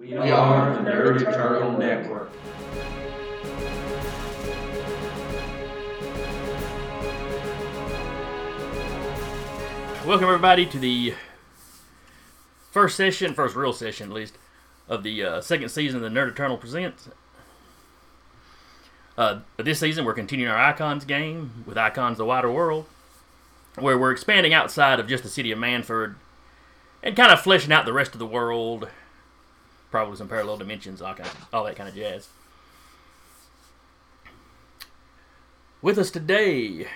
We are the Nerd Eternal Network. Welcome everybody to the first session, first real session at least, of the uh, second season of the Nerd Eternal Presents. Uh, this season, we're continuing our Icons game with Icons: The Wider World, where we're expanding outside of just the city of Manford and kind of fleshing out the rest of the world, probably some parallel dimensions, all, kind of, all that kind of jazz. With us today,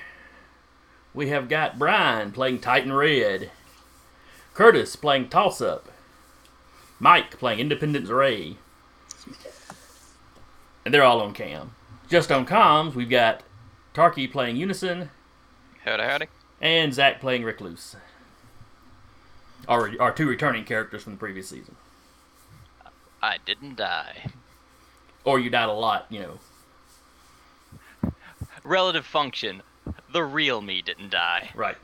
we have got Brian playing Titan Red, Curtis playing Toss Up, Mike playing Independence Ray, and they're all on cam. Just on comms, we've got Tarky playing Unison Howdy, howdy. and Zach playing Recluse. Our, our two returning characters from the previous season. I didn't die. Or you died a lot, you know. Relative function. The real me didn't die. Right.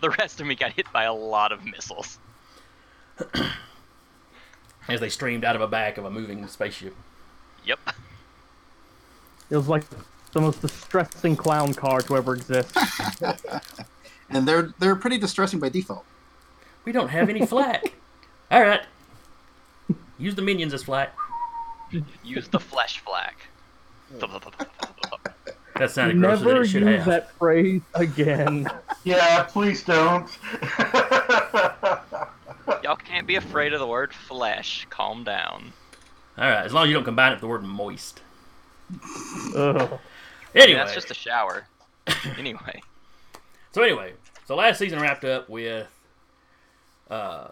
The rest of me got hit by a lot of missiles. As they streamed out of a back of a moving spaceship. Yep. It was like the most distressing clown car to ever exist. and they're they're pretty distressing by default. We don't have any flak. All right. Use the minions as flak. Use the flesh flak. That sounded grosser than Never it should use have. that phrase again. Yeah, please don't. Y'all can't be afraid of the word flesh. Calm down. All right, as long as you don't combine it with the word moist. Ugh. Anyway, That's just a shower. anyway. so anyway, so last season wrapped up with uh,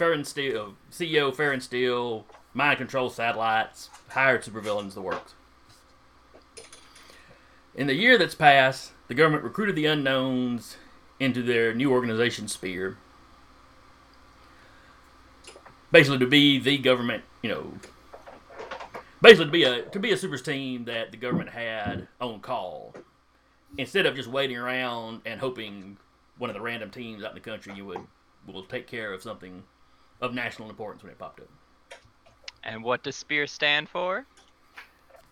Farron Steel, CEO Farron Steel, mind control satellites, hired supervillains, the works. In the year that's passed, the government recruited the unknowns into their new organization Spear. Basically, to be the government, you know, basically to be a to be a super team that the government had on call, instead of just waiting around and hoping one of the random teams out in the country you would will take care of something of national importance when it popped up. And what does SPEAR stand for?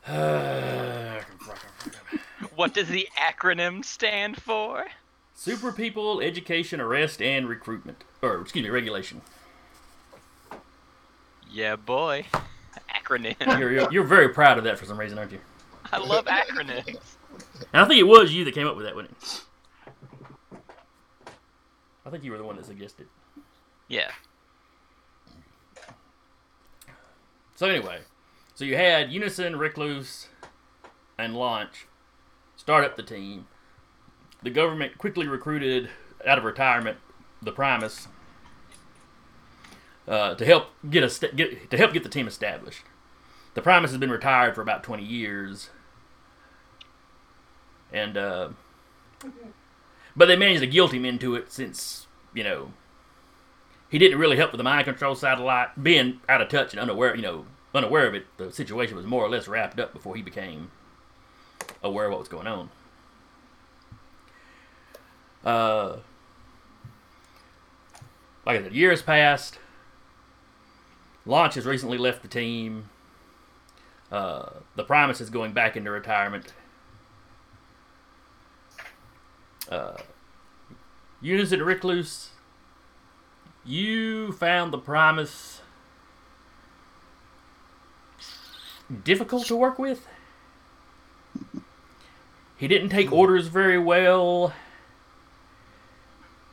What does the acronym stand for? Super people, education, arrest, and recruitment, or excuse me, regulation. Yeah, boy. Acronym. You're, you're, you're very proud of that for some reason, aren't you? I love acronyms. And I think it was you that came up with that, wasn't it? I think you were the one that suggested. Yeah. So anyway, so you had Unison, Recluse, and Launch start up the team. The government quickly recruited out of retirement the Primus uh, to help get a st- get to help get the team established. The Primus has been retired for about twenty years, and uh, but they managed to guilt him into it since you know he didn't really help with the mind control satellite. Being out of touch and unaware, you know, unaware of it, the situation was more or less wrapped up before he became aware of what was going on. Uh, like I said, years passed. Launch has recently left the team. Uh, the Primus is going back into retirement. Uh, Unison and Recluse you found the Primus difficult to work with. He didn't take hmm. orders very well.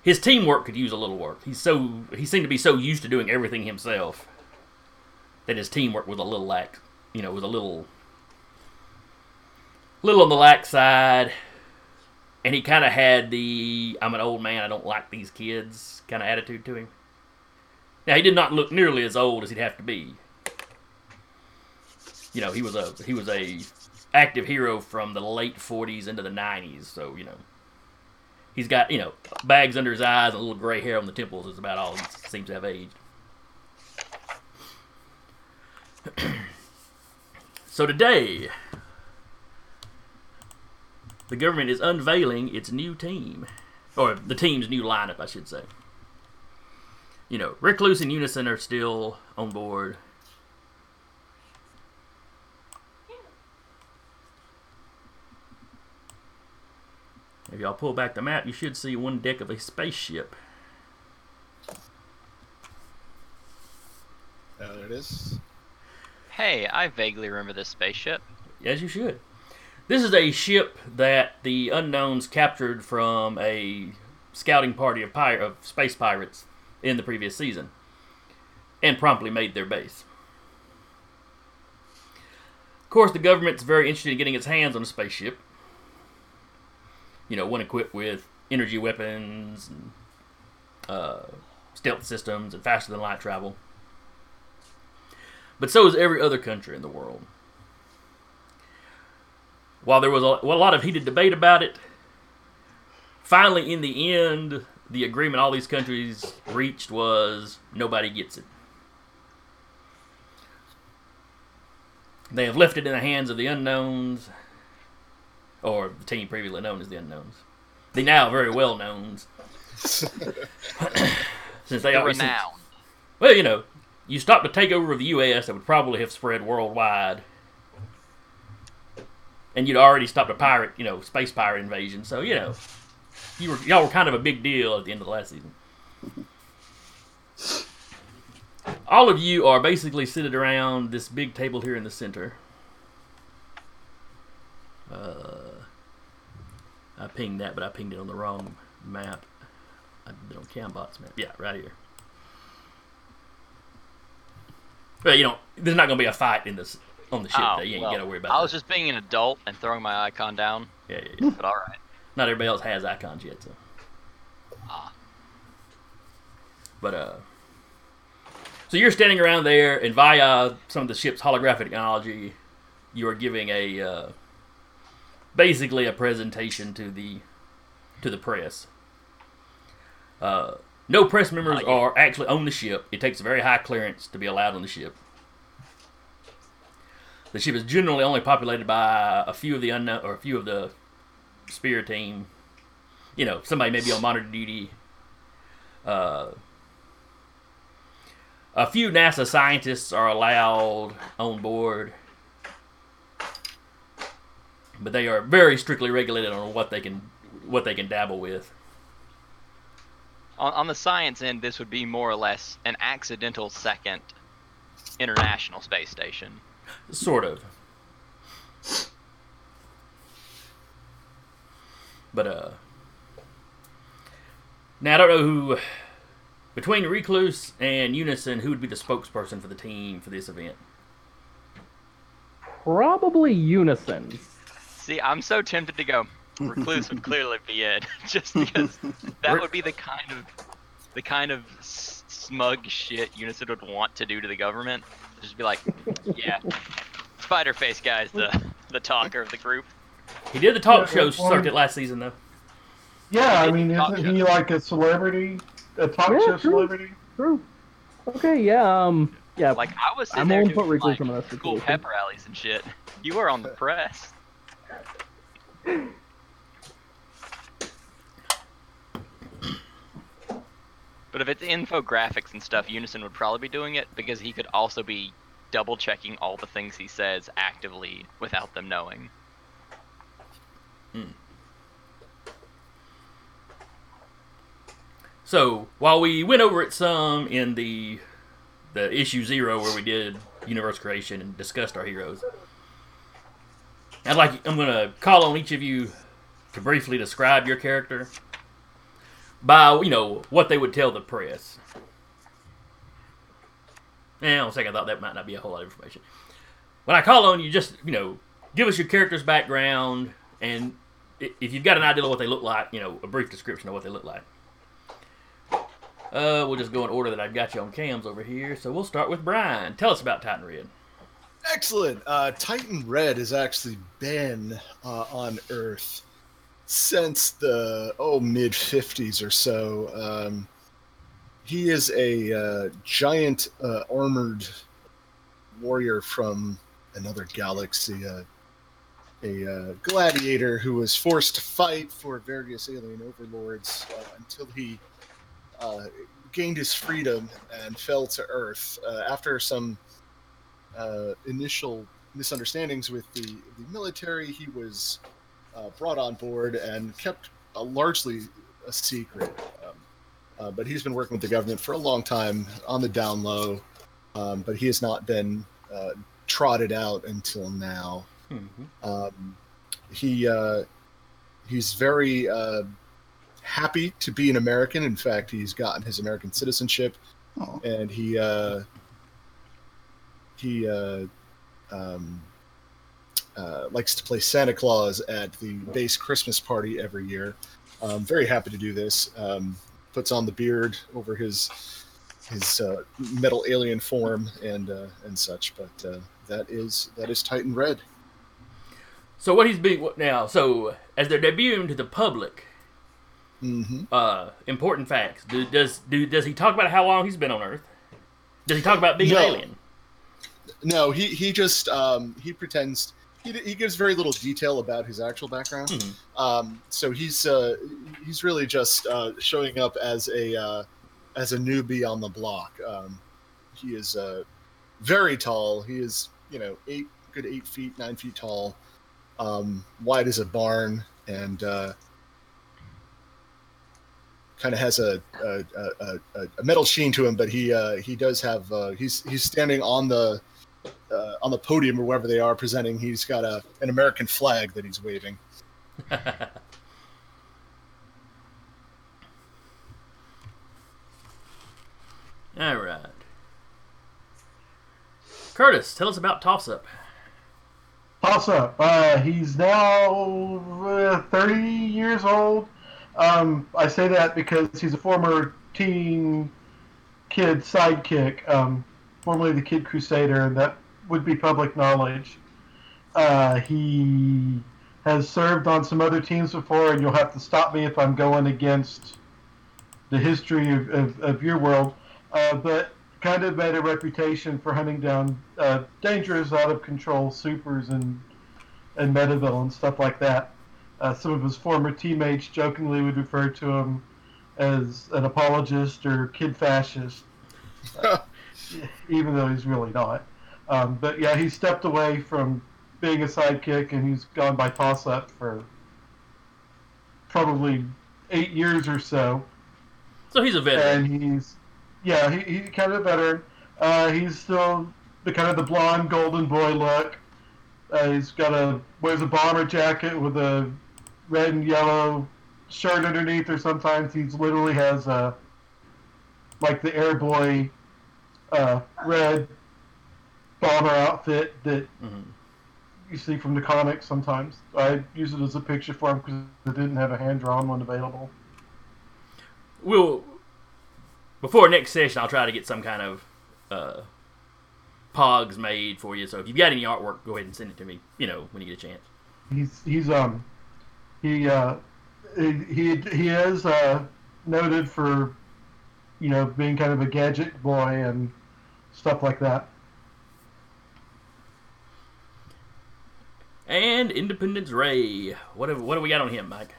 His teamwork could use a little work. He's so he seemed to be so used to doing everything himself that his teamwork was a little lax. You know, was a little little on the lax side. And he kind of had the I'm an old man, I don't like these kids kind of attitude to him. Now he did not look nearly as old as he'd have to be. You know, he was a he was a active hero from the late 40s into the 90s, so you know. He's got, you know, bags under his eyes and a little gray hair on the temples is about all he seems to have aged. so today, the government is unveiling its new team, or the team's new lineup, I should say. you know, Recluse and Unison are still on board. If y'all pull back the map, you should see one deck of a spaceship. Oh, there it is. Hey, I vaguely remember this spaceship. Yes, you should. This is a ship that the unknowns captured from a scouting party of, pir- of space pirates in the previous season and promptly made their base. Of course, the government's very interested in getting its hands on a spaceship. You know, one equipped with energy weapons, and, uh, stealth systems, and faster than light travel. But so is every other country in the world while there was a, well, a lot of heated debate about it, finally, in the end, the agreement all these countries reached was nobody gets it. They have left it in the hands of the unknowns, or the team previously known as the unknowns, the now very well knowns. Since they Renowned. well, you know, you stopped a takeover of the U.S. that would probably have spread worldwide, and you'd already stopped a pirate, you know, space pirate invasion. So you know, you were y'all were kind of a big deal at the end of the last season. All of you are basically seated around this big table here in the center. Uh, I pinged that, but I pinged it on the wrong map. I did on Cambot's map. Yeah, right here. Well, you know, there's not going to be a fight in this on the ship. Oh, you ain't well, got to worry about I that. was just being an adult and throwing my icon down, Yeah, yeah, yeah. but all right. Not everybody else has icons yet, so. Ah. But uh, so you're standing around there, and via some of the ship's holographic technology, you are giving a uh, basically a presentation to the to the press. Uh, no press members are actually on the ship. It takes a very high clearance to be allowed on the ship. The ship is generally only populated by a few of the unknown or a few of the spear team. You know, somebody may be on monitor duty. Uh, a few NASA scientists are allowed on board, but they are very strictly regulated on what they can what they can dabble with. On, on the science end, this would be more or less an accidental second international space station. Sort of. But uh now I don't know who between Recluse and Unison who would be the spokesperson for the team for this event. Probably Unison. See, I'm so tempted to go. Recluse would clearly be it, just because that would be the kind of the kind of smug shit Unison would want to do to the government. Just be like, yeah, Spider Face guy's the the talker of the group. He did the talk Yeah, show that's fine. circuit last season though. Yeah, I mean, Talk isn't he like a celebrity, a talk Yeah, show true. celebrity? True. Okay, yeah, um, yeah. Like I was sitting I'm there on doing put Recluse like, in that school situation. pep rallies and shit. You were on the press. But if it's infographics and stuff, Unison would probably be doing it because he could also be double checking all the things he says actively without them knowing. Hmm. So while we went over it some in the the issue zero where we did universe creation and discussed our heroes, I'd like I'm gonna call on each of you to briefly describe your character by you know what they would tell the press. And on second thought, that might not be a whole lot of information. When I call on you, just you know, give us your character's background, and if you've got an idea of what they look like, you know, a brief description of what they look like. Uh, we'll just go in order that I've got you on cams over here. So we'll start with Brian. Tell us about Titan Red. Excellent. Uh, Titan Red has actually been uh, on Earth since the oh mid '50s or so. Um, he is a uh, giant uh, armored warrior from another galaxy, uh, a uh, gladiator who was forced to fight for various alien overlords uh, until he uh, gained his freedom and fell to Earth after some initial misunderstandings with the, the military. He was brought on board and kept largely a secret. Um, uh, but he's been working with the government for a long time on the down low. Um, but he has not been uh, trotted out until now. Mhm. Um, he uh, he's very uh, happy to be an American. In fact, he's gotten his American citizenship, Oh, and he uh, he uh, um, uh, likes to play Santa Claus at the base Christmas party every year. Um, very happy to do this. Um, puts on the beard over his his uh, metal alien form and uh, and such. But uh, that is that is Titan Red. So what he's being now? So as they're debuting to the public, hmm uh, important facts. Do, does do does he talk about how long he's been on Earth? Does he talk about being No. an alien? No, he he just um, he pretends he, he gives very little detail about his actual background. Mhm. Um, so he's uh, he's really just uh, showing up as a uh, as a newbie on the block. Um, he is uh, very tall. He is you know eight good eight feet nine feet tall, um, wide as a barn, and uh, kind of has a a, a, a a metal sheen to him. But he uh, he does have uh, he's he's standing on the uh, on the podium or wherever they are presenting. He's got a an American flag that he's waving. All right. Curtis, tell us about Toss Up. Toss up. Uh, he's now uh, 30 years old. Um, I say that because he's a former teen kid sidekick, um, formerly the Kid Crusader, and that would be public knowledge. Uh, he has served on some other teams before, and you'll have to stop me if I'm going against the history of, of, of your world. Uh, but kind of made a reputation for hunting down uh, dangerous, out of control supers and and meta and stuff like that. Uh, some of his former teammates jokingly would refer to him as an apologist or kid fascist, even though he's really not. Um, but yeah, he stepped away from being a sidekick and he's gone by toss up for probably eight years or so So he's a veteran. and he's yeah he, he's kind of a veteran uh, he's still the kind of the blonde golden boy look uh, he's got a wears a bomber jacket with a red and yellow shirt underneath or sometimes he's literally has a like the airboy uh, red bomber outfit that Mhm. you see from the comics sometimes i use it as a picture for him because I didn't have a hand-drawn one available We'll before next session. I'll try to get some kind of uh, pogs made for you. So if you've got any artwork, go ahead and send it to me. You know when you get a chance. he's he's um he uh he he, he is uh noted for you know being kind of a gadget boy and stuff like that And Independence Ray. What have what have we got on him, Mike?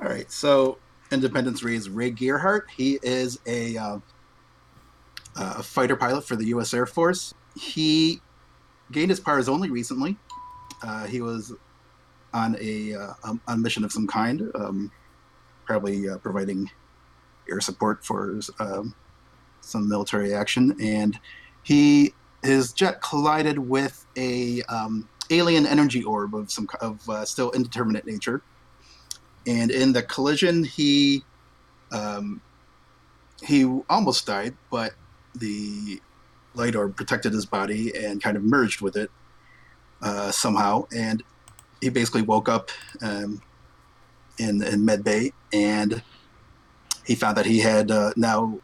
All right, so Independence Ray is Ray Gearhart. He is a, uh, a fighter pilot for the U.S. Air Force. He gained his powers only recently. Uh, he was on a uh, um, on a mission of some kind, um, probably uh, providing air support for um, some military action, and he his jet collided with a um, alien energy orb of some of uh, still indeterminate nature. And in the collision he um, he almost died but the light orb protected his body and kind of merged with it uh, somehow. And he basically woke up um, in in medbay and he found that he had uh, now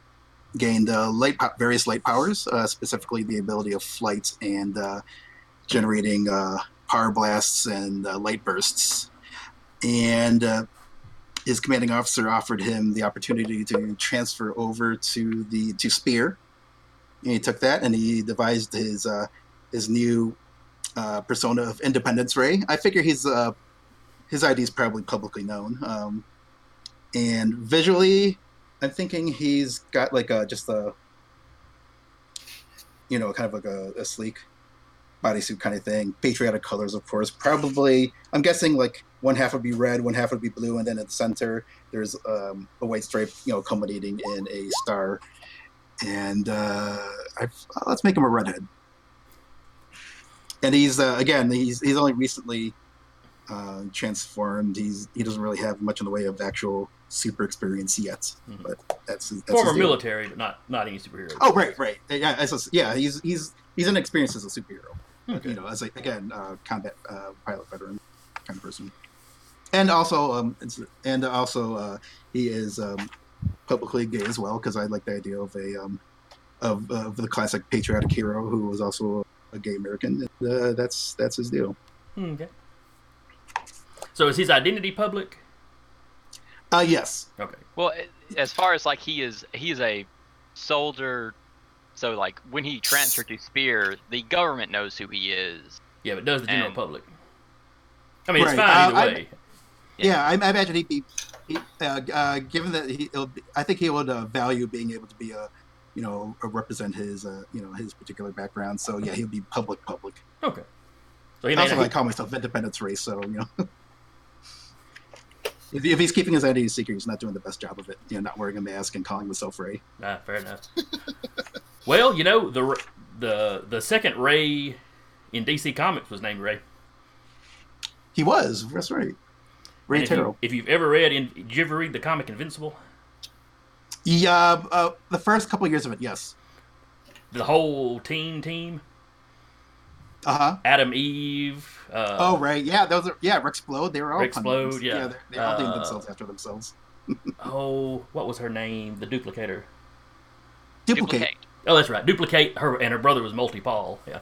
gained uh, light po- various light powers uh, specifically the ability of flight and uh, generating power blasts and light bursts and his commanding officer offered him the opportunity to transfer over to the to Spear. And he took that and he devised his uh, his new uh, persona of Independence Ray. I figure he's uh, his ID is probably publicly known. Um, and visually, I'm thinking he's got like a just a, you know, kind of like a, a sleek bodysuit kind of thing. Patriotic colors, of course. Probably, I'm guessing like one half would be red, one half would be blue, and then at the center there's um, a white stripe, you know, culminating in a star. And uh, let's make him a redhead. And he's uh, again, he's he's only recently uh, transformed. He's he doesn't really have much in the way of actual super experience yet, Mhm. but that's, that's Former military, but not not any superhero. Oh right, right. Yeah, a, yeah. He's he's he's inexperienced as a superhero. Okay. You know, as a, again, uh, combat uh, pilot veteran kind of person. And also, um, it's, and also, uh, he is um, publicly gay as well because I like the idea of a um, of, of the classic patriotic hero who was also a gay American. And, uh, that's that's his deal. Okay. So is his identity public? Uh, yes. Okay. Well, as far as like he is, he is a soldier. So like when he transferred to Spear, the government knows who he is. Yeah, but does the general And- public? I mean, it's Right, fine uh, either I- way. Yeah, I, I imagine he'd be. He, uh, uh, given that he, be, I think he would uh, value being able to be a, you know, uh, represent his, uh, you know, his particular background. So yeah, he'll be public, public. Okay. So he may also, not, I call myself Independence Race, so you know, if, if he's keeping his identity secret, he's not doing the best job of it. You know, not wearing a mask and calling himself Ray. Nah, fair enough. well, you know the the the second Ray in DC Comics was named Ray. He was. That's right. Ray And if, You, you've ever read, in, did you ever read the comic Invincible? Yeah, uh, the first couple years of it, yes. The whole teen team, Uh huh. Atom Eve. Uh, oh right, yeah. Those are yeah. Rex Splode. They were all Rex Splode, pun names. yeah. they, they all named Uh, themselves after themselves. oh, what was her name? The duplicator. Dupli-Kate. Oh, that's right. Dupli-Kate her and her brother was Multi Paul. Yeah.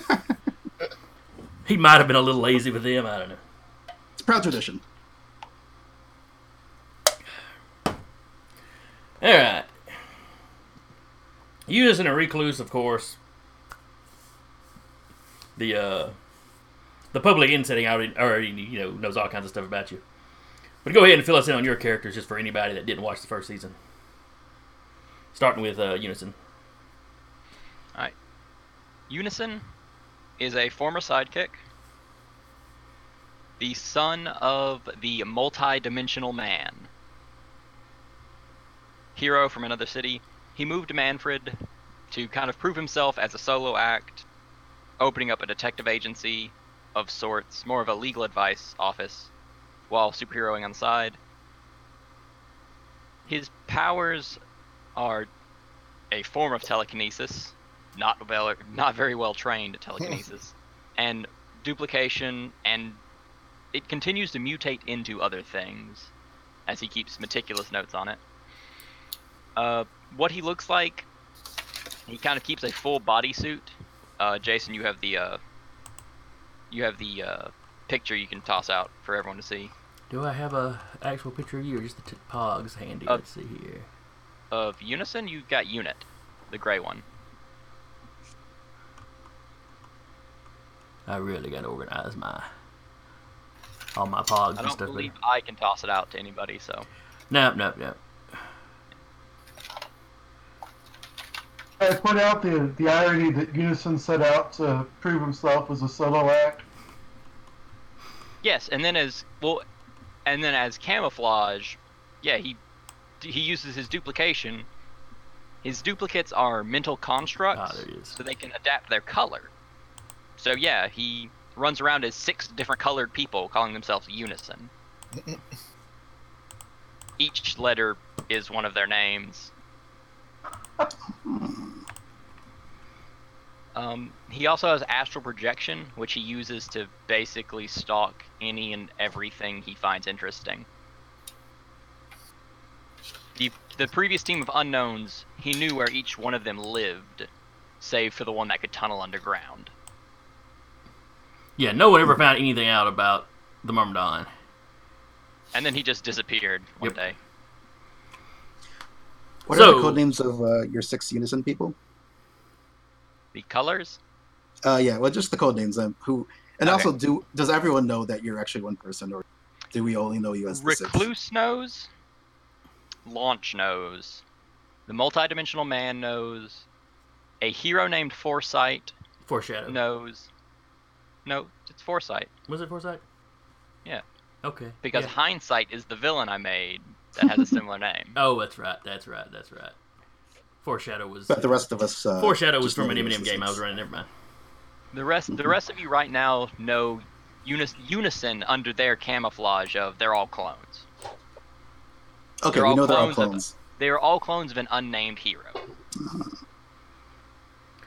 he might have been a little lazy with them. I don't know. It's a proud tradition. All right. Unison and Recluse, of course. The uh, the public in setting already, already you know knows all kinds of stuff about you. But go ahead and fill us in on your characters, just for anybody that didn't watch the first season. Starting with uh, Unison. All right. Unison is a former sidekick, the son of the multi-dimensional man. Hero from another city, he moved to Manford to kind of prove himself as a solo act, opening up a detective agency of sorts, more of a legal advice office, while superheroing on the side. His powers are a form of telekinesis, not well, not very well trained telekinesis, and duplication, and it continues to mutate into other things as he keeps meticulous notes on it. Uh, what he looks like, he kind of keeps a full bodysuit. Uh, Jason, you have the uh, you have the uh, picture you can toss out for everyone to see Do I have a actual picture of you, or just the t- pogs handy? Uh, Let's see here. of Unison. You've got Unit, the gray one. I really got to organize my all my pogs I don't stuff. believe there. I can toss it out to anybody, so No, no, no. I point out the the irony that Unison set out to prove himself as a solo act. Yes, and then as well, and then as camouflage, yeah, he he uses his duplication. His duplicates are mental constructs, Ah, there he is. so they can adapt their color. So yeah, he runs around as six different colored people, calling themselves Unison. Each letter is one of their names. Um, he also has astral projection, which he uses to basically stalk any and everything he finds interesting. The, the previous team of unknowns, he knew where each one of them lived, save for the one that could tunnel underground. Yeah, no one ever found anything out about the Myrmidon. And then he just disappeared one Yep. day. What So- are the codenames of uh, your six Unison people? The colors? Uh, yeah, well, just the code names. Um, who and Okay. also, do does everyone know that you're actually one person, or do we only know you as the six? Recluse knows. Launch knows, the multidimensional man knows, a hero named Foresight Foreshadow. knows. No, it's Foresight Was it Foresight? Yeah. Okay. because yeah. Hindsight is the villain I made that has a similar name. Oh, that's right. That's right. That's right. Foreshadow was. But the rest of us. Uh, Foreshadow was from an know Eminem this game I was running. Never mind. The rest, the rest of you right now know unis- unison under their camouflage of they're all clones. Okay, They're we all know they're all clones of- clones. They are all clones of an unnamed hero.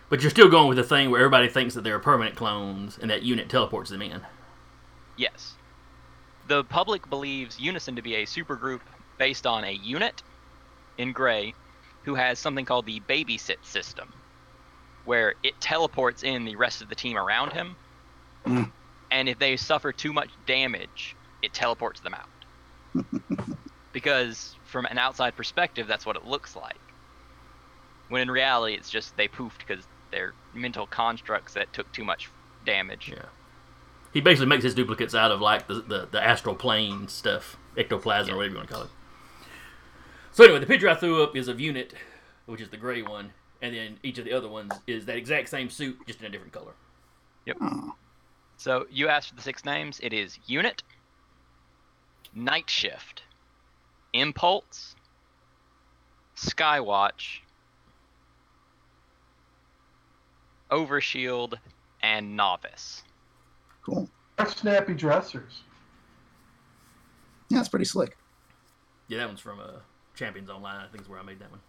But you're still going with the thing where everybody thinks that they're permanent clones, and that unit teleports them in. Yes. The public believes Unison to be a supergroup based on a unit in gray who has something called the babysit system, where it teleports in the rest of the team around him, Mm. and if they suffer too much damage, it teleports them out. because from an outside perspective, that's what it looks like. When in reality, it's just they poofed because they're mental constructs that took too much damage. Yeah. He basically makes his duplicates out of like the the, the astral plane stuff, ectoplasm or whatever you want to call it. So anyway, the picture I threw up is of unit, which is the gray one, and then each of the other ones is that exact same suit, just in a different color. Oh. So you asked for the six names. It is Unit, Night Shift, Impulse, Skywatch, Overshield, and Novice. Cool. They're snappy dressers. Yeah, it's pretty slick. Yeah, that one's from uh, Champions Online. I think is where I made that one.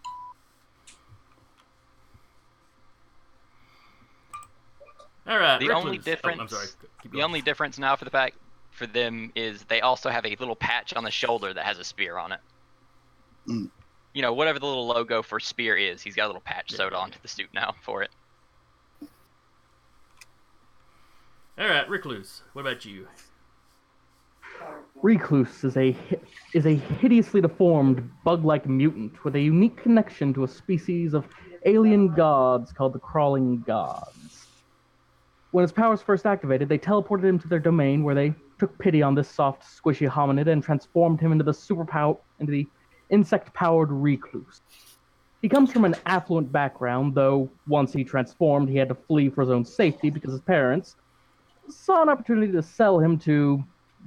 All right. The Rick only Lewis- oh, I'm difference- sorry. Keep The going. only difference now for the pack for them is they also have a little patch on the shoulder that has a spear on it. Mm. You know, whatever the little logo for spear is, he's got a little patch sewed onto the suit now for it. All right, Recluse. What about you? Recluse is a is a hideously deformed bug-like mutant with a unique connection to a species of alien gods called the Crawling Gods. When his powers first activated, they teleported him to their domain, where they took pity on this soft, squishy hominid and transformed him into the superpower into the insect-powered Recluse. He comes from an affluent background, though once he transformed, he had to flee for his own safety because his parents saw an opportunity to sell him to,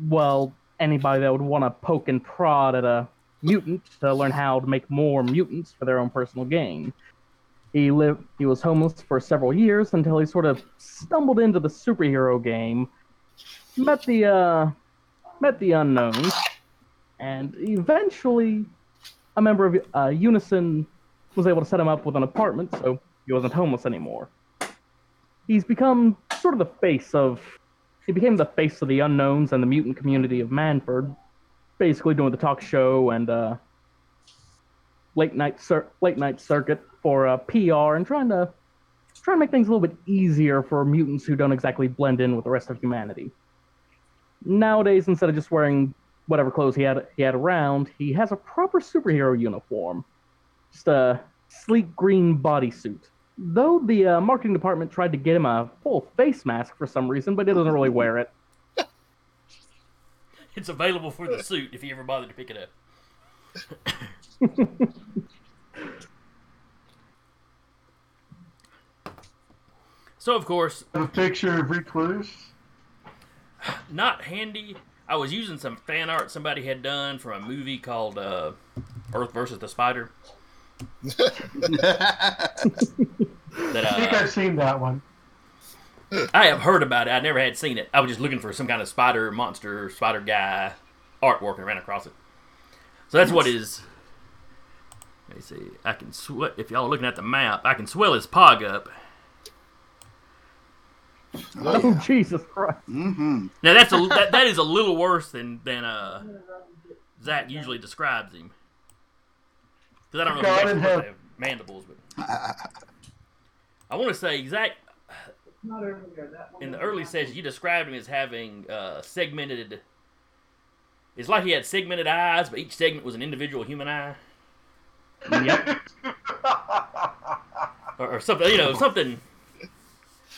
well, anybody that would want to poke and prod at a mutant to learn how to make more mutants for their own personal gain. He lived he was homeless for several years until he sort of stumbled into the superhero game, met the uh met the unknowns, and eventually a member of uh, Unison was able to set him up with an apartment so he wasn't homeless anymore. He's become sort of the face of he became the face of the unknowns and the mutant community of Manford, basically doing the talk show and uh, late night cir- late night circuit for uh, PR and trying to trying to make things a little bit easier for mutants who don't exactly blend in with the rest of humanity. Nowadays, instead of just wearing whatever clothes he had he had around, he has a proper superhero uniform, just a sleek green bodysuit. Though the uh, marketing department tried to get him a full face mask for some reason, but he doesn't really wear it. It's available for the suit if you ever bother to pick it up. so, of course, A picture of Recluse. not handy. I was using some fan art somebody had done from a movie called uh, Earth versus the Spider. That I think uh, I've seen that one. I have heard about it. I never had seen it. I was just looking for some kind of spider monster, spider guy artwork and ran across it. So that's what is. Let me see. I can sweat. If y'all are looking at the map, I can swell his pog up. Oh, Jesus Christ! hmm Now that's a that, that is a little worse than than uh Zach usually describes him. Because I don't know if God he's in actually heaven. supposed to have mandibles, but I want to say Zach. In the early sessions, you described him as having uh, segmented. It's like he had segmented eyes, but each segment was an individual human eye, Yep. or, or something. You know, something.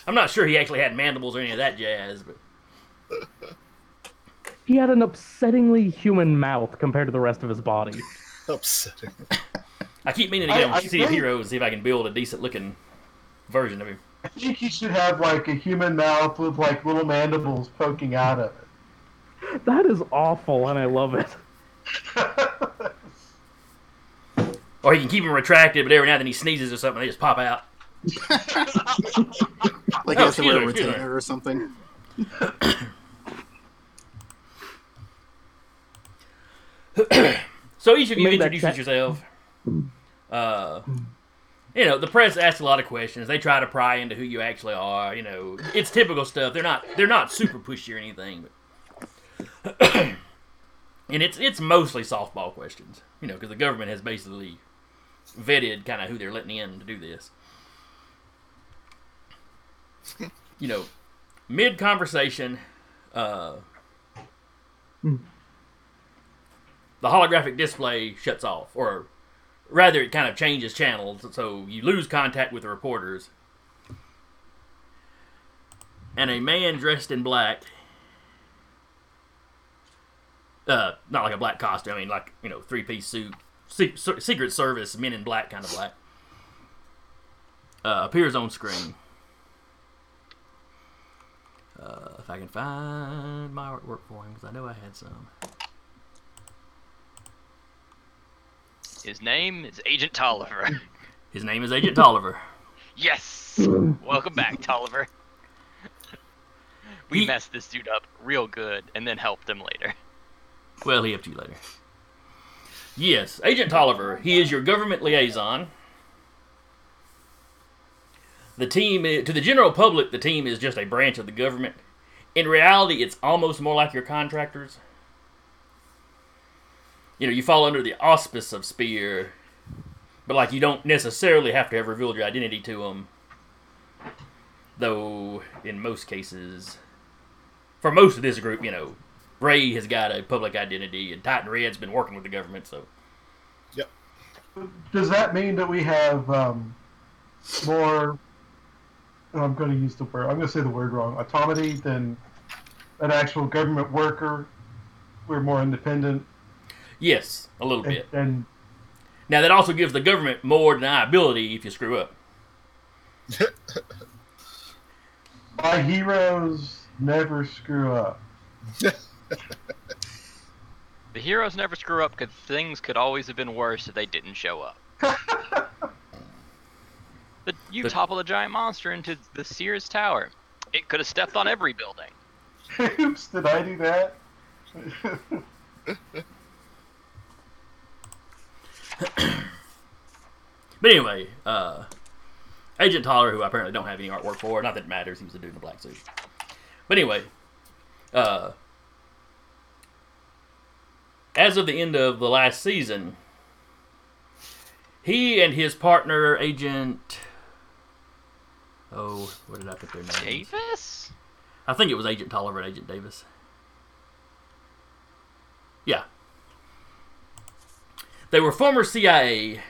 I'm not sure he actually had mandibles or any of that jazz, but He had an upsettingly human mouth compared to the rest of his body. Upsetting. I keep meaning to I- get on I City of Heroes and see if I can build a decent looking version of him. I think he should have like a human mouth with like little mandibles poking out of it. That is awful, and I love it. it. Or he can keep him retracted, but every now and then he sneezes or something, they just pop out. Like Oh, he has to wear a excuse me, excuse me. retainer or something. So each of you Made that introduce yourself. Uh, you know, the press asks a lot of questions. They try to pry into who you actually are. You know, it's typical stuff. They're not they're not super pushy or anything. But and it's it's mostly softball questions. You know, because the government has basically vetted kind of who they're letting in to do this. You know, mid conversation, uh, the holographic display shuts off, or rather, it kind of changes channels, so you lose contact with the reporters. And a man dressed in black, uh, not like a black costume, I mean, like, you know, three piece suit, Se- Se- Secret Service, men in black kind of black, uh, appears on screen. Uh, if I can find my artwork for him, because I know I had some. His name is Agent Tolliver. His name is Agent Tolliver. yes. Welcome back, Tolliver. we He- messed this dude up real good, and then helped him later. Well, he helped you later. Yes, Agent Tolliver. He is your government liaison. The team, i- to the general public, the team is just a branch of the government. In reality, it's almost more like your contractors. You know, you fall under the auspice of Spear, but like you don't necessarily have to have revealed your identity to them. Though, in most cases, for most of this group, you know, Ray has got a public identity, and Titan Red's been working with the government, so Yep. Does that mean that we have um, more? I'm going to use the word. I'm going to say the word wrong. Autonomy than an actual government worker. We're more independent, yes, a little and, bit. and Now that also gives the government more deniability if you screw up. my heroes never screw up. The heroes never screw up because things could always have been worse if they didn't show up. But you The- topple a giant monster into the Sears Tower. It could have stepped on every building. Oops, did I do that? But anyway, uh, Agent Toller, who I apparently don't have any artwork for, not that it matters, he was a dude in a black suit. But anyway, uh, as of the end of the last season, he and his partner, Agent. Oh, what did I put their name? Davis? I think it was Agent Tolliver and Agent Davis. Yeah. They were former CIA.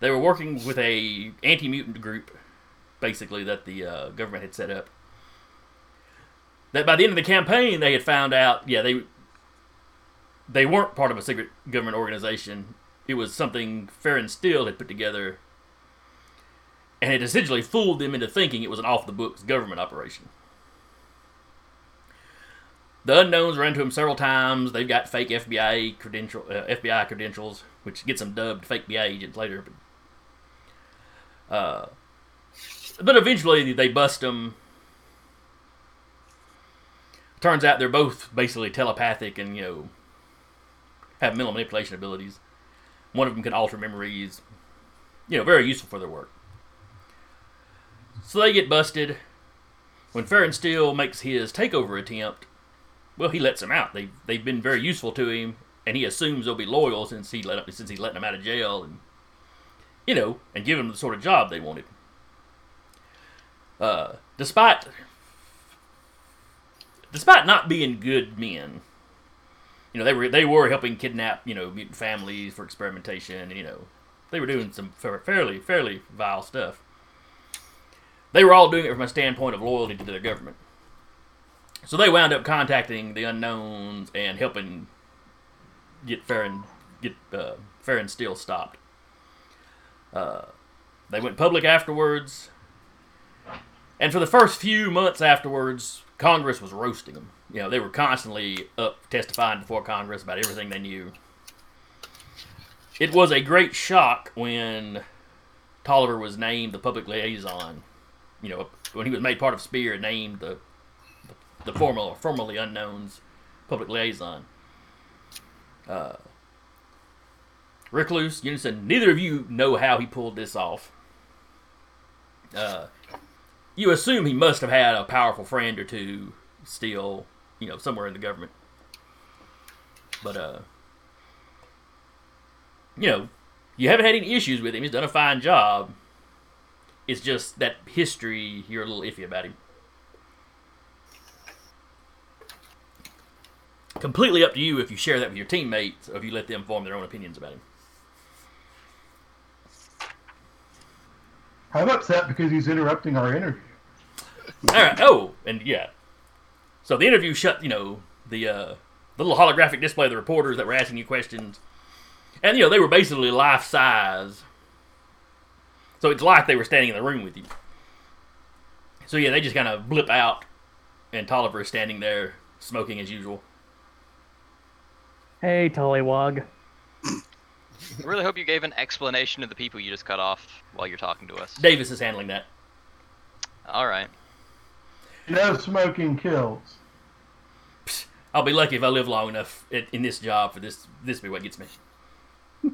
They were working with a anti-mutant group, basically that the uh, government had set up. That by the end of the campaign, they had found out, yeah, they they weren't part of a secret government organization. It was something Farron Steele had put together, and it essentially fooled them into thinking it was an off-the-books government operation. The unknowns ran to him several times. They've got fake FBI credential, uh, FBI credentials, which gets them dubbed fake BI agents later. But, uh, but eventually they bust them. Turns out they're both basically telepathic and you know have mental manipulation abilities. One of them can alter memories. You know, very useful for their work. So they get busted. When Farron Steele makes his takeover attempt, well, he lets them out. They they've been very useful to him, and he assumes they'll be loyal since he let since he's letting them out of jail, and you know, and give them the sort of job they wanted. Uh, despite despite not being good men, you know, they were they were helping kidnap you know mutant families for experimentation, and you know, they were doing some fairly fairly vile stuff. They were all doing it from a standpoint of loyalty to their government. So they wound up contacting the unknowns and helping get Farron get uh, Farron Steel stopped. Uh, they went public afterwards, and for the first few months afterwards, Congress was roasting them. You know, they were constantly up testifying before Congress about everything they knew. It was a great shock when Tolliver was named the public liaison. You know, when he was made part of Spear, named the the formal formerly unknowns public liaison. Uh, Recluse, Unison, neither of you know how he pulled this off. Uh, you assume he must have had a powerful friend or two still, you know, somewhere in the government. But, uh, you know, you haven't had any issues with him. He's done a fine job. It's just that history, you're a little iffy about him. Completely up to you if you share that with your teammates or if you let them form their own opinions about him. I'm upset because he's interrupting our interview. All right. Oh, and yeah. So the interview shut. You know the uh, the little holographic display of the reporters that were asking you questions, and you know they were basically life size. So it's like they were standing in the room with you. So yeah, they just kind of blip out, and Tolliver is standing there smoking as usual. Hey, Tollywog. I really hope you gave an explanation to the people you just cut off while you're talking to us. Davis is handling that. All right. No smoking kills. I'll be lucky if I live long enough in in this job for this this to be what gets me.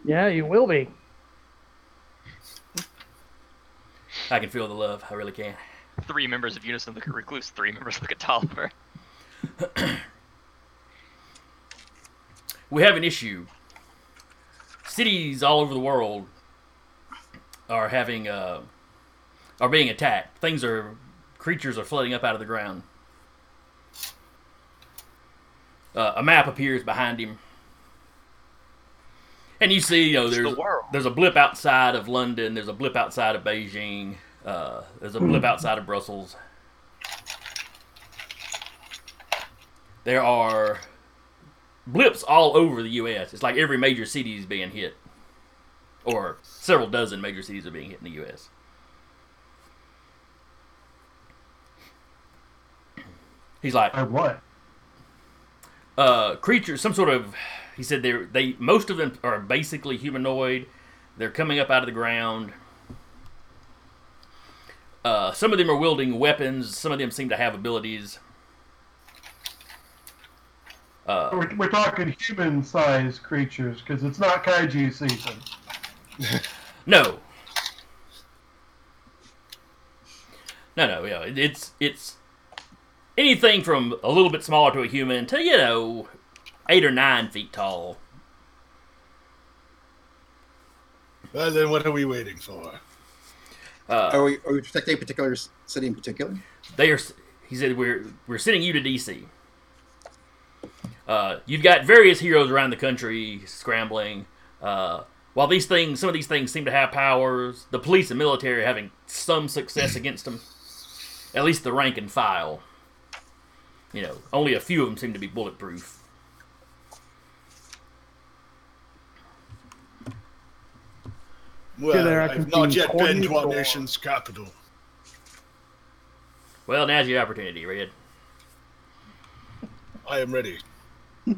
Yeah, you will be. I can feel the love. I really can. Three members of Unison look at Recluse. Three members look at Tolliver. we have an issue. Cities all over the world are having uh, are being attacked. Things are creatures are flooding up out of the ground. Uh, a map appears behind him, and you see, you know, the there's world. there's a blip outside of London. There's a blip outside of Beijing. Uh, there's a blip outside of Brussels. There are blips all over the U.S. It's like every major city is being hit, or several dozen major cities are being hit in the U.S. He's like, Or what? uh, creatures, some sort of. He said they're they most of them are basically humanoid. They're coming up out of the ground. Uh, some of them are wielding weapons. Some of them seem to have abilities. Uh, We're, we're talking human-sized creatures because it's not kaiju season. No. No, no, yeah, it- it's it's anything from a little bit smaller to a human to you know eight or nine feet tall. Well, then what are we waiting for? Uh, Are we, are we protecting a particular city in particular? they are. He said we're we're sending you to DC. Uh, you've got various heroes around the country scrambling. Uh, while these things, some of these things seem to have powers. The police and military are having some success against them. At least the rank and file. You know, only a few of them seem to be bulletproof. Well, there, I I've can not yet been to our corny nation's capital. Well, now's your opportunity, Red. I am ready.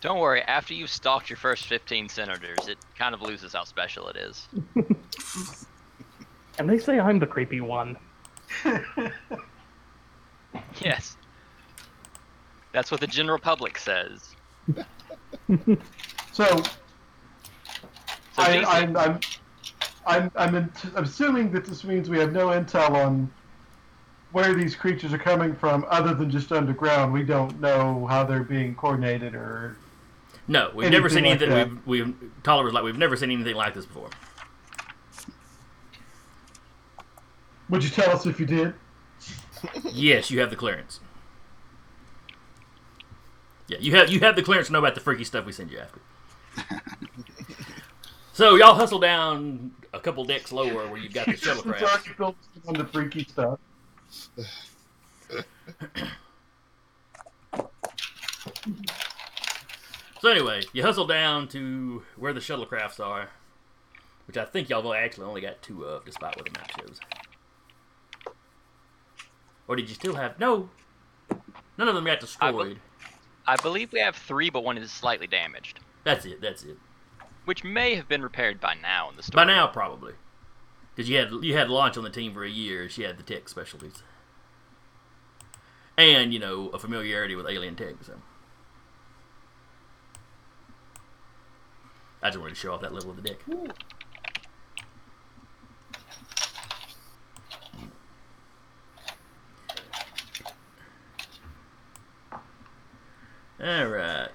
Don't worry. After you've stalked your first 15 senators, it kind of loses how special it is. And they say I'm the creepy one. Yes. That's what the general public says. So So I, Jason, I'm, I'm, I'm, I'm, in, I'm assuming that this means we have no intel on where these creatures are coming from, other than just underground. We don't know how they're being coordinated or. No, we've never seen Anything like anything. We've, we've Tolliver's like we've never seen anything like this before. Would you tell us if you did? Yes, you have the clearance. Yeah, you have you have the clearance to know about the freaky stuff we send you after. so y'all hustle down a couple decks lower where you've got the It's shuttlecraft. already built on the freaky stuff. So anyway, you hustle down to where the shuttlecrafts are, which I think y'all actually only got two of, despite what the map shows. Or did you still have no? None of them got I destroyed. I believe we have three, but one is slightly damaged, That's it. That's it. which may have been repaired by now in the story. By now, probably, because you had you had launch on the team for a year. She had the tech specialties, and you know a familiarity with alien tech. So I just wanted to show off that level of the deck. All right.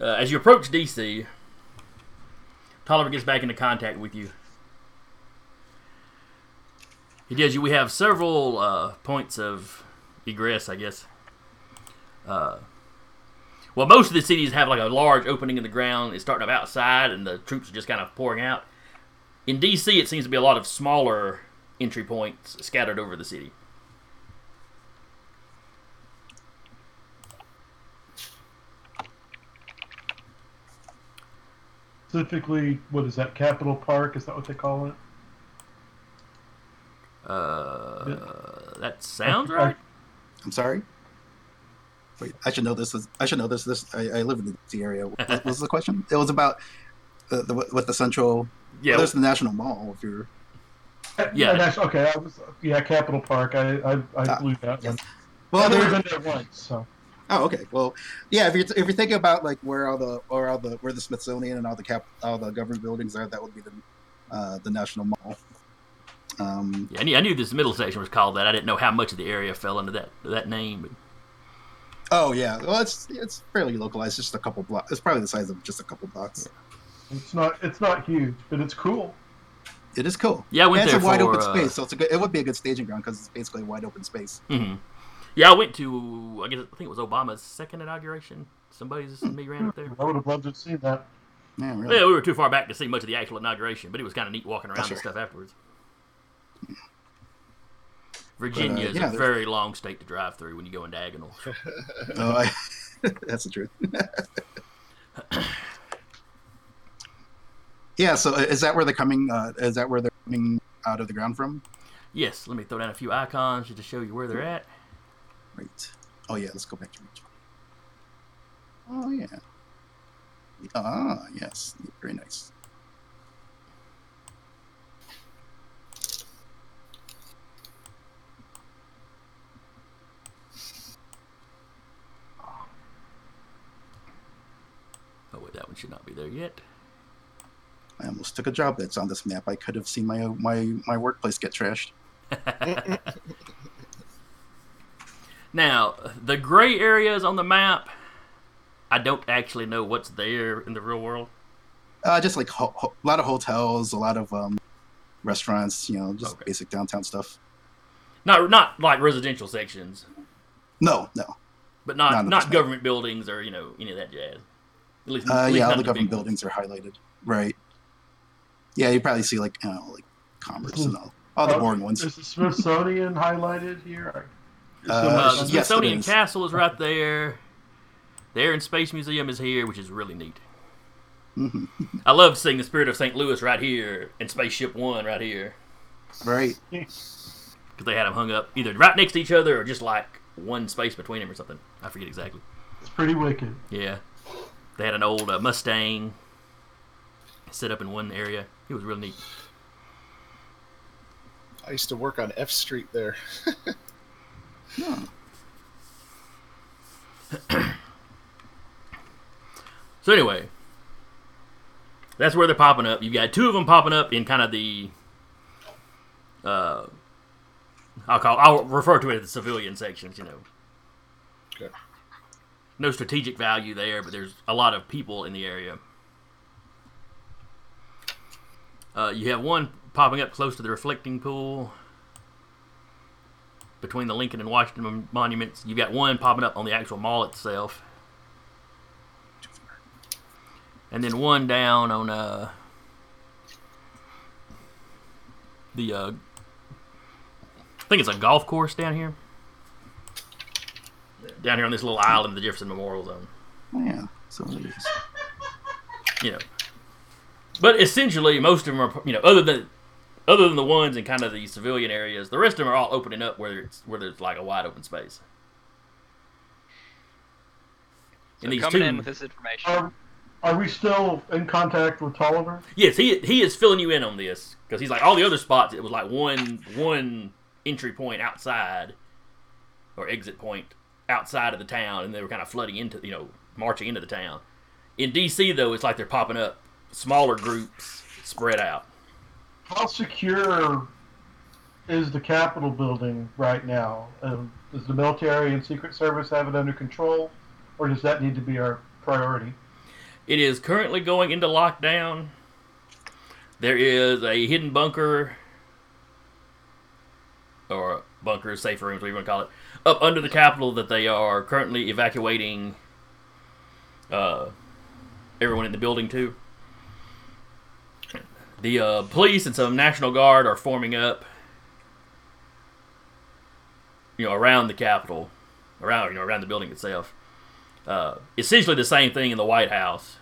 Uh, as you approach DC, Tolliver gets back into contact with you. He tells you we have several uh, points of egress, I guess. Uh, well, most of the cities have like a large opening in the ground. It's starting up outside, and the troops are just kind of pouring out. In DC, it seems to be a lot of smaller entry points scattered over the city. Specifically, what is that? Capitol Park? Is that what they call it? Uh, that sounds I- right. I'm sorry. Wait, I should know this. Is, I should know this. This I, I live in the DC area. What what was the question? It was about the, the what the central. Yeah, Yeah, there's the National Mall. If you're Yeah. that's, okay. I was, yeah, Capitol Park. I I, I Ah, blew that yes. one. well, I've there, only been there once, so Oh, okay. Well, yeah. If you're if you're thinking about like where all the or all the where the Smithsonian and all the cap all the government buildings are, that would be the uh, the National Mall. Um, Yeah, I knew, I knew this middle section was called that. I didn't know how much of the area fell under that that name. But oh yeah. Well, it's it's fairly localized. Just a couple blocks. It's probably the size of just a couple blocks. it's not it's not huge, but it's cool. It is cool. Yeah, I went and there it's a wide for, open uh, space, so it's a good. It would be a good staging ground because it's basically a wide open space. hmm yeah, I went to I guess I think it was Obama's second inauguration. Somebody's me ran up there. I would have loved to see that. Yeah, really. Yeah, we were too far back to see much of the actual inauguration, but it was kind of neat walking around Sure. and stuff afterwards. Virginia is yeah, a there's- very long state to drive through when you go in diagonal. Oh, I, that's the truth. yeah. So uh, is that where they're coming? Uh, is that where they're coming out of the ground from? yes, let me throw down a few icons just to show you where they're at. Right. Oh yeah. Let's go back to Reach. Oh yeah. Ah yes. Very nice. Oh wait, that one should not be there yet. I almost took a job that's on this map. I could have seen my my my workplace get trashed. Now, the gray areas on the map, I don't actually know what's there in the real world. Uh, just like ho- ho- a lot of hotels, a lot of um, restaurants. You know, just Okay. basic downtown stuff. Not not like residential sections, No, no. but not Not not, on the government buildings or you know any of that jazz. At least, Uh, at least yeah, all the government big ones. buildings are highlighted. Right. Yeah, you probably see like you know, like commerce and all, all the boring ones. Is the Smithsonian highlighted here? Uh, Uh, the Smithsonian is. Castle is right there. The Air and Space Museum is here, which is really neat. Mhm. I love seeing the Spirit of St. Louis right here and Spaceship One right here Right. because they had them hung up either right next to each other or just like one space between them or something. I forget exactly. It's pretty wicked. Yeah, they had an old uh, Mustang set up in one area. It was real neat. I used to work on F Street there. Yeah. So anyway, that's where they're popping up. You've got two of them popping up in kind of the. Uh, I'll call. I'll refer to it as the civilian sections. You know. Okay. No strategic value there, but there's a lot of people in the area. Uh, you have one popping up close to the reflecting pool between the Lincoln and Washington monuments. You've got one popping up on the actual mall itself and then one down on uh the uh I think it's a golf course down here. Down here on this little island, the Jefferson Memorial Zone. Yeah, so it is. You know, but essentially, most of them are you know other than other than the ones in kind of the civilian areas, the rest of them are all opening up where it's where there's like a wide open space. So And these coming two- in with this information. Are, are we still in contact with Tolliver? Yes, he he is filling you in on this because he's like all the other spots. It was like one one entry point outside or exit point outside of the town, and they were kind of flooding into you know marching into the town. In DC though, it's like they're popping up smaller groups spread out. How secure is the Capitol building right now? Um, does the military and Secret Service have it under control, or does that need to be our priority? It is currently going into lockdown. There is a hidden bunker or bunker, safe rooms, whatever you want to call it, up under the Capitol that they are currently evacuating uh, everyone in the building to. The uh, police and some National Guard are forming up, you know, around the Capitol, around you know around the building itself. Uh, essentially the same thing in the White House.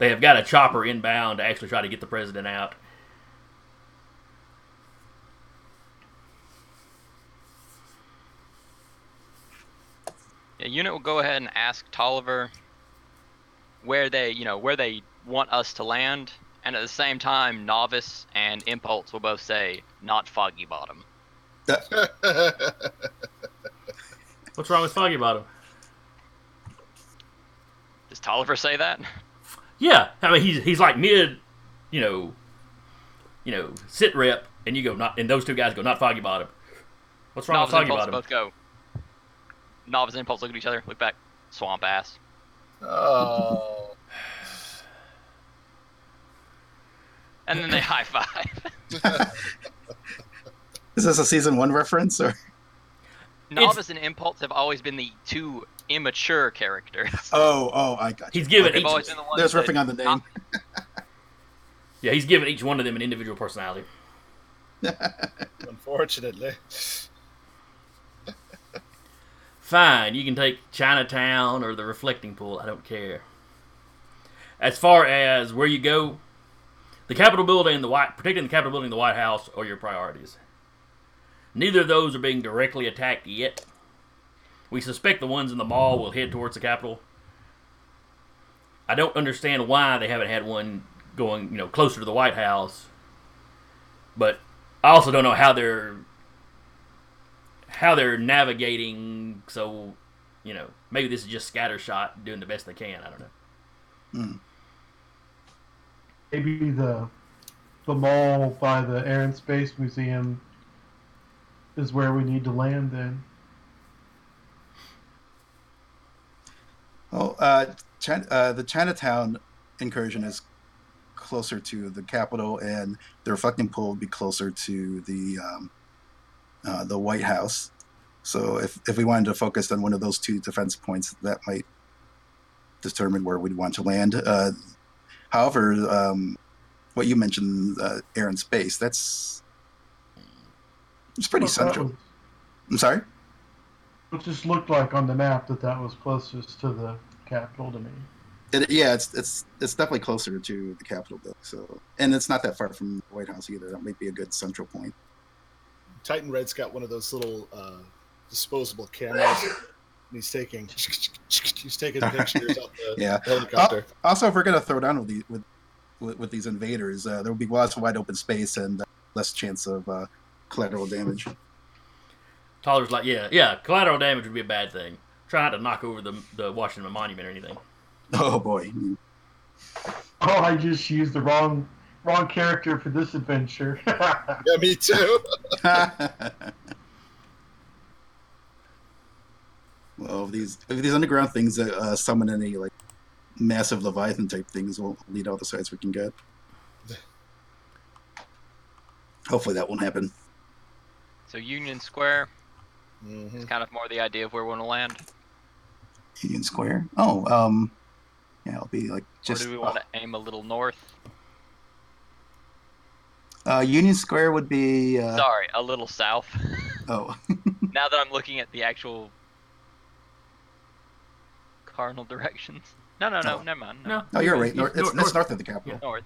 They have got a chopper inbound to actually try to get the president out. Yeah, unit will go ahead and ask Tolliver where they, you know, where they want us to land, and at the same time, Novice and Impulse will both say not Foggy Bottom. What's wrong with Foggy Bottom? Does Tolliver say that? Yeah, I mean he's he's like mid, you know, you know, sit rep, and you go not, and those two guys go not Foggy Bottom. What's wrong Novice with Foggy Impulse Bottom? both go. Novice and Impulse look at each other, look back, swamp ass. Oh. And then they high five. Is this a season one reference or? Novice and Impulse have always been the two immature characters. Oh, oh, I got you. He's given They've each, always been the ones There's that- riffing on the name. yeah, he's given each one of them an individual personality. Unfortunately. Fine, you can take Chinatown or the Reflecting Pool. I don't care. As far as where you go, the Capitol building and the White, protecting the Capitol building the White House are your priorities. Neither of those are being directly attacked yet. We suspect the ones in the mall will head towards the Capitol. I don't understand why they haven't had one going, you know, closer to the White House. But I also don't know how they're how they're navigating. So, you know, maybe this is just scattershot, doing the best they can. I don't know. Hmm. Maybe the the mall by the Air and Space Museum is where we need to land then. Oh, uh, uh, the Chinatown incursion is closer to the Capitol, and the reflecting pool would be closer to the um, uh, the White House. So, if if we wanted to focus on one of those two defense points, that might determine where we'd want to land. Uh, however, um, what you mentioned, uh, air and space, that's it's pretty Well, central. was- I'm sorry. It just looked like on the map that that was closest to the Capitol to me. It, yeah, it's it's it's definitely closer to the Capitol building. So, and it's not that far from the White House either. That might be a good central point. Titan Red's got one of those little uh, disposable cameras. And he's taking he's taking pictures of the Yeah. helicopter. Also, if we're gonna throw down with the, with, with with these invaders, uh, there will be lots of wide open space and uh, less chance of uh, collateral damage. Tolliver's like, yeah, yeah, collateral damage would be a bad thing. Try not to knock over the the Washington Monument or anything. Oh boy. Oh, I just used the wrong wrong character for this adventure. Yeah, me too. well, if these if these underground things that uh, summon any like massive leviathan type things, will lead all the sides we can get. Hopefully, that won't happen. So Union Square Mhm. is kind of more the idea of where we want to land. Union Square. Oh, um, yeah, it'll be like just. or do we want to aim a little north? Uh, Union Square would be. Uh, Sorry, a little south. oh, now that I'm looking at the actual cardinal directions. No, no, no, Oh. never mind. No. oh, you're right. East- North, it's, north- it's north of the Capitol. North.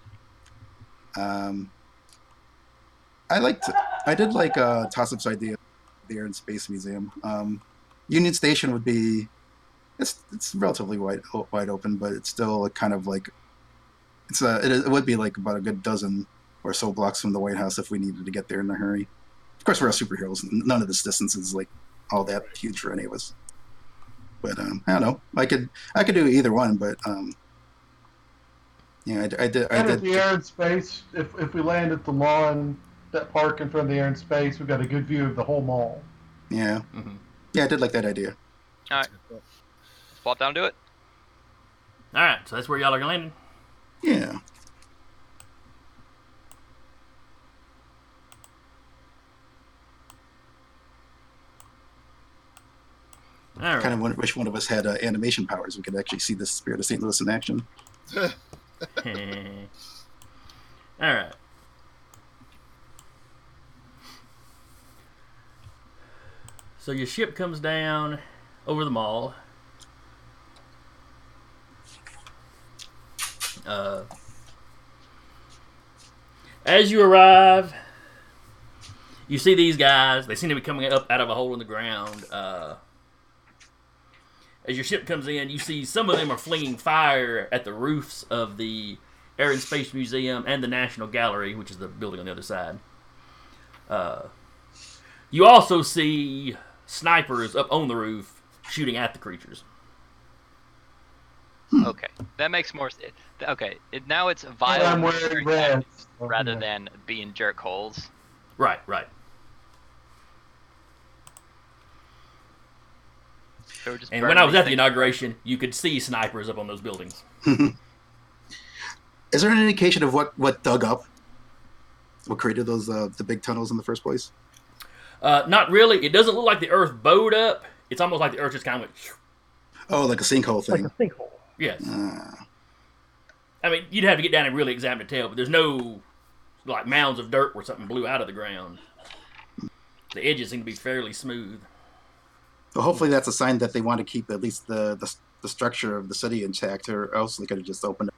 Um, I liked. I did like uh, Tossup's idea, of the Air and Space Museum. Um, Union Station would be. It's it's relatively wide o- wide open, but it's still kind of like. It's a it, it would be like about a good dozen or so blocks from the White House if we needed to get there in a hurry. Of course, we're all superheroes. and None of this distance is like all that huge for any of us. But um, I don't know. I could I could do either one, but um, yeah, I did. I did. the air and space, if, if we land at the lawn, that park in front of the air and space, we've got a good view of the whole mall. Yeah, Mhm. yeah, I did like that idea. All right. Spot down to it. All right, so that's where y'all are landing. Yeah. Right. kind of wish one of us had uh, animation powers. We could actually see the spirit of St. Louis in action. All right. So your ship comes down over the mall. Uh, as you arrive, you see these guys. They seem to be coming up out of a hole in the ground. Uh, as your ship comes in, you see some of them are flinging fire at the roofs of the Air and Space Museum and the National Gallery, which is the building on the other side. Uh, you also see snipers up on the roof shooting at the creatures. Okay, that makes more sense. Okay, it, now it's And violent wearing red. rather than being jerk holes. Right, right. They were just And when I was at the inauguration, you could see snipers up on those buildings. Is there an indication of what what dug up? What created those uh, the big tunnels in the first place? Uh, not really. It doesn't look like the Earth bowed up. It's almost like the Earth just kind of went. Oh, like a sinkhole thing. Like a sinkhole. Yes. Ah. I mean, you'd have to get down and really examine to tell, but there's no like mounds of dirt where something blew out of the ground. The edges seem to be fairly smooth. Well, hopefully that's a sign that they want to keep at least the the, the structure of the city intact, or else they could have just opened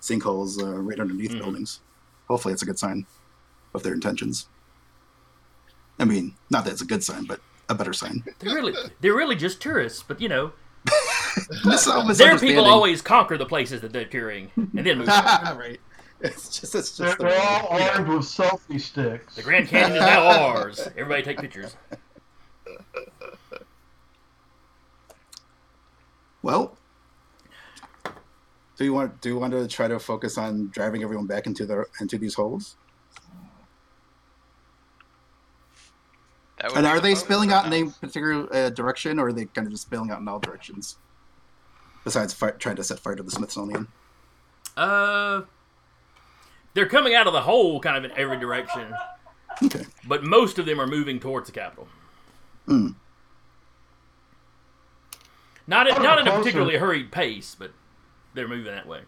sinkholes uh, right underneath Mhm. buildings. Hopefully, it's a good sign of their intentions. I mean, not that it's a good sign, but a better sign. They're really, they're really just tourists, but you know, Mis- their people always conquer the places that they're touring and then move. on. right. It's just it's They're, just the they're way- all armed with selfie sticks. The Grand Canyon is now ours. Everybody take pictures. Well, do you want do you want to try to focus on driving everyone back into the into these holes? And are they spilling out in now. any particular uh, direction, or are they kind of just spilling out in all directions? Besides fi- trying to set fire to the Smithsonian. Uh, they're coming out of the hole kind of in every direction, Okay. but most of them are moving towards the Capitol. Hmm. Not at, not in a particularly hurried pace, but they're moving that way.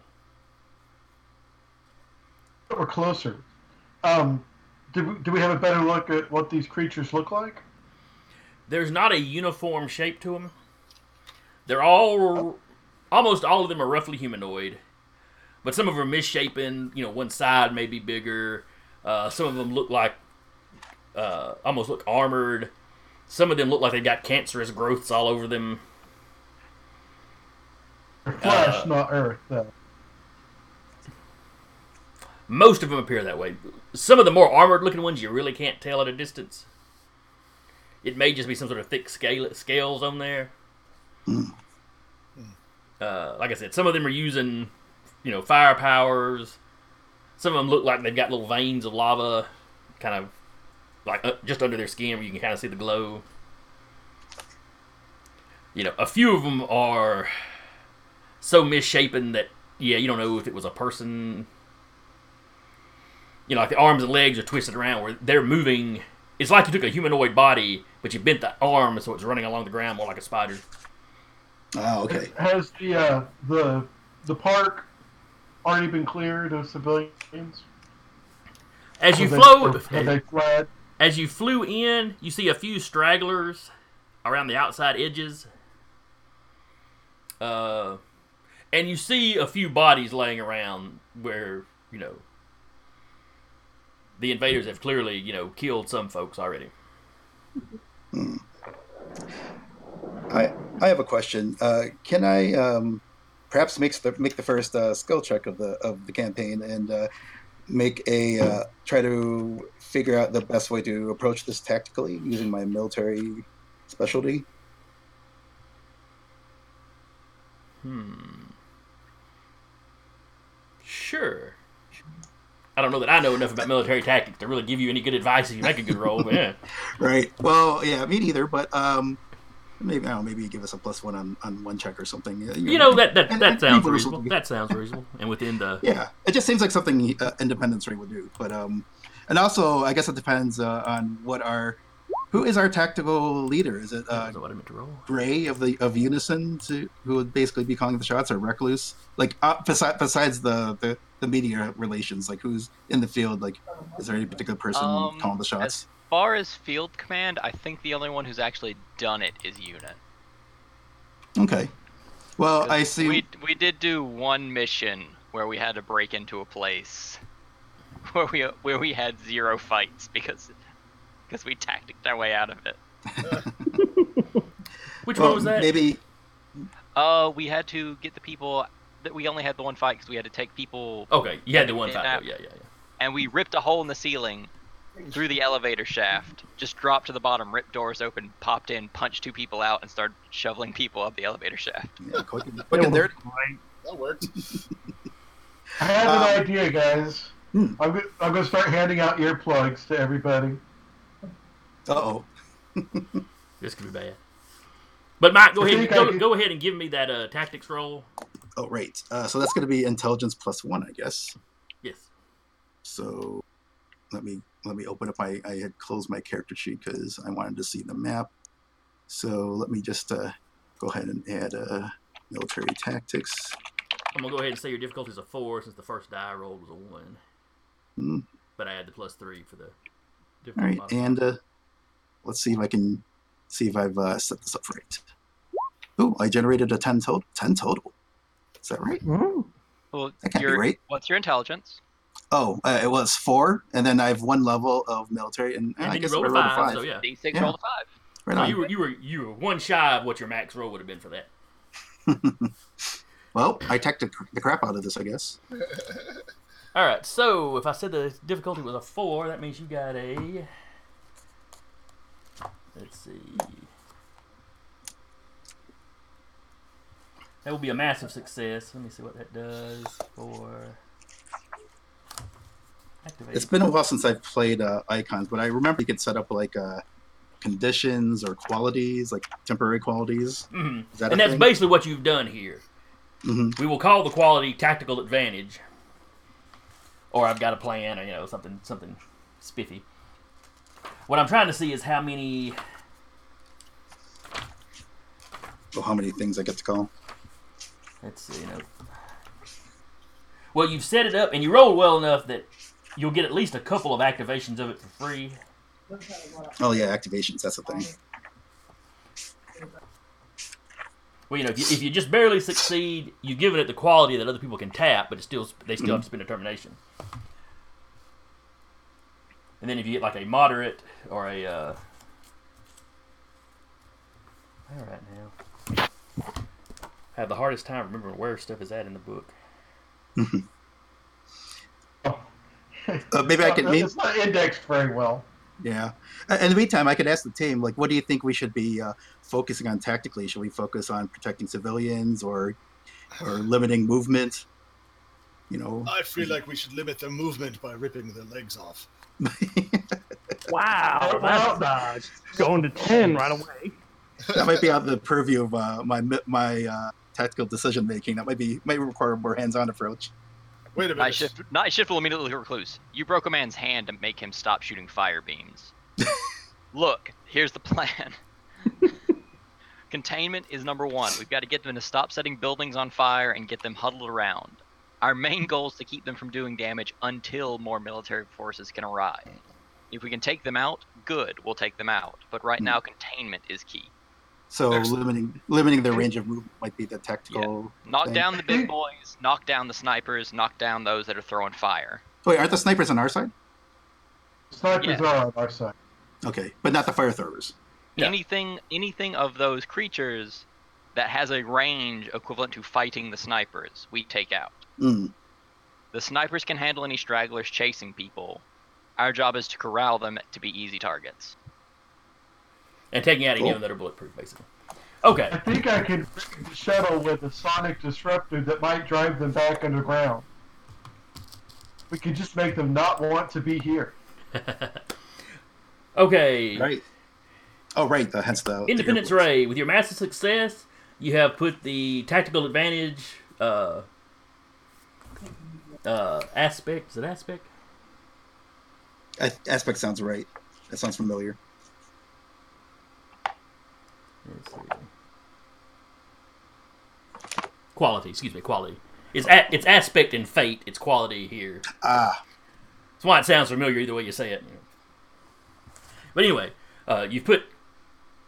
We're closer. Um, do we, do we have a better look at what these creatures look like? There's not a uniform shape to them. They're all, almost all of them are roughly humanoid, but some of them are misshapen. You know, one side may be bigger. Uh, some of them look like, uh, almost look armored. Some of them look like they've got cancerous growths all over them. They're flesh, Uh, not earth. Though. Most of them appear that way. Some of the more armored looking ones you really can't tell at a distance. It may just be some sort of thick scale, scales on there. Uh, like I said, some of them are using, you know, fire powers. Some of them look like they've got little veins of lava, kind of like uh, just under their skin where you can kind of see the glow. You know, a few of them are so misshapen that yeah, you don't know if it was a person you know, like the arms and legs are twisted around where they're moving. It's like you took a humanoid body, but you bent the arm so it's running along the ground more like a spider. Oh, okay. Has the uh, the the park already been cleared of civilians? As you When flow, when they fled. as you flew in, you see a few stragglers around the outside edges. Uh, and you see a few bodies laying around where you know the invaders have clearly you know killed some folks already. I I have a question. Uh, can I um, perhaps make the make the first uh, skill check of the of the campaign and uh, make a uh, try to figure out the best way to approach this tactically using my military specialty? Sure. I don't know that I know enough about military tactics to really give you any good advice if you make a good roll. But yeah. Right. Well, yeah, me neither. But um, maybe I don't know, maybe you give us a plus one on, on one check or something. You know that that, And- that and sounds reasonable. supposed to be- That sounds reasonable, and within the Yeah, it just seems like something uh, Independence Ray would do. But um, and also I guess it depends uh, on what our who is our tactical leader. Is it uh, what I meant to roll. Gray of the of Unison to who would basically be calling the shots, or Recluse? Like uh, besides besides the, the the media relations, like who's in the field? Like, is there any particular person Um, calling the shots? As far as field command, I think the only one who's actually done it is Unit. Okay. Well, I see. We we did do one mission where we had to break into a place where we where we had zero fights because because we tacticked our way out of it. Which well, one was that? Maybe. Uh, we had to get the people that we only had the one fight because we had to take people Okay, you had the one fight. that- Yeah, yeah, yeah. and we ripped a hole in the ceiling through the elevator shaft, just dropped to the bottom, ripped doors open, popped in, punched two people out, and started shoveling people up the elevator shaft. Yeah, quick, and- quick and dirty. That worked. I have Um, an idea, guys. hmm. I'm, go- I'm going to start handing out earplugs to everybody. Uh oh. This could be bad. But Mike, go ahead. Go, go ahead and give me that uh, tactics roll. Oh, right. Uh, so that's going to be intelligence plus one, I guess. Yes. So let me let me open up my. I had closed my character sheet because I wanted to see the map. So let me just uh, go ahead and add uh, military tactics. I'm gonna go ahead and say your difficulty is a four since the first die roll was a one. Hmm. But I add the plus three for the All right, modifier. and uh, let's see if I can see if I've uh, set this up right. Oh, I generated a ten total. Ten total. Is that right? Mm. Well, That can't be right. what's your intelligence? Oh, uh, it was four, and then I have one level of military, and, and I guess rolled I a rolled five, a five. so yeah. D6 Yeah. roll a five. Right So on. you were you were you were one shy of what your max roll would have been for that. Well, I teched the, the crap out of this, I guess. All right. So if I said the difficulty was a four, that means you got a. Let's see. That will be a massive success. Let me see what that does for. Activate. It's been a while since I've played uh, icons, but I remember you could set up like uh, conditions or qualities, like temporary qualities. Mhm. Is that And that's thing? basically what you've done here. hmm We will call the quality tactical advantage, or I've got a plan, or you know something something spiffy. What I'm trying to see is how many. Oh, how many things I get to call? Let's see. You know. Well, you've set it up, and you rolled well enough that you'll get at least a couple of activations of it for free. Oh yeah, activations. That's the thing. Well, you know, if you, if you just barely succeed, you've given it the quality that other people can tap, but it's still they still have to spend determination. And then if you get like a moderate or a uh, all right now, I have the hardest time remembering where stuff is at in the book. Uh, maybe I can. Maybe, It's not indexed very well. yeah. In the meantime, I could ask the team, like, what do you think we should be uh, focusing on tactically? Should we focus on protecting civilians or or limiting movement? You know, I feel like we should limit their movement by ripping their legs off. Wow, that's uh, going to ten right away. that might be out of the purview of uh, my my uh, tactical decision making. That might be might require a more hands-on approach. Wait a minute. Night shift, night shift will immediately recluse. You broke a man's hand to make him stop shooting fire beams. Look, here's the plan. Containment is number one. We've got to get them to stop setting buildings on fire and get them huddled around. Our main goal is to keep them from doing damage until more military forces can arrive. If we can take them out, good, we'll take them out. But right Hmm. now, containment is key. So There's- limiting limiting their range of movement might be the tactical. Knock thing. down the big boys, knock down the snipers, knock down those that are throwing fire. Wait, aren't the snipers on our side? Snipers Yeah. are on our side. Okay, but not the fire throwers. Yeah. Anything anything of those creatures that has a range equivalent to fighting the snipers, we take out. Mm. The snipers can handle any stragglers chasing people. Our job is to corral them to be easy targets. And taking out any Cool. of them that are bulletproof, basically. Okay. I think I can rig the shuttle with a sonic disruptor that might drive them back underground. We could just make them not want to be here. okay. Right. Oh, right. The hence the the Independence airports. Ray. With your massive success, you have put the tactical advantage uh, uh, aspect. Is it aspect? Aspect sounds right. That sounds familiar. Let's see. Quality. Excuse me. Quality. It's a, it's aspect and fate. It's quality here. Ah, That's why it sounds familiar either way you say it. But anyway, uh, you've put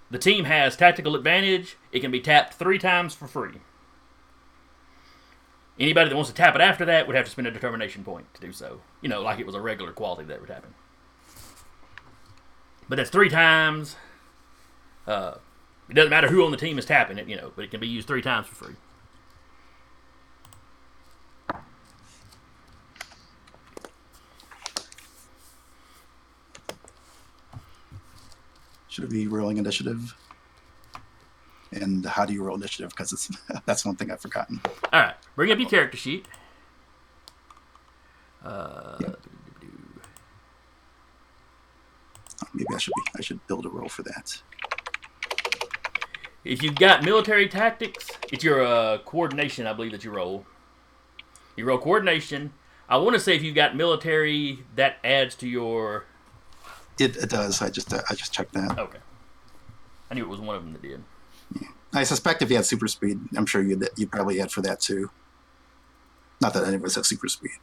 the team has tactical advantage. It can be tapped three times for free. Anybody that wants to tap it after that would have to spend a determination point to do so. You know, like it was a regular quality that would happen. But that's three times. Uh, it doesn't matter who on the team is tapping it, you know, but it can be used three times for free. should it be rolling initiative? And how do you roll initiative? Because it's that's one thing I've forgotten. All right, bring up your character sheet. Uh, Oh, maybe I should be. I should build a roll for that. If you've got military tactics, it's your uh, coordination, I believe, that you roll. You roll coordination. I want to say if you've got military, that adds to your. It, it does. I just uh, I just checked that. Okay. I knew it was one of them that did. I suspect if you had super speed, I'm sure you you probably had for that too. Not that any of us have super speed,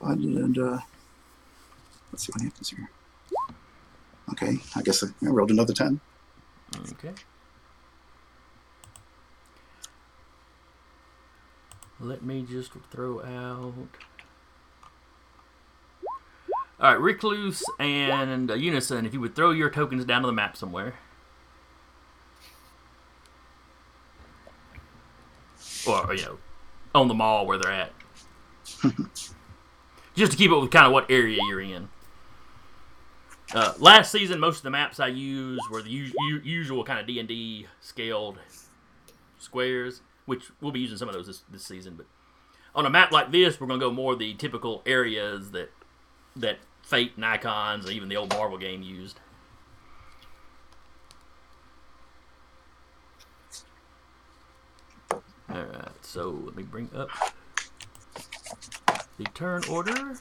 but and uh, let's see what happens here. Okay, I guess I, I rolled another ten. Okay. Let me just throw out. All right, Recluse and uh, Unison, if you would throw your tokens down to the map somewhere. Or, you know, on the mall where they're at. just to keep it with kind of what area you're in. Uh, last season, most of the maps I used were the u- u- usual kind of D and D scaled squares, which we'll be using some of those this, this season. But on a map like this, we're gonna go more the typical areas that that Fate and Icons, and even the old Marvel game used. All right, so let me bring up the turn order. I'm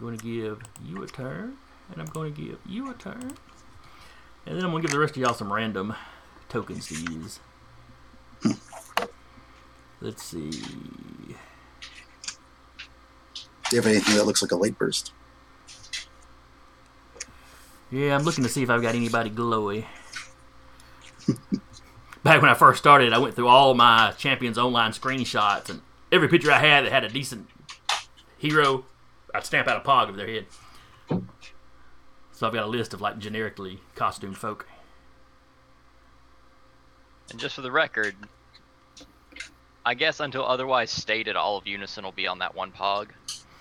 going to give you a turn, and I'm going to give you a turn, and then I'm going to give the rest of y'all some random tokens to use. Let's see. Do you have anything that looks like a light burst? Yeah, I'm looking to see if I've got anybody glowy. Back when I first started, I went through all my Champions Online screenshots, and every picture I had that had a decent hero, I'd stamp out a pog of their head. So I've got a list of like generically costumed folk. And just for the record, I guess until otherwise stated, all of Unison will be on that one pog.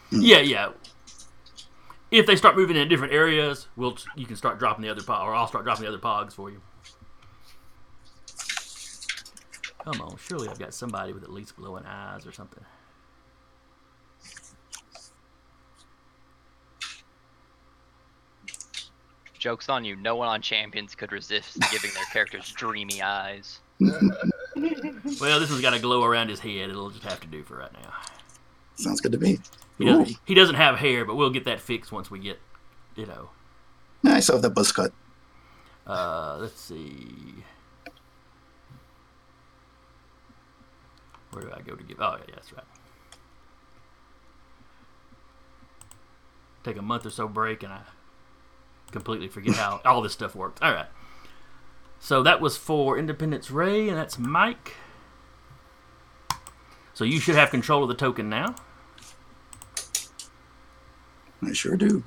Yeah, yeah. If they start moving in different areas, we'll you can start dropping the other pog, or I'll start dropping the other pogs for you. Come on, surely I've got somebody with at least glowing eyes or something. Joke's on you, no one on Champions could resist giving their characters dreamy eyes. Well, this one's got a glow around his head. It'll just have to do for right now. Sounds good to me. He doesn't, he doesn't have hair, but we'll get that fixed once we get, you know. I still the that buzz cut. Uh, let's see. Where do I go to give? Oh, yeah, that's right. Take a month or so break, and I completely forget how all this stuff works. All right. So that was for Independence Ray, and that's Mike. So you should have control of the token now. I sure do.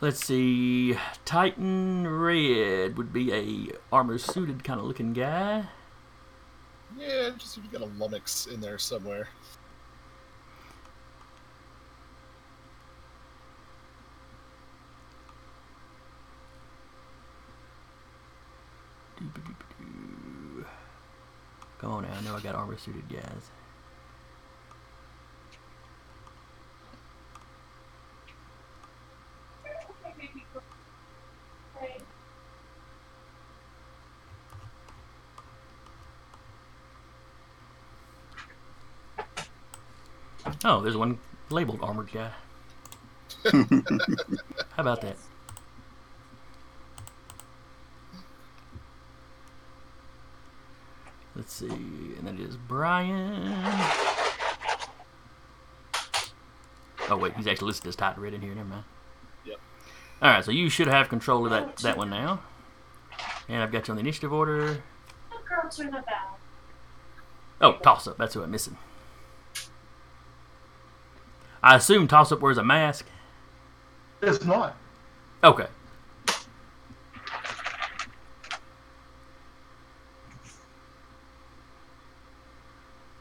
Let's see. Titan Red would be a armor suited kind of looking guy. Yeah, just you got a lummox in there somewhere. Come on now, I know I got armor suited guys. Oh, there's one labeled armored guy. How about that? Let's see, and that is Brian. Oh wait, he's actually listed as Titan Red in here. Never mind. Yep. All right, so you should have control of that that one now. And I've got you on the initiative order. The girls are the bell. Oh, toss up. That's who I'm missing. I assume toss up wears a mask. It's not. Okay.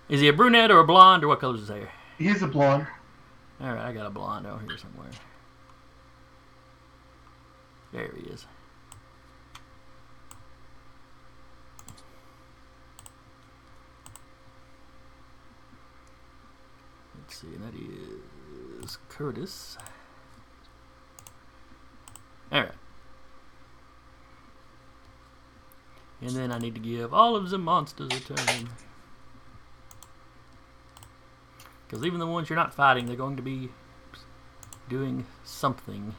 Is he a brunette or a blonde or what color is his hair? He's a blonde. All right, I got a blonde out here somewhere. There he is. Let's see, and that is Curtis. All right. And then I need to give all of the monsters a turn. Because even the ones you're not fighting, they're going to be doing something.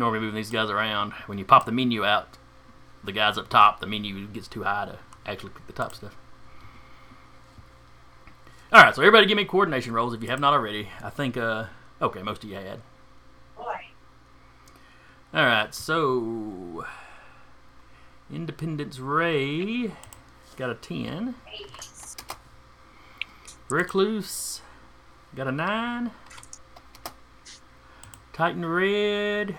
Me moving these guys around. When you pop the menu out, the guys up top, the menu gets too high to actually pick the top stuff. All right, so everybody give me coordination rolls if you have not already. I think, uh, okay, most of you had. Boy. All right, so Independence Ray got a 10. Babies. Recluse got a 9. Titan Red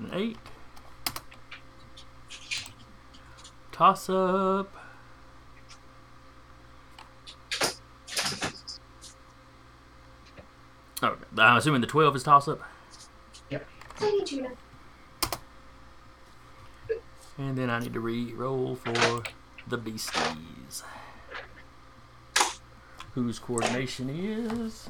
got an 8. Toss up. Oh, I'm assuming the 12 is toss up. Tiny tuna. And then I need to re-roll for the beasties. Whose coordination is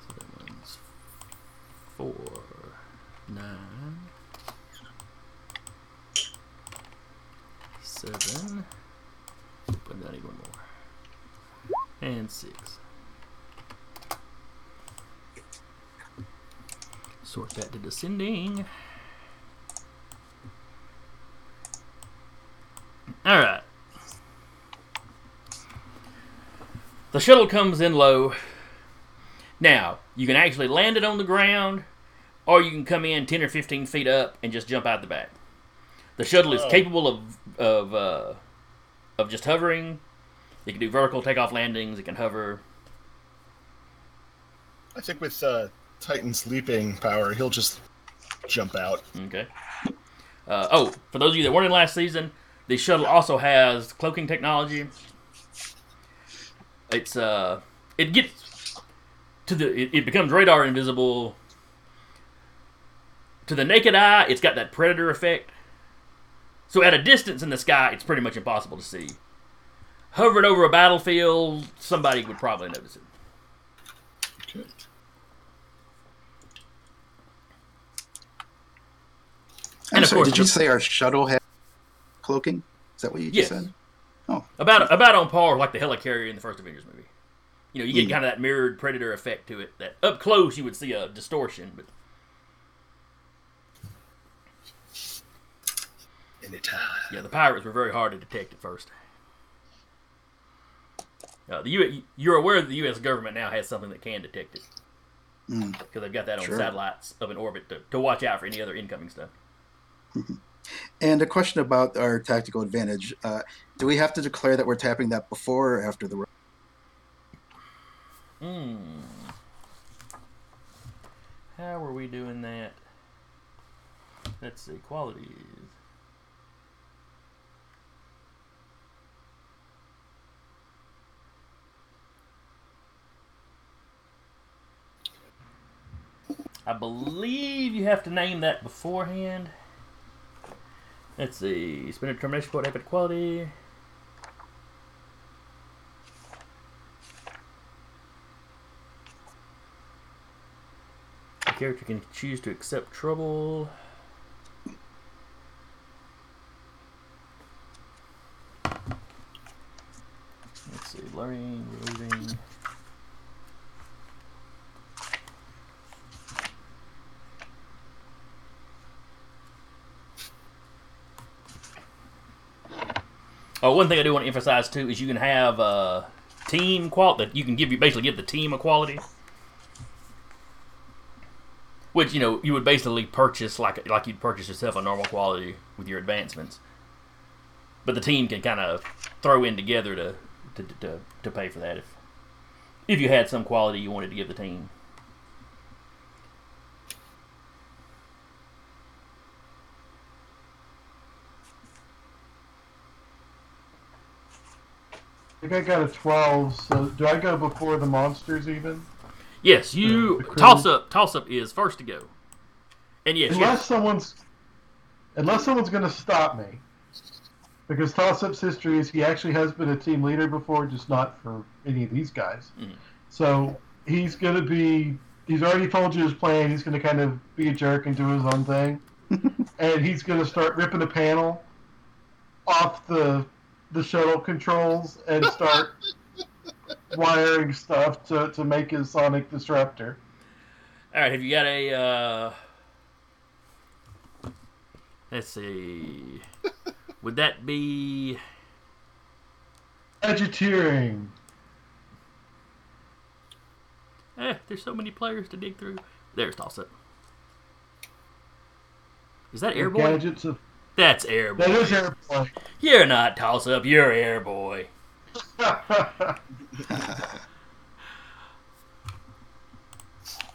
So that one's four, nine, seven. But I need one more. And six. Sort that to descending. Alright. The shuttle comes in low. Now, you can actually land it on the ground, or you can come in 10 or 15 feet up and just jump out the back. The shuttle is Oh. capable of of uh, of just hovering. It can do vertical takeoff landings. It can hover. I think with uh, Titan's leaping power, he'll just jump out. Okay. Uh, oh, for those of you that weren't in last season, the shuttle also has cloaking technology. It's uh, it gets to the it, it becomes radar invisible. To the naked eye, it's got that predator effect. So at a distance in the sky, it's pretty much impossible to see. Hovering over a battlefield, somebody would probably notice it. Okay. And I'm of sorry, course did you say our shuttle had cloaking? Is that what you just Yes. Said? About about on par with like the helicarrier in the first Avengers movie. You know, you get Mm. kind of that mirrored predator effect to it. That up close you would see a distortion, but Anytime. yeah, the pirates were very hard to detect at first. Uh, the U- you're aware that the U.S. government now has something that can detect it Mm. because they've got that on Sure. satellites up in orbit to, to watch out for any other incoming stuff. And a question about our tactical advantage. Uh, do we have to declare that we're tapping that before or after the? Hmm. How are we doing that? Let's see, qualities. I believe you have to name that beforehand. Let's see. Spend a determination point, epic quality. The character can choose to accept trouble. Let's see, learning, Oh, one thing I do want to emphasize too is you can have uh, team qual that you can give you basically give the team equality which you know you would basically purchase like like you'd purchase yourself a normal quality with your advancements. But the team can kind of throw in together to to, to to pay for that if if you had some quality you wanted to give the team think I got a 12, so do I go before the monsters even? yes you the toss up toss up is first to go and yes, Unless yes someone's unless someone's going to stop me. Because Toss Up's history is he actually has been a team leader before, just not for any of these guys. Mhm. So he's going to be. He's already told you his plan. He's going to kind of be a jerk and do his own thing, and he's going to start ripping the panel off the the shuttle controls and start wiring stuff to, to make his sonic disruptor. all right have you got a uh let's see would that be Gadgeteering. Eh, there's so many players to dig through. There's toss up. Is that air boy? Gadgets of That's Airboy. that boy. is airplane. You're not toss up. You're Airboy.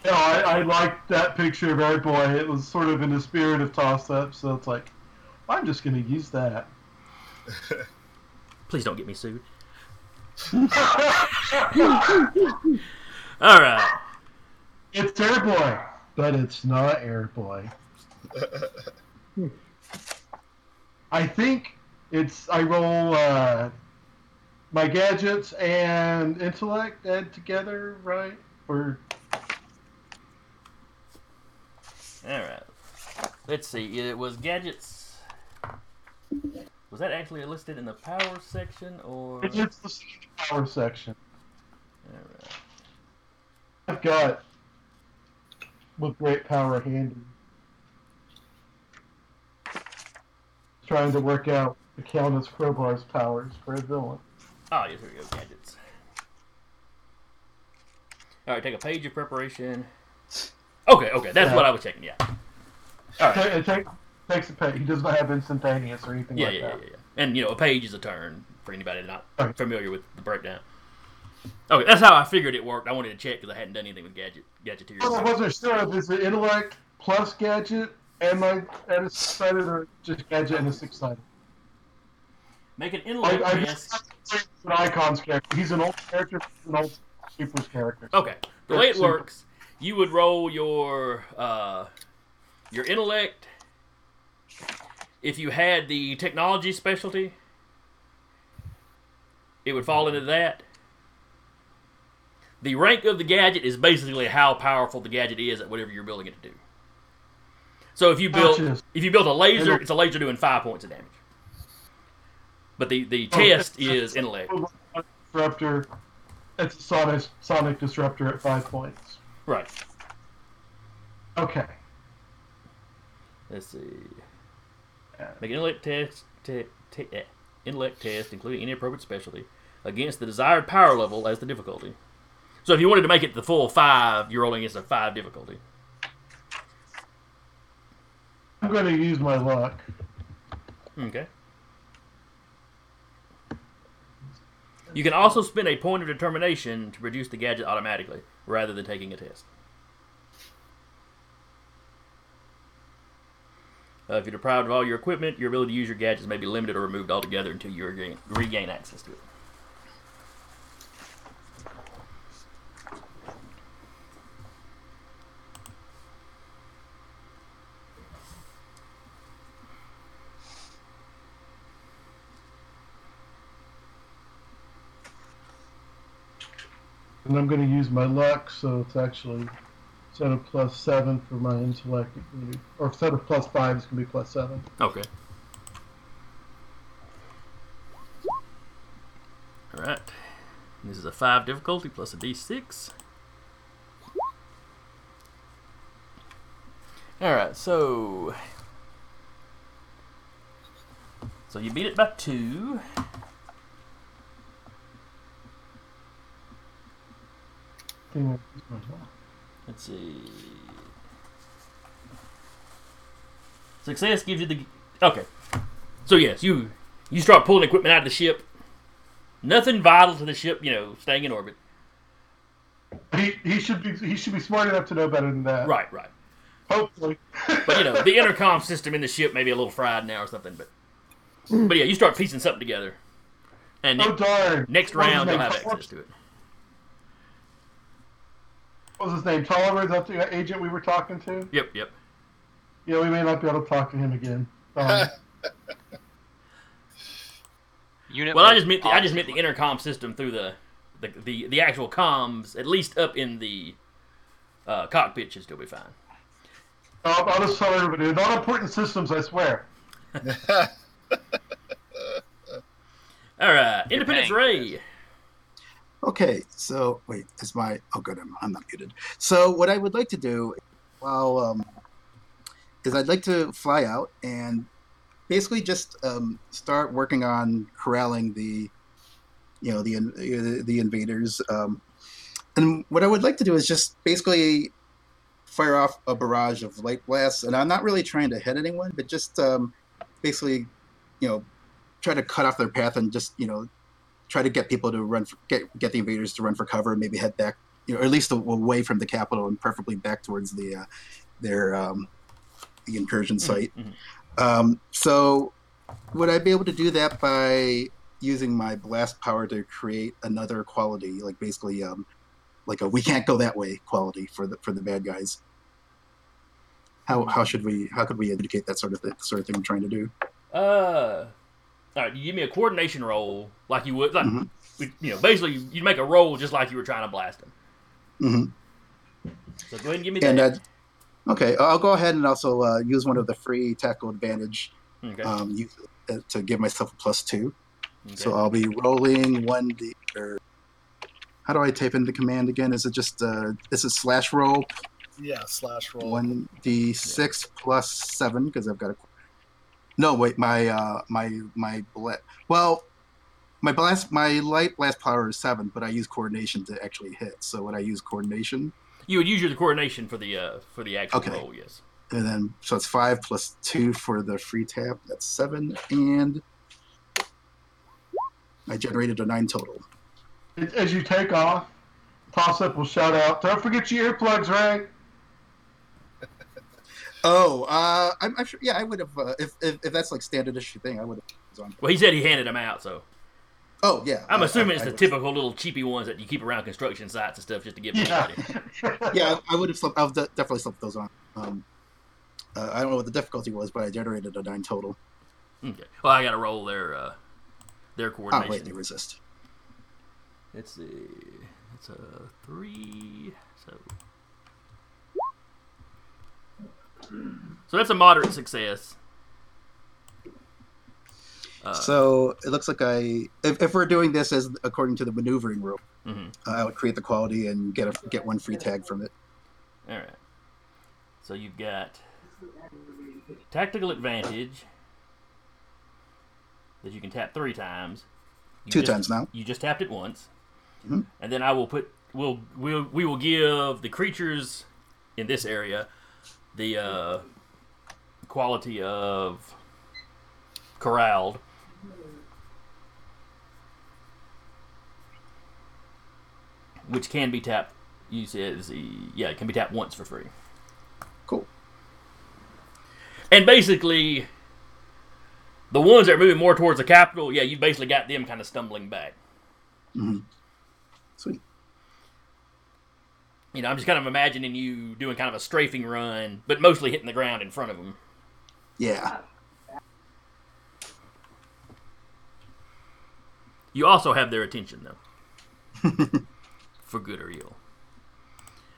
No, I, I liked that picture of Airboy. It was sort of in the spirit of toss up, so it's like, I'm just going to use that. Please don't get me sued. All right. it's Airboy, but it's not Airboy. I think it's I roll uh, my gadgets and intellect add together, right? Or All right. Let's see. It was gadgets. Was that actually listed in the power section or? it's the power section. All right. I've got with great power handy. Trying to work out the Countess Crowbar's powers for a villain. Oh, yes, here we go. Gadgets. All right, take a page of preparation. Okay, okay, that's Yeah. what I was checking. Yeah. All right. It take, takes a page. He does not have instantaneous or anything Yeah, like yeah, yeah, that. yeah, yeah. And you know, a page is a turn for anybody not Right. familiar with the breakdown. Okay, that's how I figured it worked. I wanted to check because I hadn't done anything with gadget gadgeteers. Oh, well, I wasn't sure if it's an intellect plus gadget and my and a six sided or just gadget and a six sided. Make an I, intellect I just an icon's character. He's an old character. He's an old Super's character. Okay. The way it works, you would roll your uh, your intellect. If you had the technology specialty, it would fall into that. The rank of the gadget is basically how powerful the gadget is at whatever you're building it to do. So if you build Gotcha. if you built a laser, it's a laser doing five points of damage. But the, the Oh, test it's- is intellect. Disruptor. It's a sonic, sonic disruptor at five points. Right. Okay. Let's see. Make an intellect test, te- te- eh, intellect test, including any appropriate specialty, against the desired power level as the difficulty. So if you wanted to make it the full five, you're rolling against a five difficulty. I'm going to use my luck. Okay. You can also spend a point of determination to produce the gadget automatically, rather than taking a test. Uh, if you're deprived of all your equipment, your ability to use your gadgets may be limited or removed altogether until you regain, regain access to it. And I'm going to use my luck, so it's actually instead of plus seven for my intellect, or instead of plus five, it's going to be plus seven. Okay. All right. This is a five difficulty plus a d6. All right. So. So you beat it by two. I think I use my luck. Let's see. Success gives you the okay. So yes, you you start pulling equipment out of the ship. Nothing vital to the ship, you know, staying in orbit. He, he should be he should be smart enough to know better than that. Right, right. Hopefully. But you know, the intercom system in the ship may be a little fried now or something. But but yeah, you start piecing something together, and oh ne- darn. next round you'll have access to it. What was his name? Tolliver? Is that the agent we were talking to? Yep, yep. Yeah, we may not be able to talk to him again. Um, Unit Well, I just meant the, I just meant the intercom system through the the, the, the actual comms, at least up in the uh, cockpit, should still be fine. I'll, I'll just tell everybody. They're not important systems, I swear. All right, Independence paying. Ray. Okay, so wait, is my oh good, I'm, I'm not muted. So what I would like to do, well, um, is I'd like to fly out and basically just um, start working on corralling the, you know, the the invaders. Um, and what I would like to do is just basically fire off a barrage of light blasts, and I'm not really trying to hit anyone, but just um, basically, you know, try to cut off their path and just you know try to get people to run for, get get the invaders to run for cover and maybe head back you know or at least away from the capital and preferably back towards the uh, their um, the incursion site mhm. um, so would i be able to do that by using my blast power to create another quality like basically um, like a we can't go that way quality for the for the bad guys how, how should we how could we indicate that sort of thing, sort of thing I'm trying to do? Uh, all right, you give me a coordination roll like you would, like Mhm. you know, basically you'd make a roll just like you were trying to blast him. hmm So go ahead and give me And that. uh, okay, I'll go ahead and also uh, use one of the free tackle advantage okay. um, use, uh, to give myself a plus two. okay. So I'll be rolling one d. Or how do I type in the command again? Is it just uh, is it slash roll Yeah, slash roll. one d six plus seven because I've got a. No wait, my uh, my my bla- well, my blast my light blast power is seven, but I use coordination to actually hit. So would I use coordination? you would use your coordination for the uh for the actual Okay. roll. Yes. and then so it's five plus two for the free tap. That's seven, and I generated a nine total. As- As you take off, Toss Up will shout out, "Don't forget your earplugs, Ray." Oh, uh, I'm, I'm sure. Yeah, I would have uh, if, if if that's like standard issue thing. I would have. Well, he said he handed them out, so Oh yeah. I'm I- assuming I- it's I the would- typical little cheapy ones that you keep around construction sites and stuff just to give Yeah. everybody. Yeah, I would have slipped. I've definitely slipped those on. Um, uh, I don't know what the difficulty was, but I generated a nine total. Okay. Well, I got to roll their uh, their Oh wait, they resist. Let's see. It's a three. So. So that's a moderate success. Uh, so it looks like I, if, if we're doing this as according to the maneuvering rule, mhm. uh, I would create the quality and get a get one free tag from it. All right. So you've got tactical advantage that you can tap three times. You Two just- times now. You just tapped it once, Mhm. and then I will put we'll we'll we will give the creatures in this area the uh, quality of corralled. Which can be tapped. You said yeah, it can be tapped once for free. Cool. And basically, the ones that are moving more towards the capital, yeah, you basically got them kind of stumbling back. hmm Sweet. You know, I'm just kind of imagining you doing kind of a strafing run, but mostly hitting the ground in front of them. Yeah. You also have their attention, though, for good or ill.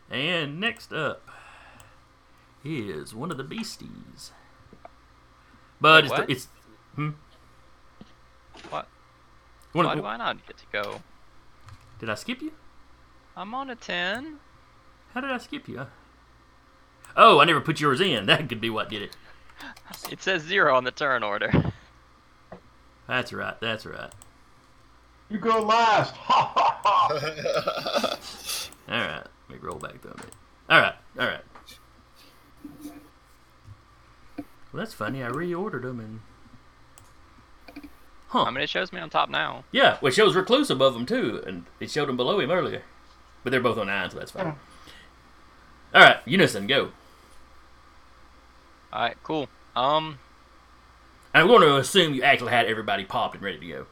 And next up is one of the beasties. But Wait, it's, what? it's hmm. What? One Why of, do I not get to go? Did I skip you? I'm on a 10. How did I skip you? Oh, I never put yours in. That could be what did it. It says zero on the turn order. That's right. That's right. You go last. Ha ha ha. All right. Let me roll back through a minute. All right. All right. Well, that's funny. I reordered them and. Huh. I mean, it shows me on top now. Yeah, well, it shows Recluse above him too, and it showed him below him earlier. But they're both on nine, so that's fine. All right, Unison, go. All right, cool. Um, I'm going to assume you actually had everybody popped and ready to go.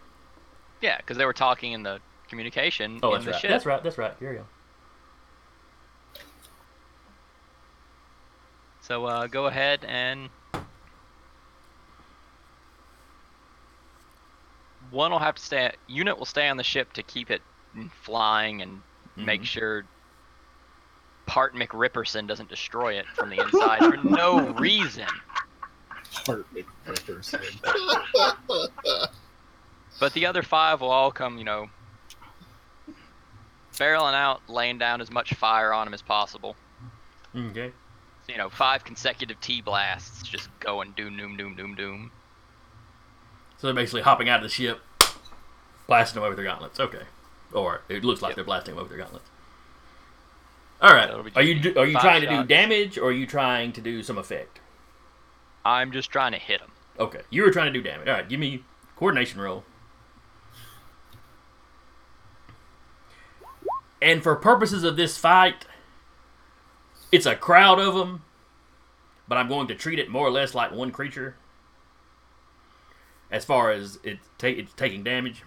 yeah, because they were talking in the communication Oh, in that's the right. ship. That's right. That's right. Here you go. So uh, go ahead and one will have to stay. Unit will stay on the ship to keep it flying and make Mhm. sure Part McRipperson doesn't destroy it from the inside for no reason. Heart person. But the other five will all come, you know, barreling out, laying down as much fire on him as possible. Okay. So, you know, five consecutive T blasts just going doom, doom, doom, doom, doom. So they're basically hopping out of the ship, blasting them over their gauntlets. Okay. Or it looks like they're blasting them over their gauntlets. All right. Are you do, are you trying to do damage or are you trying to do some effect? I'm just trying to hit him. Okay. You were trying to do damage. All right. Give me coordination roll. And for purposes of this fight, it's a crowd of them, but I'm going to treat it more or less like one creature. As far as it ta- it's taking damage.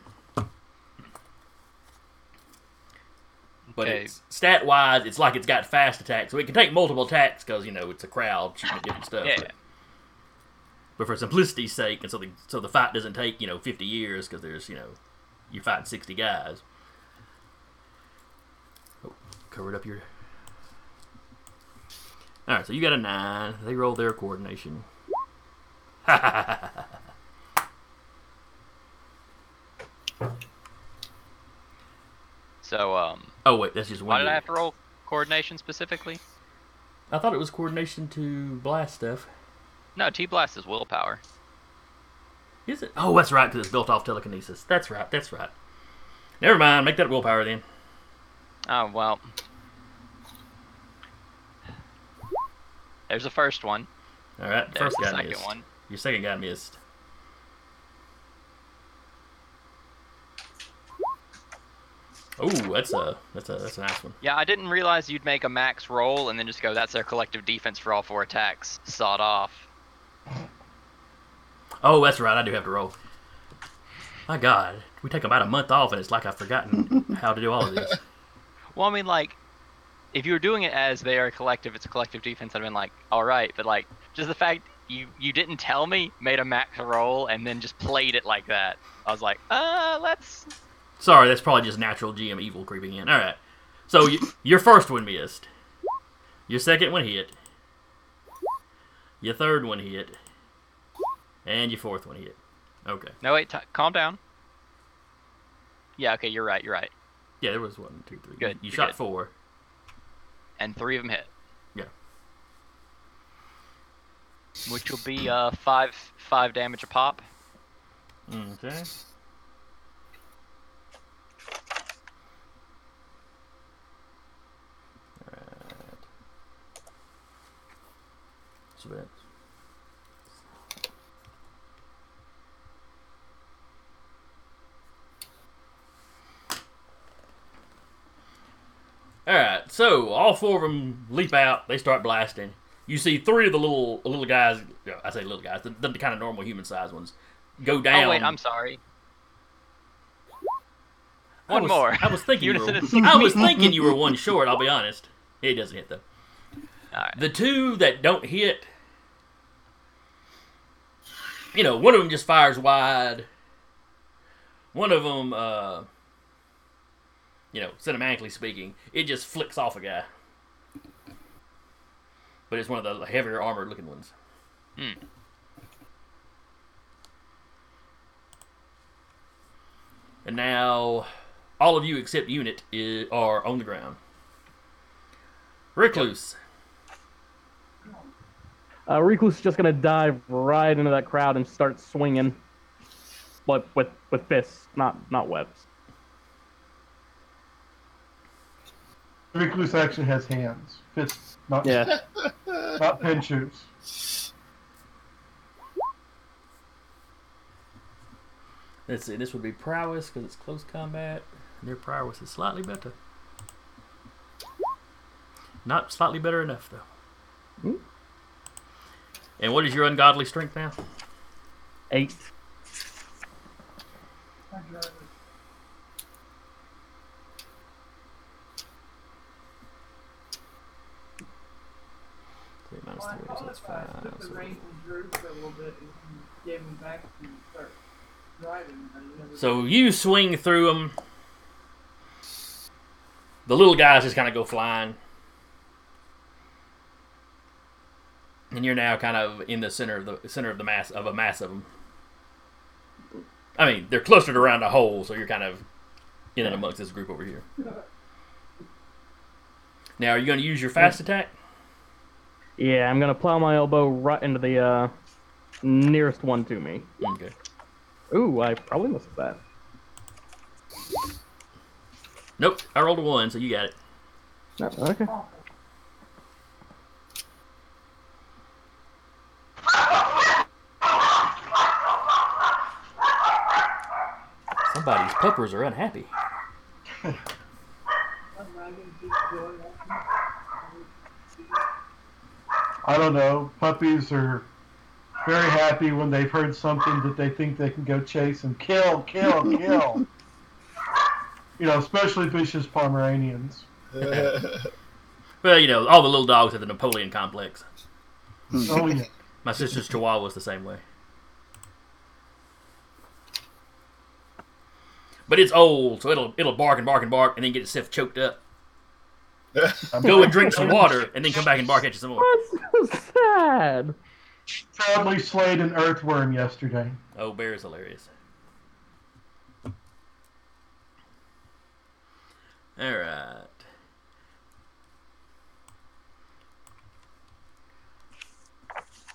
But Okay. it's stat wise, it's like it's got fast attack, so it can take multiple attacks because you know it's a crowd shooting at different stuff. Yeah. But, but for simplicity's sake, and so the so the fight doesn't take you know 50 years because there's you know you're fighting 60 guys. Oh, covered up your. All right, so you got a nine. They roll their coordination. So, um, oh wait, that's just one. why did I have to roll coordination specifically? I thought it was coordination to blast stuff. No, T blast is willpower. Is it? Oh, that's right, because it's built off telekinesis. That's right. That's right. Never mind. Make that willpower then. Oh well. There's the first one. All right. There's First the guy second missed. one. Your second guy missed. Oh, that's a that's a that's a nice one. Yeah, I didn't realize you'd make a max roll and then just go, that's their collective defense for all four attacks. Sawed off. Oh, that's right. I do have to roll. My God, we take about a month off, and it's like I've forgotten how to do all of this. Well, I mean, like, if you were doing it as they are a collective, it's a collective defense. I'd have been like, all right, but like, just the fact you you didn't tell me, made a max roll, and then just played it like that. I was like, uh, let's. Sorry, that's probably just natural GM evil creeping in. All right. So y your first one missed. Your second one hit. Your third one hit. And your fourth one hit. Okay. No, wait, t- calm down. Yeah, okay, you're right, you're right. Yeah, there was one, two, three. Good, You you're shot good. four. And three of them hit. Yeah. Which will be uh five five damage a pop. Okay. Switch. Alright, so all four of them leap out. They start blasting. You see three of the little little guys. I say little guys, the, the kind of normal human sized ones, go down. Oh wait, I'm sorry. I One was- more. I was thinking. You were, I was thinking you were one short. I'll be honest. It doesn't hit though. Alright. The two that don't hit, you know, one of them just fires wide. One of them, uh, you know, cinematically speaking, it just flicks off a guy. But it's one of the heavier armored looking ones. Hmm. And now, all of you except Unit i are on the ground. Recluse. Uh, Recluse is just gonna dive right into that crowd and start swinging, but with with fists, not not webs. Recluse actually has hands, fists, not Yeah. not pinchers. Let's see, this would be prowess because it's close combat. Their prowess is slightly better. Not slightly better enough, though. Hmm. And what is your ungodly strength now? Eight. Three minus Well, I three, so thought that's if I took the so- reins and for a little bit and gave him back to start driving, So you swing through them. The little guys just kind of go flying. And you're now kind of in the center of the center of the mass of a mass of them. I mean, they're clustered around a hole, so you're kind of in and amongst this group over here. Now, are you going to use your fast attack? Yeah, I'm gonna plow my elbow right into the uh, nearest one to me. Okay. Ooh, I probably missed that. Nope, I rolled a one, so you got it. No, okay. Somebody's puppers are unhappy. I'm not gonna keep going. I don't know. Puppies are very happy when they've heard something that they think they can go chase and kill, kill, kill. you know, especially vicious Pomeranians. Well, you know, all the little dogs have the Napoleon complex. Oh yeah. My sister's Chihuahua's the same way. But it's old, so it'll it'll bark and bark and bark, and then get itself choked up. Go and drink some water, and then come back and bark at you some more. That's so sad. Proudly slayed an earthworm yesterday. Oh, bear is hilarious. All right.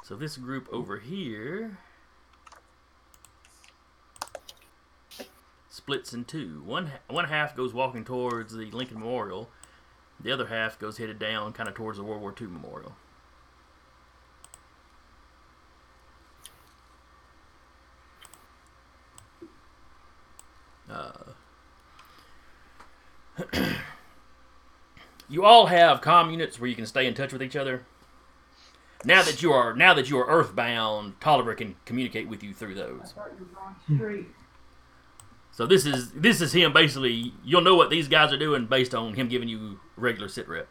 So this group over here splits in two. One one half goes walking towards the Lincoln Memorial. The other half goes headed down, kind of towards the World War II Memorial. Uh, you all have comm units where you can stay in touch with each other. Now that you are now that you are earthbound, Tolliver can communicate with you through those. thought you were on straight. So this is this is him basically. You'll know what these guys are doing based on him giving you regular sit rep.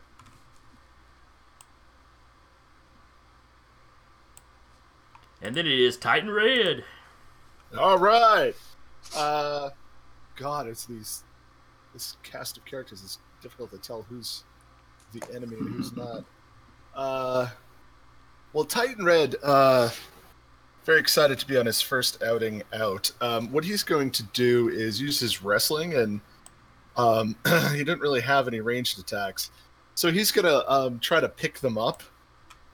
And then it is Titan Red. All right. Uh, God, it's these. This cast of characters is difficult to tell who's the enemy and who's not. Uh, well, Titan Red. Uh, very excited to be on his first outing out. Um, what he's going to do is use his wrestling, and um, he didn't really have any ranged attacks, so he's gonna um, try to pick them up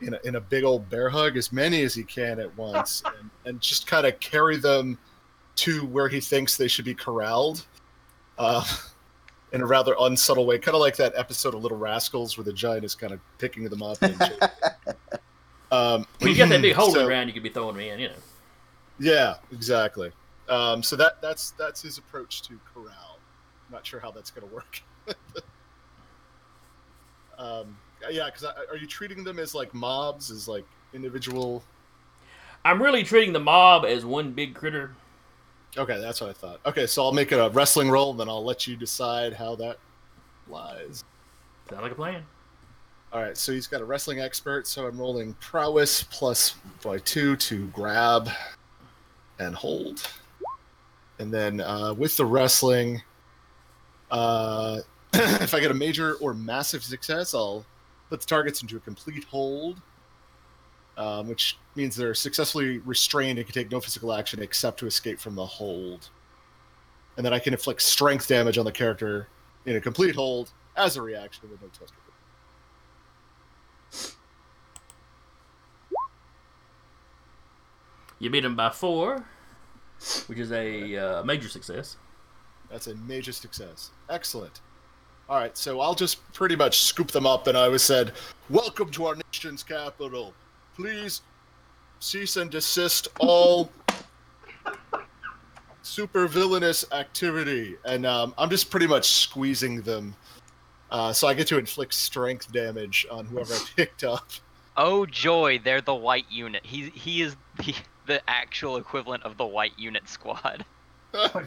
in a, in a big old bear hug, as many as he can at once, and, and just kind of carry them to where he thinks they should be corralled. Uh, in a rather unsubtle way, kind of like that episode of Little Rascals where the giant is kind of picking them up. And um, When you got that big hole in so- the ground, you could be throwing me in. You know. yeah, exactly. Um, so that that's that's his approach to corral. not sure how that's going to work. um, yeah, because are you treating them as like mobs, as like individual? I'm really treating the mob as one big critter. Okay, that's what I thought. Okay, so I'll make it a wrestling roll, and then I'll let you decide how that lies. Sound like a plan. All right, so he's got a wrestling expert, so I'm rolling prowess plus by two to grab and hold. And then uh, with the wrestling, uh, if I get a major or massive success, I'll put the targets into a complete hold, um, which means they're successfully restrained and can take no physical action except to escape from the hold. And then I can inflict strength damage on the character in a complete hold as a reaction with no test. You beat him by four, which is a uh, major success. That's a major success. Excellent. All right, so I'll just pretty much scoop them up, and I was said, "Welcome to our nation's capital. Please cease and desist all super villainous activity." And um, I'm just pretty much squeezing them, uh, so I get to inflict strength damage on whoever I picked up. Oh joy, they're the white unit. He he is the the actual equivalent of the white unit squad.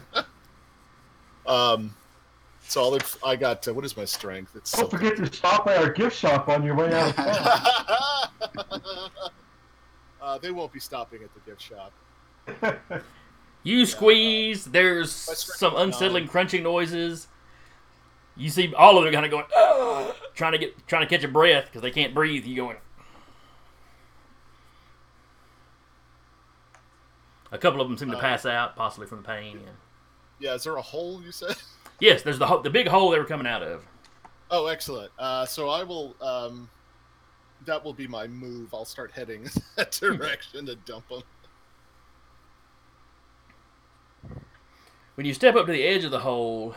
Um, so I'll, inf- I got uh, what is my strength? It's Don't something. forget to stop by our gift shop on your way out of town. uh, they won't be stopping at the gift shop. You squeeze. There's some is nine. unsettling crunching noises. You see all of them kind of going, trying to get, trying to catch a breath because they can't breathe. You going. A couple of them seem to Uh, pass out, possibly from the pain. Yeah. Yeah, is there a hole you said? Yes, there's the ho- the big hole they were coming out of. Oh, excellent. Uh, so I will. Um, that will be my move. I'll start heading that direction to dump them. When you step up to the edge of the hole,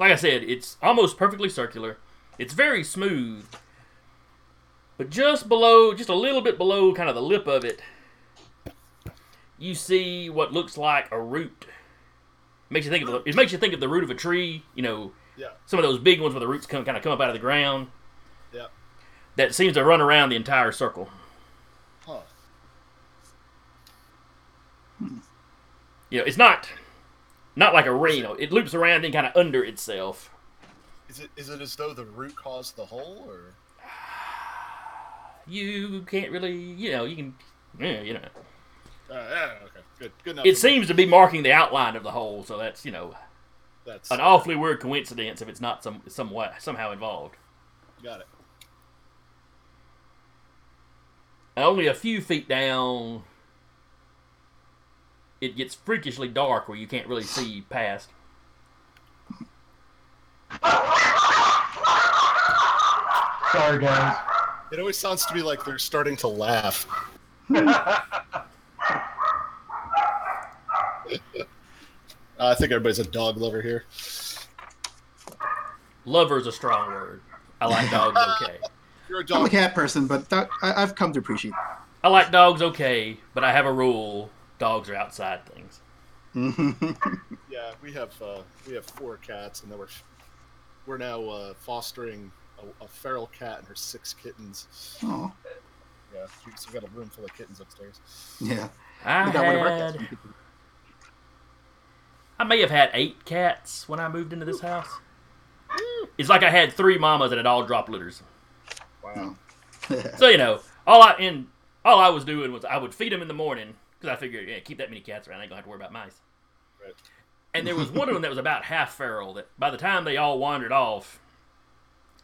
like I said, it's almost perfectly circular. It's very smooth. But just below, just a little bit below kind of the lip of it, you see what looks like a root. Makes you think of the, it makes you think of the root of a tree, you know, Yeah. some of those big ones where the roots come kind of come up out of the ground. Yeah. That seems to run around the entire circle. Huh. You know, it's not not like a. You it loops around and kind of under itself. Is it is it as though the root caused the hole, or You can't really, you know, you can, yeah, you know. uh, yeah, okay, good, good enough. It for me. seems to be marking the outline of the hole, so that's you know that's an awfully weird coincidence if it's not some some way, somehow involved. got it. And only a few feet down, it gets freakishly dark where you can't really see past. Sorry, guys. It always sounds to me like they're starting to laugh. Uh, I think everybody's a dog lover here. Lover is a strong word. I like dogs okay. You're a I'm a dog. cat person, but that, I, I've come to appreciate. I like dogs okay, but I have a rule: dogs are outside things. Yeah, we have uh, we have four cats, and then we're we're now uh, fostering a, a feral cat and her six kittens. oh, Yeah, we- so we got a room full of kittens upstairs. yeah. I We got one of our cats. had I may have had eight cats when I moved into this house. It's like I had three mamas that had all dropped litters. Wow. So you know, all I and all I was doing was I would feed them in the morning because I figured, yeah, keep that many cats around, I ain't gonna have to worry about mice. Right. And there was one of them that was about half feral. That by the time they all wandered off,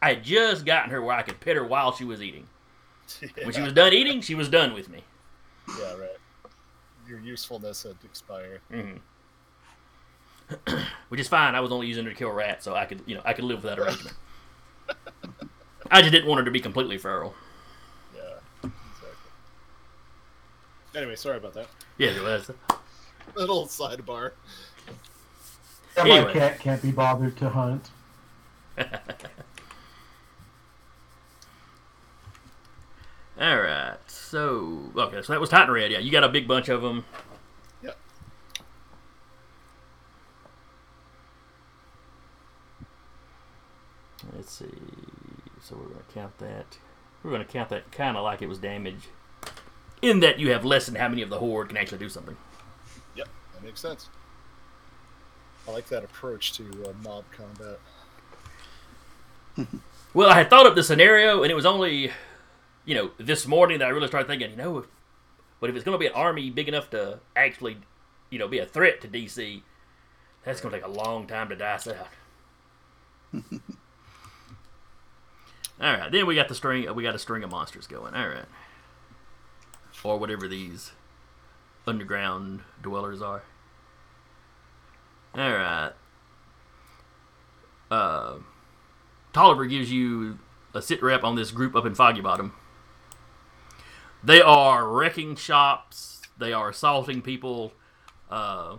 I had just gotten her where I could pet her while she was eating. When she was done eating, she was done with me. Yeah, right. Your usefulness had expired. hmm Which is fine. I was only using her to kill rats, so I could, you know, I could live with that arrangement. I just didn't want her to be completely feral. Yeah, exactly. Anyway, sorry about that. Yeah, it was. Little sidebar. Yeah, my Anyway. cat can't be bothered to hunt. All right. So okay, so that was Titan Red. Yeah, you got a big bunch of them. Yep. Let's see. So we're going to count that. We're going to count that kind of like it was damage. In that you have less than how many of the horde can actually do something. Yep, that makes sense. I like that approach to uh, mob combat. Well, I had thought up the scenario, and it was only, you know, this morning that I really started thinking, you know, but if it's going to be an army big enough to actually, you know, be a threat to DC, that's going to take a long time to dice out. All right, then we got the string. We got a string of monsters going. All right, or whatever these underground dwellers are. All right. Uh. Tolliver gives you a sit rep on this group up in Foggy Bottom. They are wrecking shops. They are assaulting people. Uh,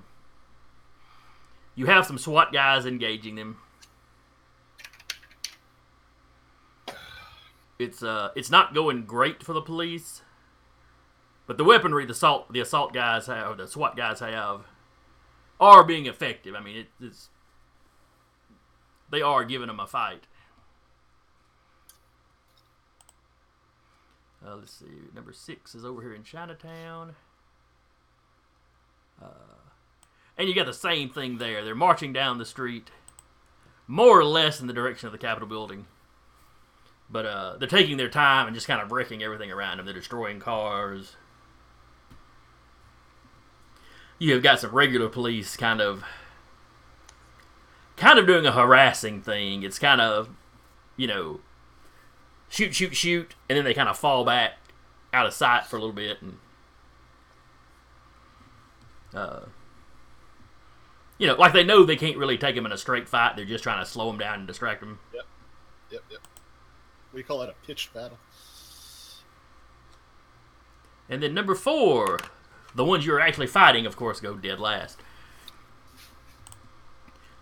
you have some SWAT guys engaging them. It's uh, it's not going great for the police, but the weaponry the assault the assault guys have, the SWAT guys have, are being effective. I mean, it, it's they are giving them a fight. Uh, let's see. Number six is over here in Chinatown. Uh, and you got the same thing there. They're marching down the street, more or less in the direction of the Capitol building. But uh, they're taking their time and just kind of wrecking everything around them. They're destroying cars. You have got some regular police kind of, kind of doing a harassing thing. It's kind of, you know, shoot, shoot, shoot, and then they kind of fall back out of sight for a little bit, and uh, you know, like they know they can't really take him in a straight fight. They're just trying to slow him down and distract him. Yep, yep. Yep. We call that a pitched battle. And then number four, the ones you're actually fighting, of course, go dead last.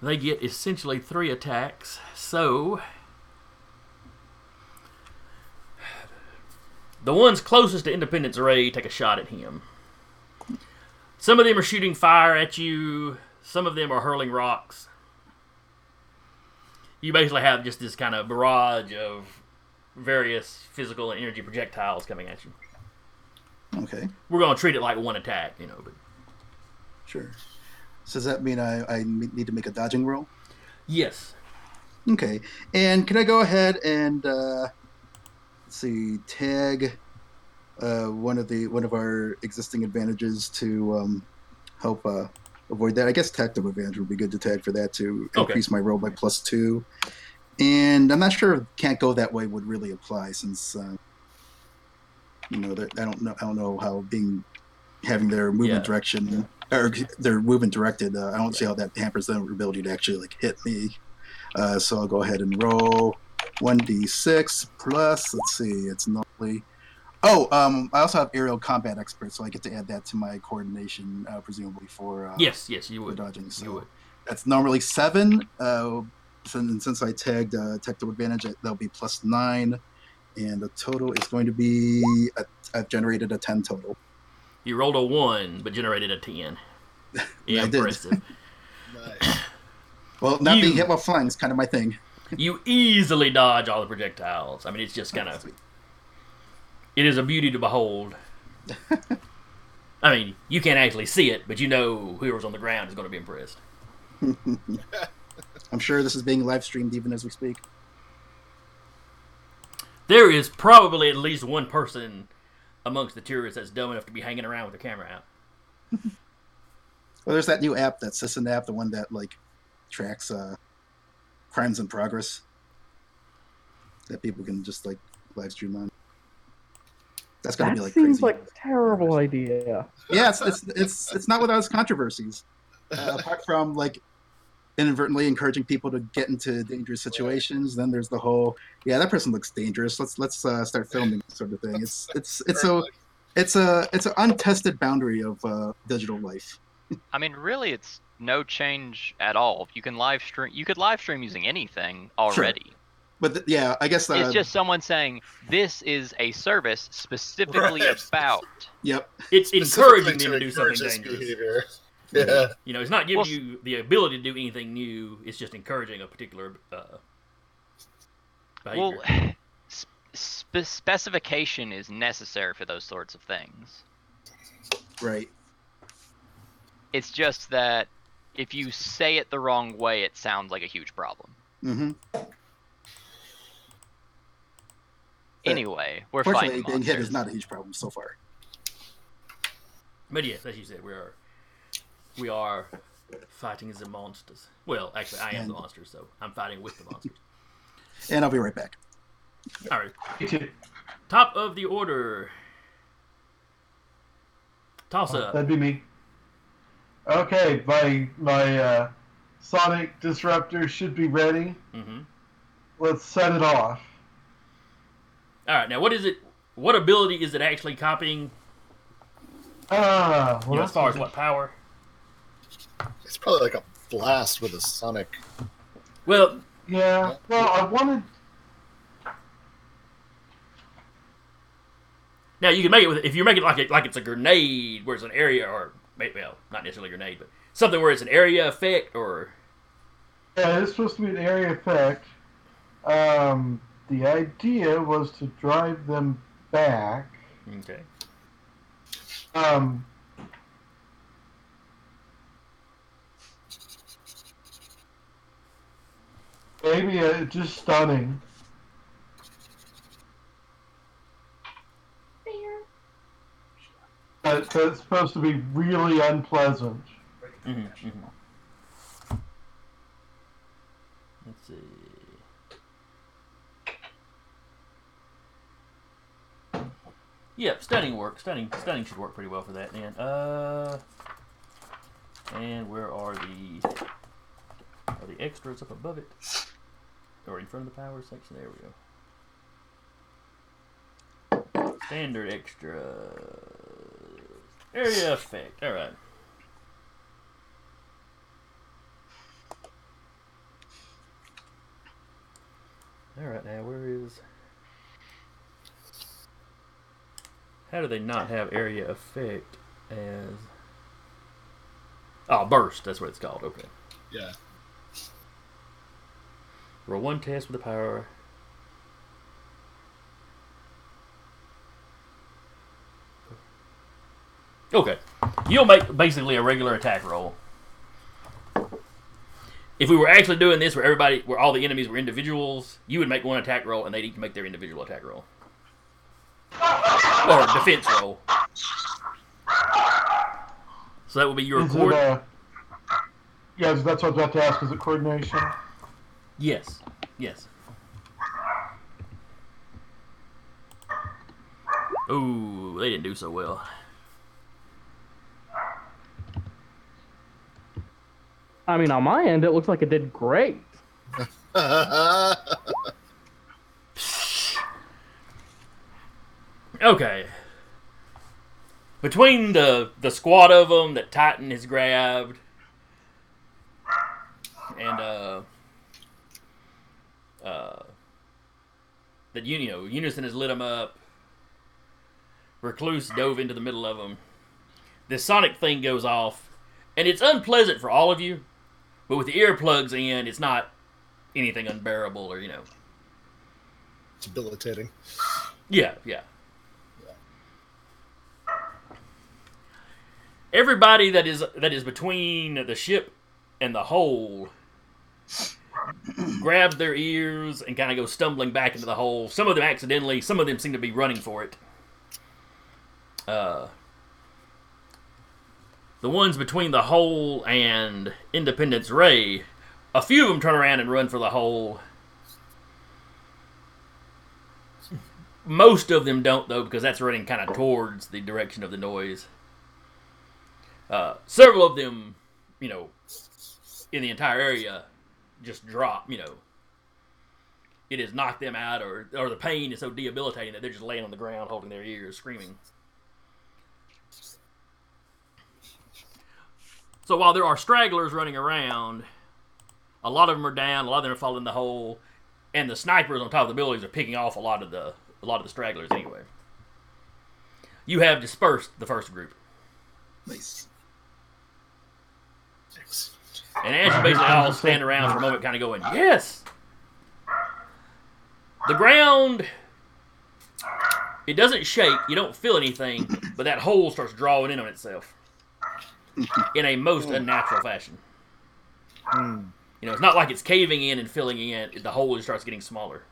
They get essentially three attacks, so the ones closest to Independence Ray take a shot at him. Some of them are shooting fire at you. Some of them are hurling rocks. You basically have just this kind of barrage of various physical and energy projectiles coming at you. Okay, We're going to treat it like one attack, you know. But sure. So does that mean I, I need to make a dodging roll? yes, Okay, and can I go ahead and uh, let's see, tag uh, one of the one of our existing advantages to um, help uh, avoid that? I guess tactic advantage would be good to tag for that to Okay. increase my roll by plus two. And I'm not sure if can't go that way would really apply since uh, you know that I don't know I don't know how being having their movement Yeah. direction or their movement directed. Uh, I don't see how that hampers their ability to actually like hit me. Uh, so I'll go ahead and roll 1d6 plus, let's see, it's normally. Oh, um, I also have aerial combat expert, so I get to add that to my coordination, uh, presumably for uh, yes, yes, you would. dodging. You So would. that's normally seven. Uh, since, since I tagged uh, tactical advantage, that'll be plus nine, and the total is going to be a, I've generated a ten total. You rolled a one, but generated a ten. did. Impressive. Nice. Well, not You- being hit while flying is kind of my thing. you easily dodge all the projectiles. I mean, it's just kind of. It is a beauty to behold. I mean, you can't actually see it, but you know whoever's on the ground is going to be impressed. I'm sure this is being live streamed even as we speak. There is probably at least one person amongst the tourists that's dumb enough to be hanging around with their camera out. Well, there's that new app, that Citizen app, the one that like tracks uh, crimes in progress that people can just like live stream on. That's gonna That be like seems crazy. like a terrible idea. yeah, it's, it's it's it's not without its controversies. Uh, apart from like inadvertently encouraging people to get into dangerous situations, then there's the whole yeah that person looks dangerous. Let's let's uh, start filming sort of thing. It's it's it's a it's a it's an untested boundary of uh, digital life. I mean, really, it's no change at all. You can live stream. You could live stream using anything already. But th- yeah, I guess uh, It's just someone saying this is a service specifically Right. about. yep. It's encouraging them to do something dangerous. behavior. Yeah. You know, it's not giving Well, you the ability to do anything new. It's just encouraging a particular uh, behavior. Well, spe- specification is necessary for those sorts of things. Right. It's just that if you say it the wrong way, it sounds like a huge problem. Mm-hmm. Anyway, we're Fortunately, fighting being hit is not a huge problem so far. But yes, as you said, we are we are fighting the monsters. Well, actually, I am the And- monster, so I'm fighting with the monsters. And I'll be right back. All right, top of the order. Toss Oh, that'd be me. Okay, my my uh, sonic disruptor should be ready. hmm Let's set it off. All right, now what is it? What ability is it actually copying? Ah, You well, know, as far as what power? It's probably like a blast with a sonic. Well, Yeah. Well, I wanted. now you can make it with if you make it like it like it's a grenade, where it's an area, or well, not necessarily a grenade, but something where it's an area effect, or Yeah, it's supposed to be an area effect. Um, the idea was to drive them back. okay. Um, maybe uh, just stunning. That's supposed to be really unpleasant. hmm Let's see. Yep, stunning work. Stunning, stunning should work pretty well for that. Then, uh, and where are the are the extras up above it, Oh, or in front of the power section? There we go. Standard extra area effect. All right. All right, now where is? How do they not have area effect as? Oh, burst. That's what it's called. Okay. Yeah. Roll one test with the power. Okay. You'll make basically a regular attack roll. If we were actually doing this where everybody where all the enemies were individuals, you would make one attack roll and they'd each make their individual attack roll. Or defense roll. So that would be your cord. uh, yeah, that's what I was about to ask. Is it coordination? Yes. Yes. Ooh, they didn't do so well. I mean, on my end, it looks like it did great. Okay. Between the the squad of them that Titan has grabbed, and uh, uh, that you know Unison has lit them up. Recluse dove into the middle of them. This sonic thing goes off, and it's unpleasant for all of you. But with the earplugs in, it's not anything unbearable or you know. It's Debilitating. Yeah, yeah. Everybody that is that is between the ship and the hole grabs their ears and kind of goes stumbling back into the hole. Some of them accidentally, some of them seem to be running for it. Uh, the ones between the hole and Independence Ray, a few of them turn around and run for the hole. Most of them don't, though, because that's running kind of towards the direction of the noise. Uh, several of them, you know, in the entire area, just drop. You know, it has knocked them out, or or the pain is so debilitating that they're just laying on the ground, holding their ears, screaming. So while there are stragglers running around, a lot of them are down, a lot of them are falling in the hole, and the snipers on top of the buildings are picking off a lot of the a lot of the stragglers anyway. You have dispersed the first group. Nice. And as you basically all stand around for a moment, kind of going, yes! The ground, it doesn't shake, you don't feel anything, but that hole starts drawing in on itself in a most unnatural fashion. Hmm. You know, it's not like it's caving in and filling in, the hole just starts getting smaller.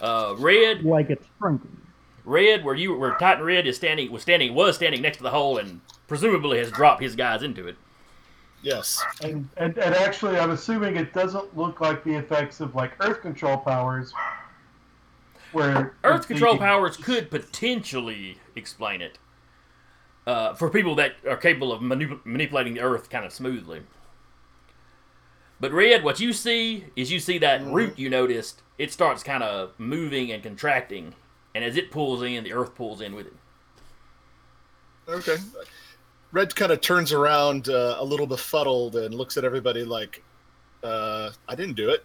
Uh, red, Like it's shrinking. red, where you where Titan Red is standing was standing was standing next to the hole and presumably has dropped his guys into it. Yes. And, and and actually, I'm assuming it doesn't look like the effects of like Earth control powers, where Earth control can- powers could potentially explain it uh, for people that are capable of manip- manipulating the Earth kind of smoothly. But Red, what you see is you see that root you noticed. It starts kind of moving and contracting, and as it pulls in, the Earth pulls in with it. Okay. Red kind of turns around uh, a little befuddled and looks at everybody like, uh, "I didn't do it."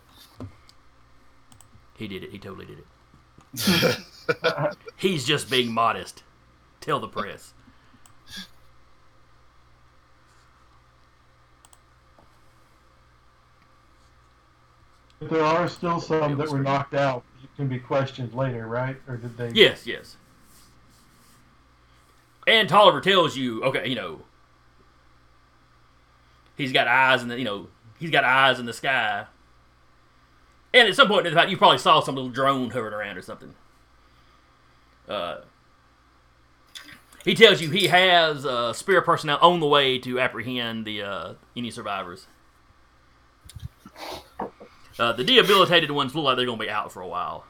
He did it. He totally did it. He's just being modest. Tell the press. But there are still some that were knocked out. You can be questioned later, right? Or did they? Yes, yes. And Tolliver tells you, okay, you know, he's got eyes in the, you know, he's got eyes in the sky. And at some point in the fact, you probably saw some little drone hovering around or something. Uh, he tells you he has uh, Spear personnel on the way to apprehend the uh, any survivors. Uh, the debilitated ones look like they're going to be out for a while.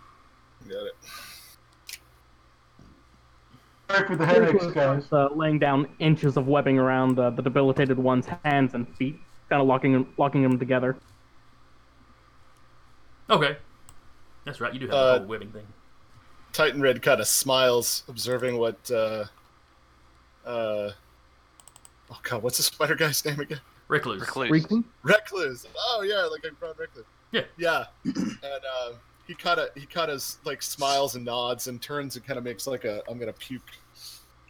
Got it. Sorry for the headaches, Rick guys. uh, laying down inches of webbing around uh, the debilitated one's hands and feet, kind of locking them, locking them together. Okay. That's right. You do have Uh, the whole webbing thing. Titan Red kind of smiles, observing what. Uh, uh, oh God, what's the spider guy's name again? Recluse. Recluse. Recluse? Recluse. Oh yeah, like a brown recluse. Yeah. Yeah. and um, he kind of he kind of like smiles and nods and turns and kind of makes like a I'm gonna puke.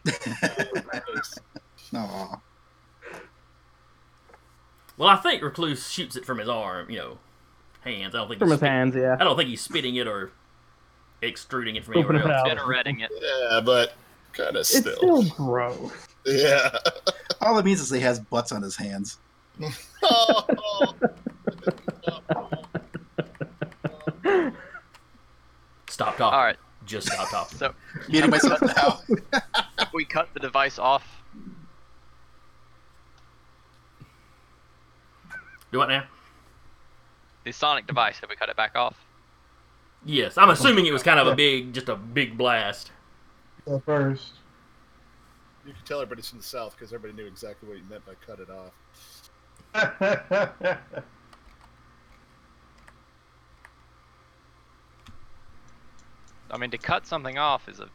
face. Well, I think Recluse shoots it from his arm, you know, hands. I don't think From he's his spit- hands, yeah. I don't think he's spitting it or extruding it from Open anywhere else. Generating it. yeah, but kind of It's still. still gross. Yeah. All it means is he has butts on his hands. Oh, Stop talking. All right. Just stop talking. So Muting myself now. we cut the device off. Do what now? The sonic device. Have we cut it back off? Yes, I'm assuming it was kind of a big, just a big blast. So first. you can tell everybody's from the south because everybody knew exactly what you meant by cut it off. I mean, to cut something off is a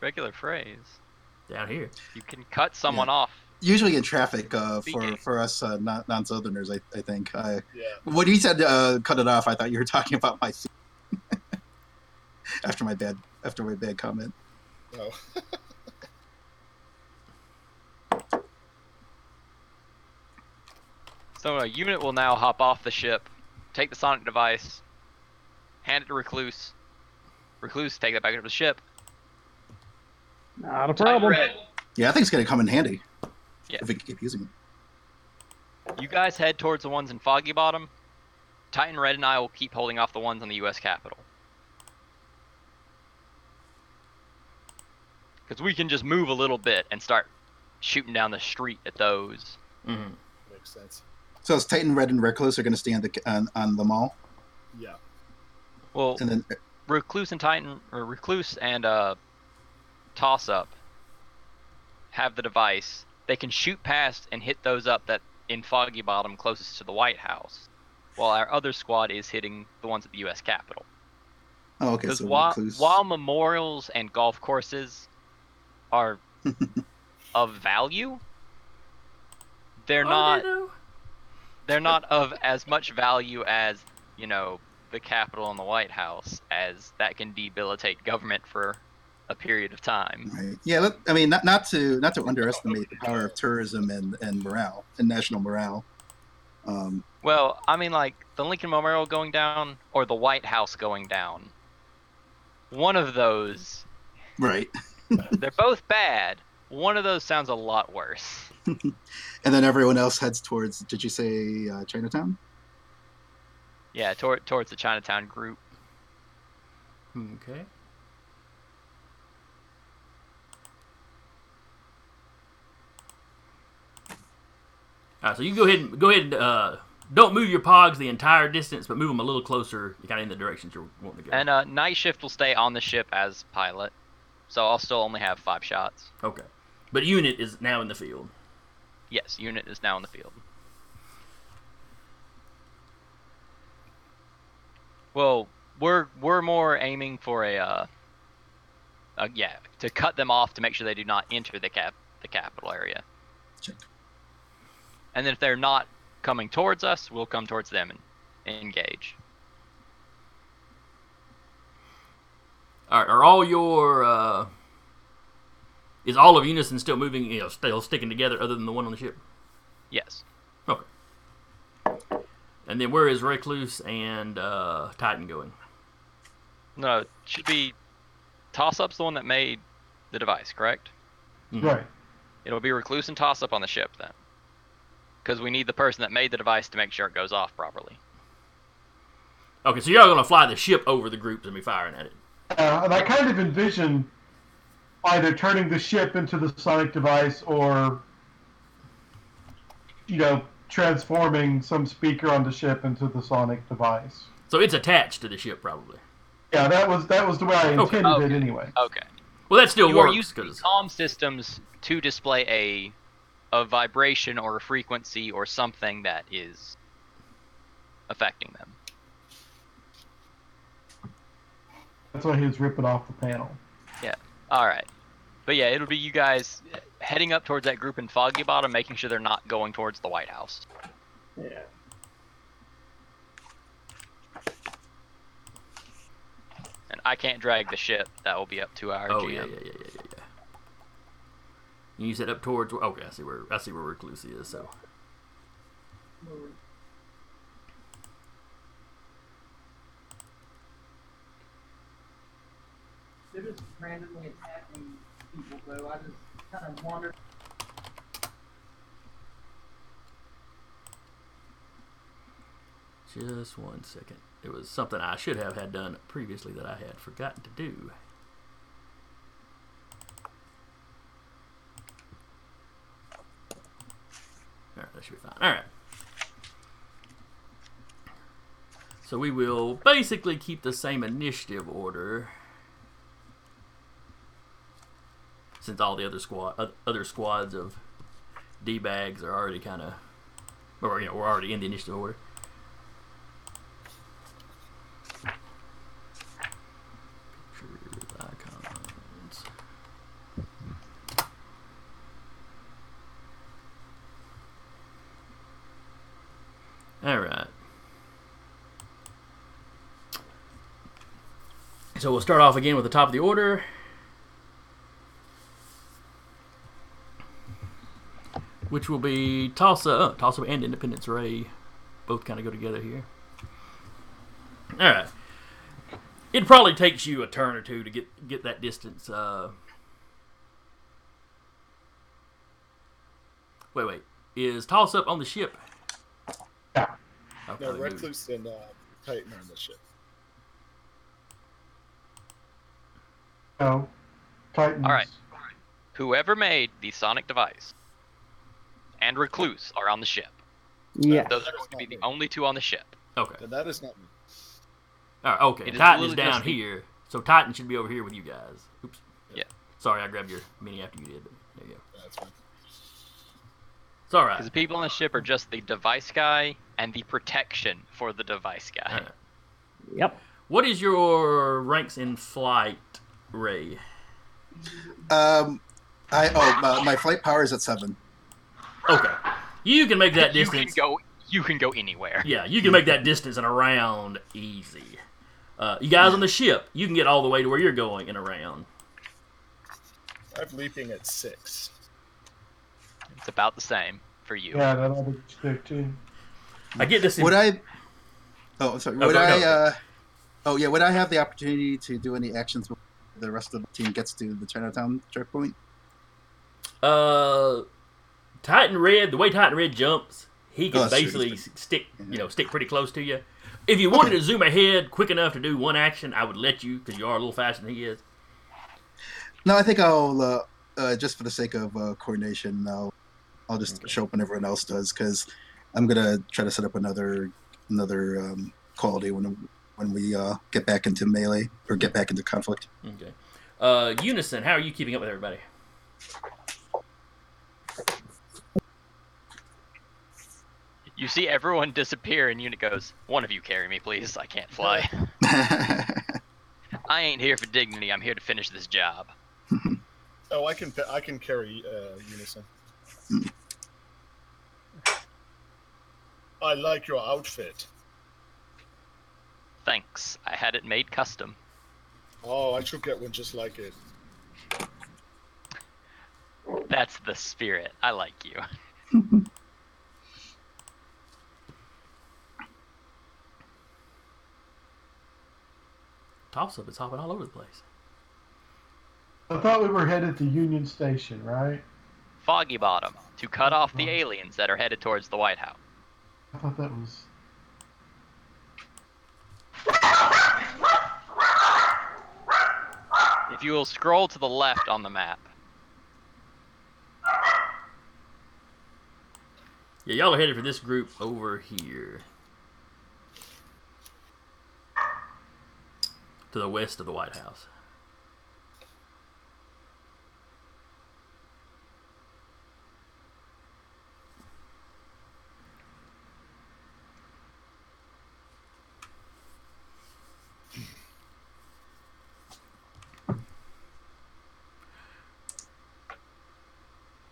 regular phrase. Down here. You can cut someone off. Usually in traffic uh, for, for us uh, non- non-Southerners, I, I think. I, Yeah. when he said uh, cut it off, I thought you were talking about my feet. after my bad after my bad comment. Oh. So a unit will now hop off the ship, take the sonic device, hand it to Recluse. Recluse take that back into the ship. Not a problem. Yeah, I think it's going to come in handy Yeah. if we can keep using it. You guys head towards the ones in Foggy Bottom. Titan Red and I will keep holding off the ones on the U.S. Capitol. Because we can just move a little bit and start shooting down the street at those. Mm-hmm. Makes sense. So it's Titan Red and Recluse are going to stay on the on, on the mall, Yeah. Well, and then Recluse and Titan, or Recluse and uh, Toss Up have the device. They can shoot past and hit those up that in Foggy Bottom closest to the White House, while our other squad is hitting the ones at the U.S. Capitol. oh okay, Because so while, Recluse. while memorials and golf courses are of value, they're not they're not of as much value as you know the Capitol and the White House, as that can debilitate government for a period of time. Right. Yeah, let, I mean, not, not to not to underestimate the power of tourism and, and morale and national morale. Um, Well, I mean, like the Lincoln Memorial going down or the White House going down. One of those, right. they're both bad. One of those sounds a lot worse. And then everyone else heads towards. Did you say uh, Chinatown? Yeah, toward, towards the Chinatown group. Okay. All right, so you go ahead and go ahead and uh, don't move your pogs the entire distance, but move them a little closer, kind of in the directions you're wanting to go. And uh, Night Shift will stay on the ship as pilot, so I'll still only have five shots. okay, but unit is now in the field. Yes, unit is now in the field. Well, we're we're more aiming for a, uh, uh, yeah, to cut them off to make sure they do not enter the cap the capital area. Check. And then if they're not coming towards us, we'll come towards them and engage. All right, are all your uh, is all of Unison still moving? You know, still sticking together, other than the one on the ship. Yes. Okay. And then where is Recluse and uh, Titan going? No, it should be Toss Up's the one that made the device, correct? Mhm. Right. It'll be Recluse and Toss Up on the ship then. Because we need the person that made the device to make sure it goes off properly. Okay, so you're gonna fly the ship over the groups and be firing at it. Uh, and I kind of envision either turning the ship into the sonic device or, you know, transforming some speaker on the ship into the sonic device. So it's attached to the ship, probably. Yeah, that was that was the way I intended Okay. it anyway. Okay. Well, that still you are works using because these comm systems to display a a vibration or a frequency or something that is affecting them. That's why he was ripping off the panel. Yeah. All right. But yeah, it'll be you guys heading up towards that group in Foggy Bottom, making sure they're not going towards the White House. Yeah. And I can't drag the ship. That will be up to our oh GM. yeah, yeah, yeah, yeah, yeah, yeah. You said up towards. Okay, I see where I see where Recluse is. So They're just randomly attacking people, though. I just kind of just one second. It was something I should have had done previously that I had forgotten to do. All right, that should be fine. All right. So we will basically keep the same initiative order. Since all the other squad, other squads of d bags are already kind of, or you know, we're already in the initiative order. All right. So we'll start off again with the top of the order. Which will be Tulsa, uh, Tulsa and Independence Ray. Both kind of go together here. All right. It probably takes you a turn or two to get get that distance. Uh... Wait, wait. Is Toss Up on the ship I'll No, probably. Recluse and uh, Titan are on the ship. No. Titans. All right. Whoever made the sonic device and Recluse are on the ship. Yeah. Those are going to be the only two on the ship. Okay. Then that is not me. All right, okay. It is Titan is literally down just the- here, so Titan should be over here with you guys. Oops. Yeah. Sorry, I grabbed your mini after you did, but there you go. That's fine. It's all right. Because the people on the ship are just the device guy and the protection for the device guy. Alright. Yep. What is your ranks in flight, Ray? Um, I oh my, my flight power is at seven. Okay. You can make that distance. you can distance. go. You can go anywhere. Yeah, you can make that distance and around easy. Uh, you guys on the ship, you can get all the way to where you're going and around. I'm leaping at six. It's about the same for you. Yeah, that'll be stick too. I get this. In, Would I? Oh, sorry. Oh, Would go- I? go. Uh, oh yeah. Would I have the opportunity to do any actions before the rest of the team gets to the Chinatown checkpoint? Uh, Titan Red, the way Titan Red jumps, he Oh, can true, basically that's stick, you know, stick pretty close to you. If you wanted to zoom ahead quick enough to do one action, I would let you because you are a little faster than he is. No, I think I'll uh, uh, just for the sake of uh, coordination, I'll I'll just show up when everyone else does because I'm gonna try to set up another another um, quality when when we uh, get back into melee or get back into conflict. Okay. Uh, Unison, how are you keeping up with everybody? You see everyone disappear, and Unit goes, "One of you carry me, please. I can't fly. I ain't here for dignity. I'm here to finish this job." Oh, I can I can carry uh, Unison. I like your outfit. Thanks. I had it made custom. Oh, I should get one just like it. That's the spirit. I like you. Toss up is hopping all over the place. I thought we were headed to Union Station, right? Foggy Bottom to cut off the uh-huh. aliens that are headed towards the White House. I thought that was. If you will scroll to the left on the map, Yeah, y'all are headed for this group over here. To the west of the White House.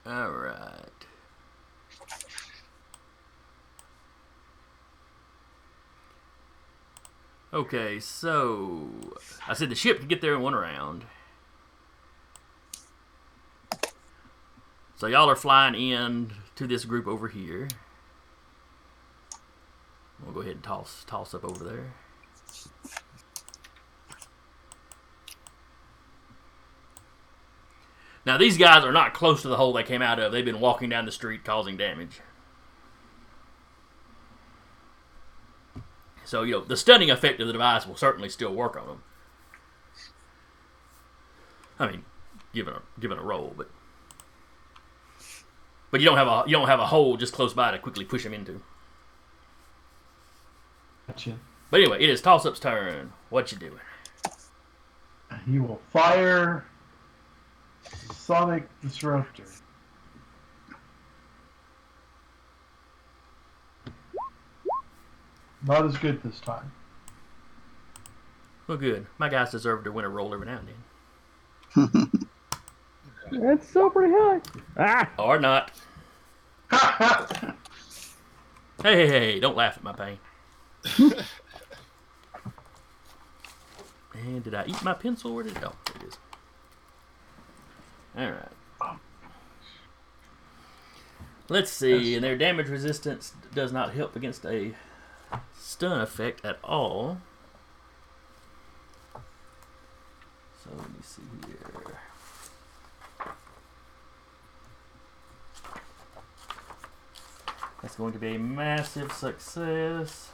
All right. Okay, so I said the ship could get there in one round. So y'all are flying in to this group over here. We'll go ahead and toss toss up over there. Now these guys are not close to the hole they came out of. They've been walking down the street causing damage. So you know the stunning effect of the device will certainly still work on them. I mean, given a given a roll, but but you don't have a you don't have a hole just close by to quickly push them into. Gotcha. But anyway, it is toss up's turn. What you doing? He will fire Sonic Disruptor. Not as good this time. Well, good. My guys deserve to win a roll every now and then, It's still pretty high. Ah! or not. Hey, hey, hey! Don't laugh at my pain. and did I eat my pencil? Where did it go? There it is. All right. Let's see. And their damage resistance does not help against a stun effect at all. So let me see here. That's going to be a massive success.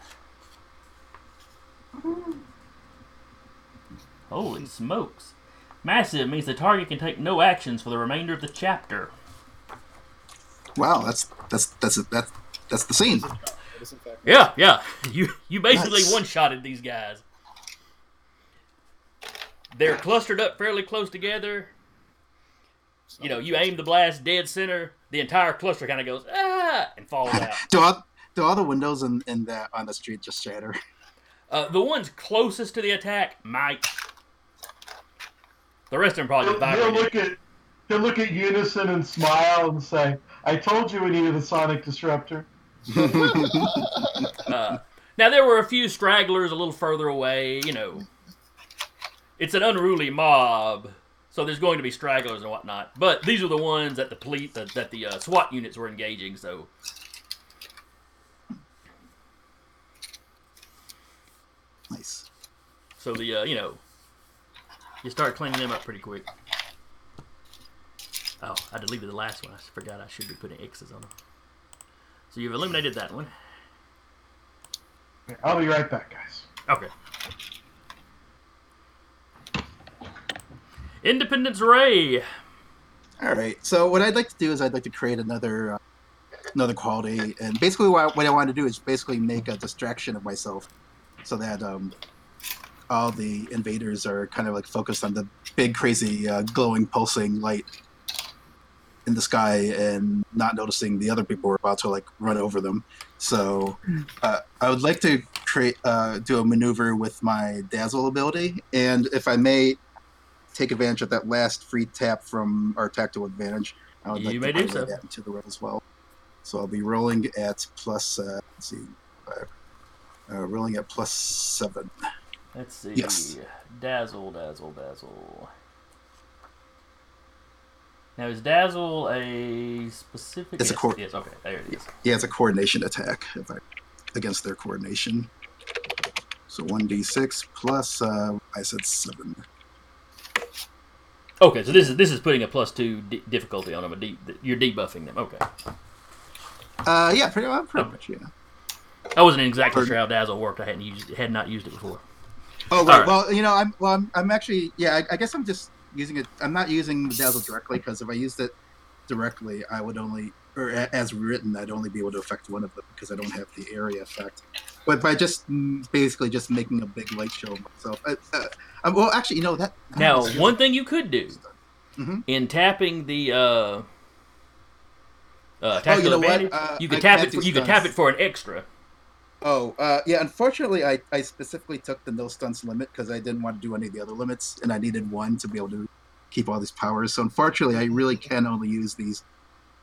Holy smokes. Massive means the target can take no actions for the remainder of the chapter. Wow, that's that's that's that's that's the scene. That is in fact Yeah, yeah. You you basically Nice. one shotted these guys. They're clustered up fairly close together. You know, you aim the blast dead center, the entire cluster kind of goes ah and falls out. Do all do all the windows in, in that on the street just shatter? Uh, the ones closest to the attack might. The rest of them probably He'll, just he'll vibrated. look at he'll look at Unison and smile and say, "I told you we needed a sonic disruptor." Uh, now there were a few stragglers a little further away. You know, it's an unruly mob, so there's going to be stragglers and whatnot. But these are the ones that the police that, that the uh, SWAT units were engaging. So nice. so the uh, you know you start cleaning them up pretty quick. Oh, I deleted the last one. I forgot I should be putting X's on them. So you've eliminated that one. I'll be right back, guys. Okay. Independence Ray. All right. So what I'd like to do is I'd like to create another uh, another quality, and basically what I, what I want to do is basically make a distraction of myself, so that um, all the invaders are kind of like focused on the big, crazy, uh, glowing, pulsing light in the sky, and not noticing the other people are about to like run over them. So uh, I would like to create uh, do a maneuver with my dazzle ability, and if I may take advantage of that last free tap from our tactical advantage. I would You like may to do so. that into the roll as well. So I'll be rolling at plus. Uh, let's see, five. Uh, rolling at plus seven. Let's see. Yes. Dazzle, dazzle, dazzle. Now is dazzle a specific? It's a yes, cor- Yes. Okay. There it is. Yeah, it's a coordination attack if I, against their coordination. So one d six plus. Uh, I said seven. Okay. So this is this is putting a plus two di- difficulty on them. A de- you're debuffing them. Okay. Uh, yeah, pretty, well, pretty Okay. much. Yeah. I wasn't exactly Pardon? sure how dazzle worked. I hadn't used had not used it before. Oh right. right. Well, you know, I'm well, I'm, I'm actually yeah. I, I guess I'm just using it. I'm not using the dazzle directly because if I used it directly, I would only or as written, I'd only be able to affect one of them because I don't have the area effect. But by just mm, basically just making a big light show of myself. Uh, uh, um, well, actually, you know that. Now, one thing you could do Mhm. in tapping the uh, uh, Oh, you know what? advantage, Uh, you could I tap it. For, you could tap it for an extra. Oh, uh, yeah. Unfortunately, I, I specifically took the no stunts limit because I didn't want to do any of the other limits, and I needed one to be able to keep all these powers. So unfortunately, I really can only use these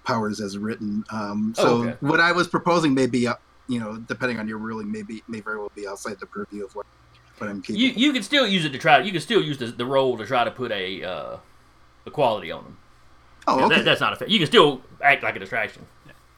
powers as written. Um, so Oh, okay. what I was proposing may be, uh, you know, depending on your ruling, maybe may very well be outside the purview of what, what I'm keeping. You you can still use it to try. You can still use the, the roll to try to put a uh, a quality on them. oh, Yeah, okay. that, that's not a fair. You can still act like a distraction.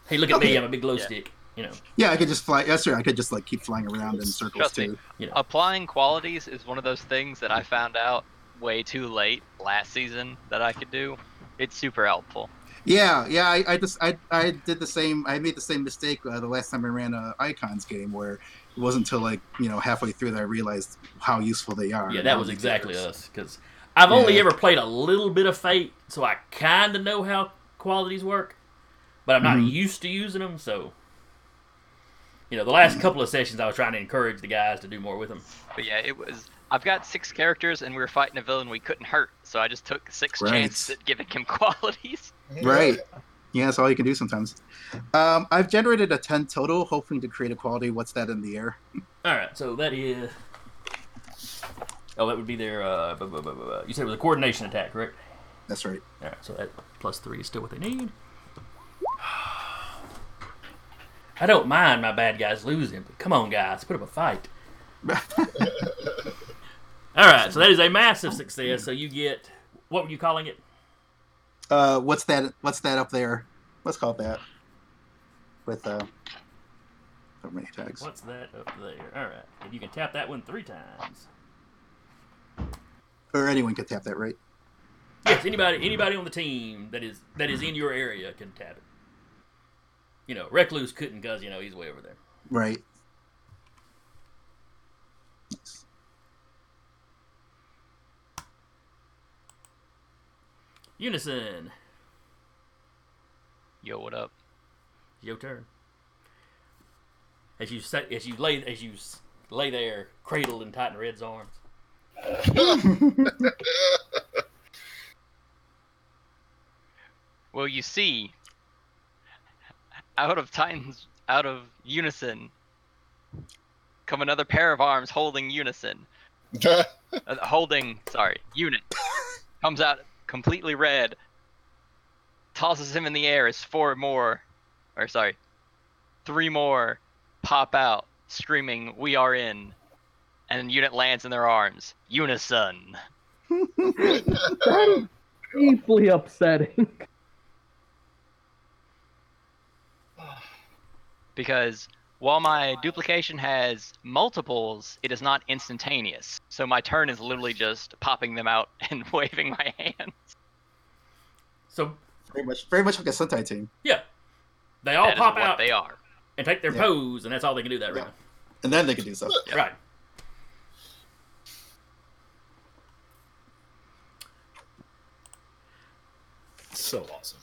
Hey, look at me! I'm a big glow Yeah. stick. You know. yeah, I could just fly. Yes, sir. I could just like keep flying around in circles Trust me. too. You know. Applying qualities is one of those things that I found out way too late last season that I could do. It's super helpful. Yeah, yeah. I, I just I, I did the same. I made the same mistake uh, the last time I ran a icons game where it wasn't until like you know halfway through that I realized how useful they are. Yeah, that was exactly players. us. Because I've only Yeah. ever played a little bit of Fate, so I kind of know how qualities work, but I'm not Mhm. used to using them. So, you know, the last couple of sessions, I was trying to encourage the guys to do more with them. But yeah, it was. I've got six characters and we were fighting a villain we couldn't hurt, so I just took six Right. chances at giving him qualities. Right. Yeah, that's all you can do sometimes. Um, I've generated a ten total, hoping to create a quality. What's that in the air? All right, so that is. Oh, that would be their. Uh, bu- bu- bu- bu- bu- you said it was a coordination attack, correct? That's right. All right, so that plus three is still what they need. I don't mind my bad guys losing, but come on, guys, put up a fight. All right, so that is a massive success. So you get what were you calling it? Uh, what's that? What's that up there? Let's call it that. With uh, how many tags? What's that up there? All right, and you can tap that one three times. Or anyone could tap that, right? Yes, anybody anybody on the team that is that is in your area can tap it. You know, Recluse couldn't because you know he's way over there. Right. Unison, Yo, what up? your turn. As you say, as you lay, as you lay there, cradled in Titan Red's arms. Well, you see, out of Titans, out of Unison, come another pair of arms holding Unison. Uh, holding, sorry, Unit. Comes out completely red. Tosses him in the air as four more, or sorry, three more pop out, screaming, We are in. And Unit lands in their arms. Unison. That is deeply upsetting. because while my duplication has multiples, it is not instantaneous. So my turn is literally just popping them out and waving my hands. So Very much, very much like a Sentai team. yeah, they all That is pop what out they are. and take their Yeah. pose, and that's all they can do that Yeah. round. And then they can do stuff. Right. So awesome.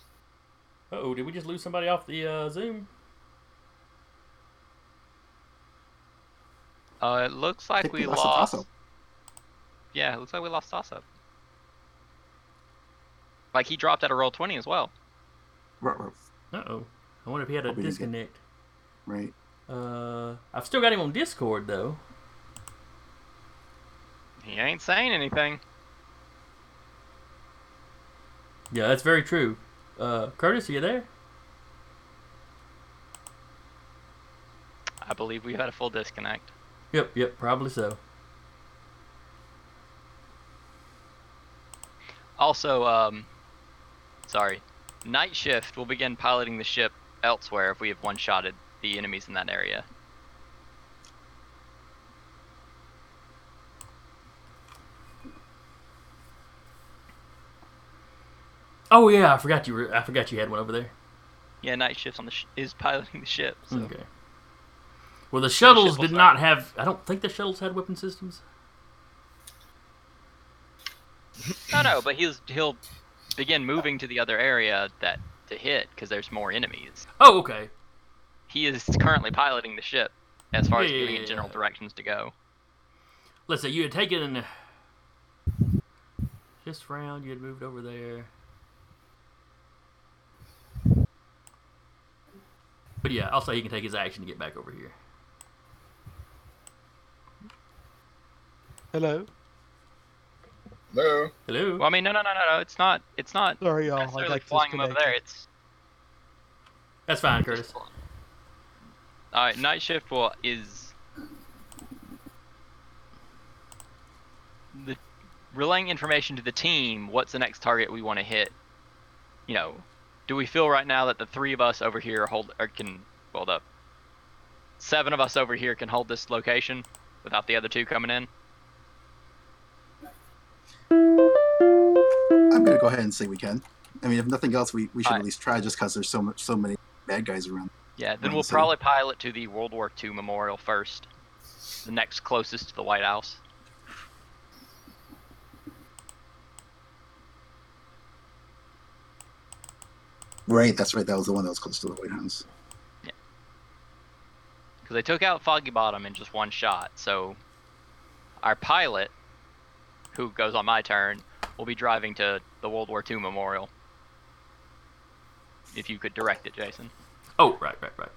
Oh, did we just lose somebody off the uh, Zoom? Uh, it looks like we lost a lost. Yeah, it looks like we lost toss up. Like he dropped at a roll twenty as well. Right, right, Uh oh. I wonder if he had a Hope he didn't get- disconnect. right. Uh, I've still got him on Discord though. He ain't saying anything. Yeah, that's very true. Uh, Curtis, are you there? I believe we had a full disconnect. Yep, yep, probably so. Also, um, sorry, night shift will begin piloting the ship elsewhere if we have one-shotted the enemies in that area. Oh yeah, I forgot you. Were, I forgot you had one over there. Yeah, night shift on the sh- is piloting the ship. So. Okay. Well, the shuttles ship did not have. I don't think the shuttles had weapon systems. No, no, but he's he'll begin moving to the other area that to hit because there's more enemies. Oh, okay. He is currently piloting the ship as far as Yeah, yeah, giving yeah, it general yeah. directions to go. Let's say you had taken this round. You had moved over there. But yeah, I'll say he can take his action to get back over here. Hello. No. Hello. Well, I mean, no, no, no, no, no. It's not. It's not Sorry, y'all. I necessarily got flying him over there. It's That's fine, Curtis. All right, night shift will is the relaying information to the team. What's the next target we want to hit? You know, do we feel right now that the three of us over here hold or can well the seven of us over here can hold this location without the other two coming in? I'm gonna go ahead and say we can. I mean, if nothing else, we, we should at least try, just because there's so much, so many bad guys around. Yeah, then we'll probably pilot to the World War II memorial first, the next closest to the White House. Right, that's right. That was the one that was close to the White House. Yeah. Because they took out Foggy Bottom in just one shot. So our pilot, who goes on my turn, will be driving to the World War II memorial. If you could direct it, Jason. Oh, right, right, right.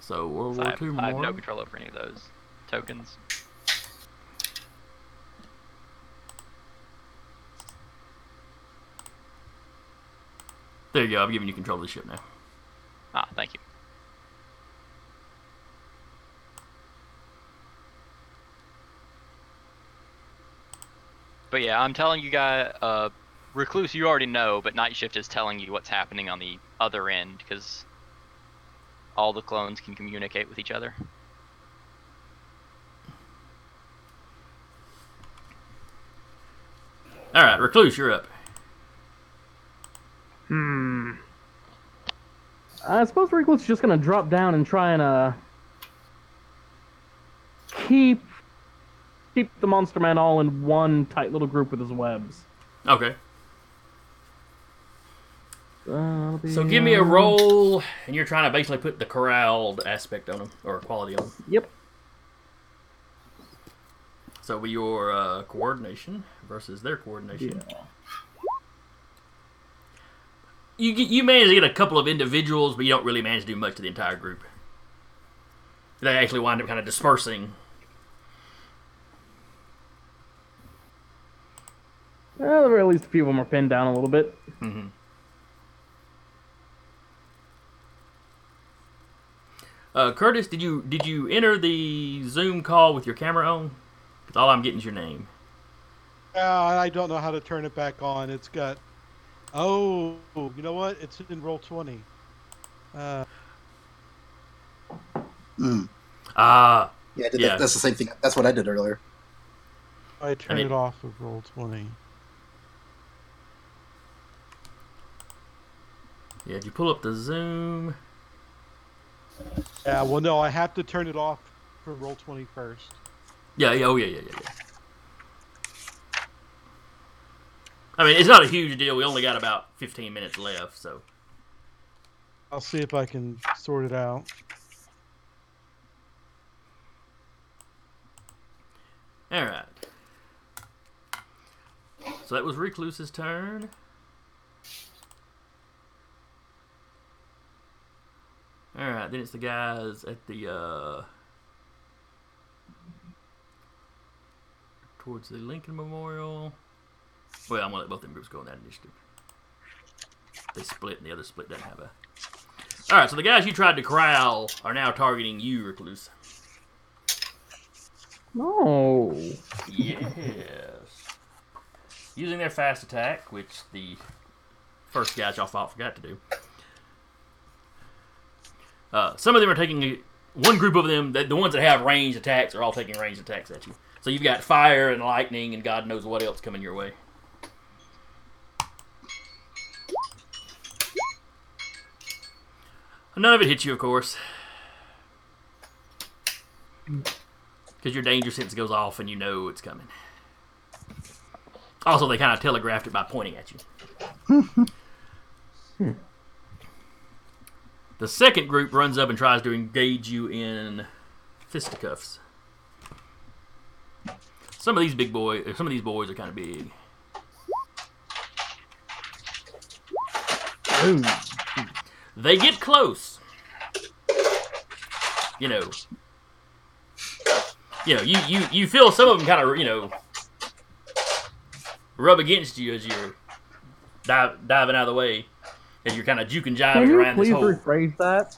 So World So War I, have, II I have no control over any of those tokens. There you go. I'm giving you control of the ship now. Ah, thank you. But yeah, I'm telling you guys, uh, Recluse, you already know, but Night Shift is telling you what's happening on the other end because all the clones can communicate with each other. All right, Recluse, you're up. Hmm. I suppose is just gonna drop down and try and uh keep keep the monster man all in one tight little group with his webs. Okay. Uh, be, So give me a roll, and you're trying to basically put the corralled aspect on them, or quality on them. Yep. So with your uh, coordination versus their coordination. You get, you manage to get a couple of individuals, but you don't really manage to do much to the entire group. They actually wind up kind of dispersing. Well, or at least a few of them are pinned down a little bit. Mm-hmm. Uh, Curtis, did you did you enter the Zoom call with your camera on? Because all I'm getting is your name. Uh, I don't know how to turn it back on. It's got. Oh, you know what? It's in roll twenty. Uh, Mm. Ah, Yeah, I did Yeah. That. that's the same thing. That's what I did earlier. I turn mean- it off of roll twenty. yeah. Did you pull up the Zoom? Yeah, well, no, I have to turn it off for roll 20 first. Yeah, yeah, oh yeah, yeah, yeah, yeah. I mean, it's not a huge deal. We only got about 15 minutes left, so I'll see if I can sort it out. all right. So that was Recluse's turn. All right, then it's the guys at the uh towards the Lincoln Memorial. Well, I'm gonna let both them groups go on that initiative. They split, and the other split doesn't have a. All right, so the guys you tried to corral are now targeting you, Recluse. No. Yes. Using their fast attack, which the first guys y'all fought forgot to do. Uh, some of them are taking. One group of them, the, the ones that have ranged attacks, are all taking ranged attacks at you. So you've got fire and lightning and God knows what else coming your way. None of it hits you, of course. Because your danger sense goes off and you know it's coming. Also, they kind of telegraphed it by pointing at you. the second group runs up and tries to engage you in fisticuffs. Some of these big boys, uh, some of these boys are kind of big. Ooh. They get close. You know. You know, you, you, you feel some of them kind of, you know, rub against you as you're dive, diving out of the way, as you're kind of juking Can jiving you around this please hole. rephrase that?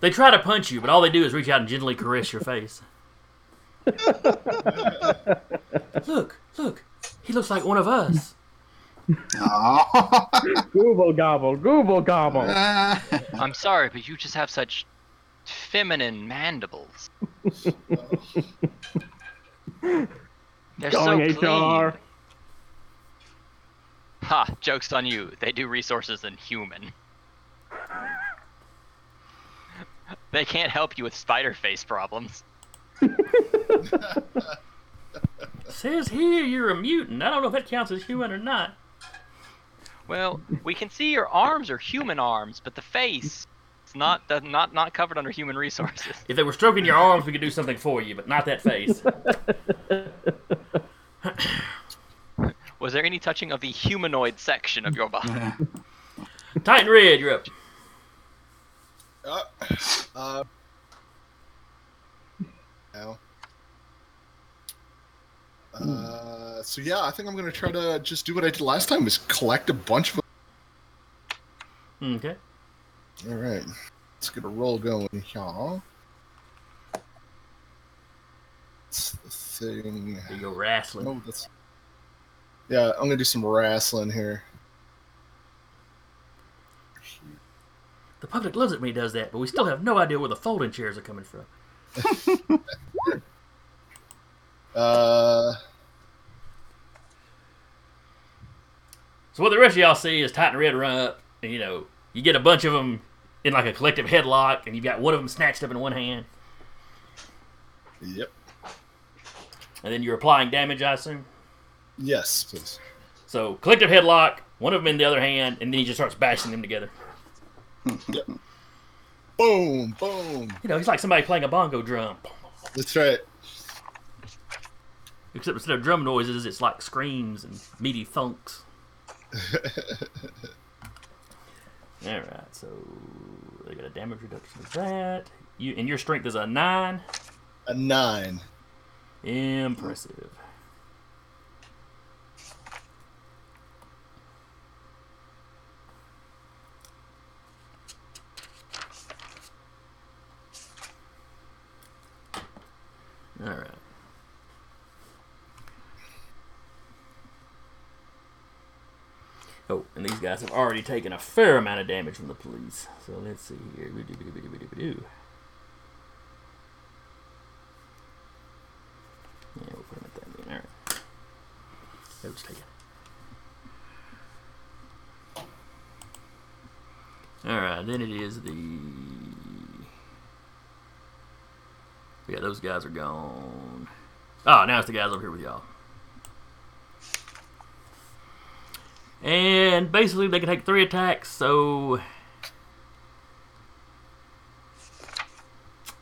They try to punch you, but all they do is reach out and gently caress your face. look, look, he looks like one of us. Aw. Google gobble, Google gobble. I'm sorry, but you just have such feminine mandibles. They're so Going clean. HR. Ha! Joke's on you. They do resources in human. they can't help you with spider face problems. Says here you're a mutant. I don't know if that counts as human or not. Well, we can see your arms are human arms, but the face it's not not not covered under human resources. If they were stroking your arms, we could do something for you, but not that face. Was there any touching of the humanoid section of your body? Titan Red, you're up. Uh, uh, now. Uh, so yeah, I think I'm gonna try to just do what I did last time: is collect a bunch of. Okay. All right, let's get a roll going. It's the thing. There you go, wrestling. Oh, that's. Yeah, I'm gonna do some wrestling here. The public loves it when he does that, but we still have no idea where the folding chairs are coming from. Uh, So what the rest of y'all see is Titan Red run up, and you know, you get a bunch of them in like a collective headlock, and you've got one of them snatched up in one hand, Yep. and then you're applying damage, I assume. Yes, please. So collective headlock, one of them in the other hand, and then he just starts bashing them together. yep. Boom, boom. You know, he's like somebody playing a bongo drum. That's right. Except instead of drum noises, it's like screams and meaty thunks. All right, so they got a damage reduction of that. You and your strength is a nine. A nine. Impressive. All right. Oh, and these guys have already taken a fair amount of damage from the police. So let's see here. Yeah, we'll put him at that then. All right. Let's take it. All right, then it is the. Yeah, those guys are gone. Oh, now it's the guys over here with y'all. And basically, they can take three attacks, so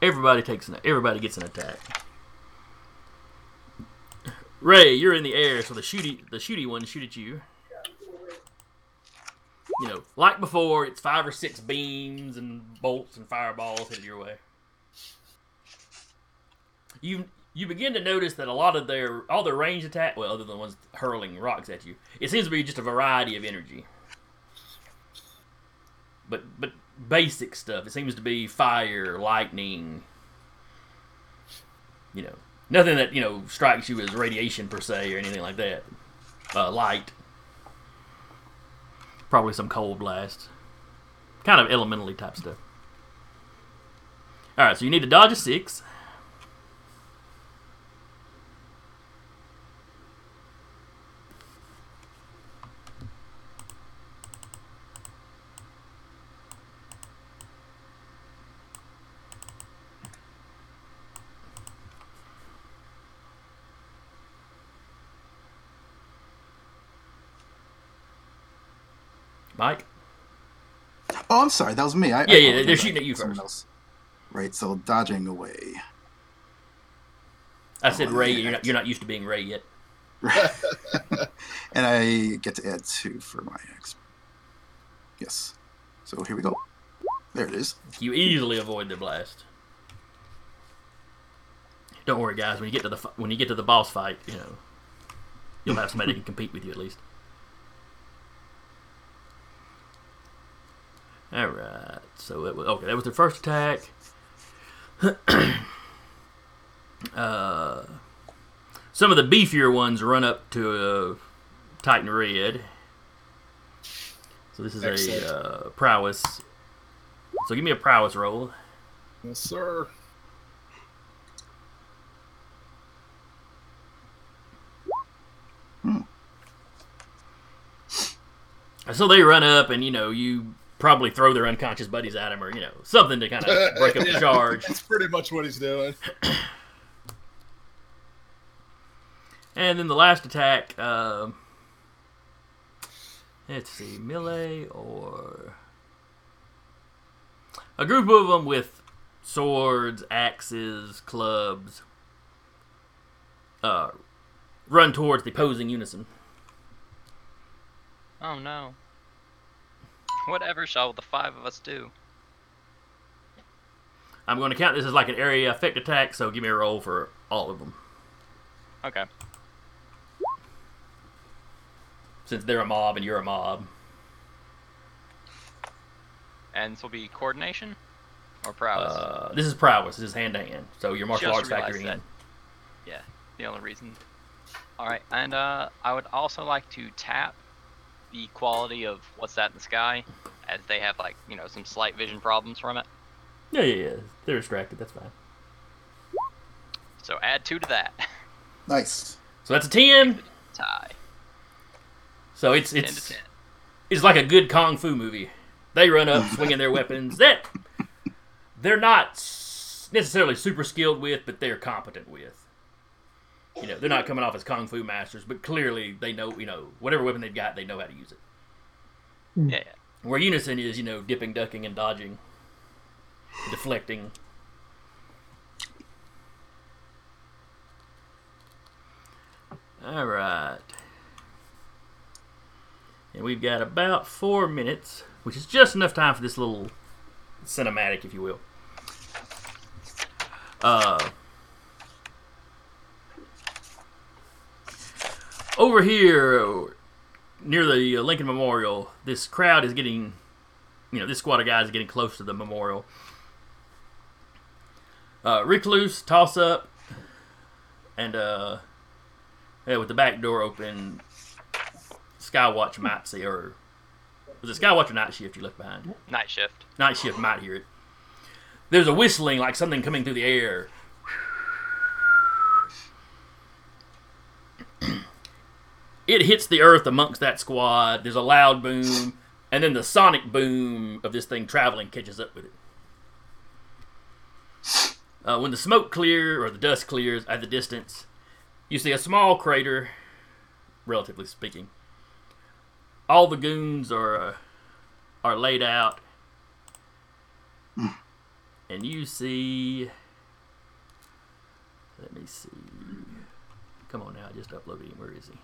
everybody takes an everybody gets an attack. Ray, you're in the air, so the shooty the shooty ones shoot at you. You know, like before, it's five or six beams and bolts and fireballs headed your way. You you begin to notice that a lot of their all their range attack, well, other than the ones hurling rocks at you, it seems to be just a variety of energy. But but basic stuff. It seems to be fire, lightning. You know, nothing that you know strikes you as radiation per se or anything like that. Uh, light. Probably some cold blast. Kind of elementally type stuff. All right, so you need to dodge a six. Mike. Oh, I'm sorry. That was me. I, Yeah, I yeah, they're shooting at you first. else. Right. So dodging away. I said Oh, Ray. You're not. You're not used to being Ray yet. and I get to add two for my X. Yes. So here we go. There it is. You easily avoid the blast. Don't worry, guys. When you get to the when you get to the boss fight, you know you'll have somebody can compete with you at least. All right. So that was okay. That was their first attack. uh, some of the beefier ones run up to uh, Titan Red. So this is a uh, prowess. So give me a prowess roll. Yes, sir. So they run up, and you know you probably throw their unconscious buddies at him, or you know something to kind of break up the charge. That's pretty much what he's doing. And then the last attack, um, let's see, melee or a group of them with swords, axes, clubs, uh, run towards the opposing unison. Oh no. Whatever shall the five of us do? I'm going to count this as like an area effect attack, so give me a roll for all of them. Okay. Since they're a mob and you're a mob. And this will be coordination or prowess. Uh, this is prowess. This is hand to hand. So your martial Just arts factoring realized in. Yeah, the only reason. All right, and uh, I would also like to tap the quality of what's that in the sky, as they have like you know some slight vision problems from it. Yeah, yeah, yeah. They're distracted. That's fine. So add two to that. Nice. So that's a ten. Tie. So it's Ten it's to ten. it's like a good kung fu movie. They run up, swinging their weapons that they're not necessarily super skilled with, but they're competent with. You know, they're not coming off as kung fu masters, but clearly they know, you know, whatever weapon they've got, they know how to use it. Yeah. Where unison is, you know, dipping, ducking, and dodging, deflecting. All right. And we've got about four minutes, which is just enough time for this little cinematic, if you will. Uh, over here, near the uh, Lincoln Memorial, this crowd is getting, you know, this squad of guys is getting close to the memorial. Uh, Recluse, toss up, and uh, yeah, with the back door open, Skywatch might see, or was it Skywatch or Night Shift you left behind? Night shift. Night Shift might hear it. There's a whistling like something coming through the air. It hits the earth amongst that squad. There's a loud boom, and then the sonic boom of this thing traveling catches up with it. Uh, when the smoke clears or the dust clears at the distance, you see a small crater, relatively speaking. All the goons are uh, are laid out, and you see. Let me see. Come on now, I just uploaded him. Where is he?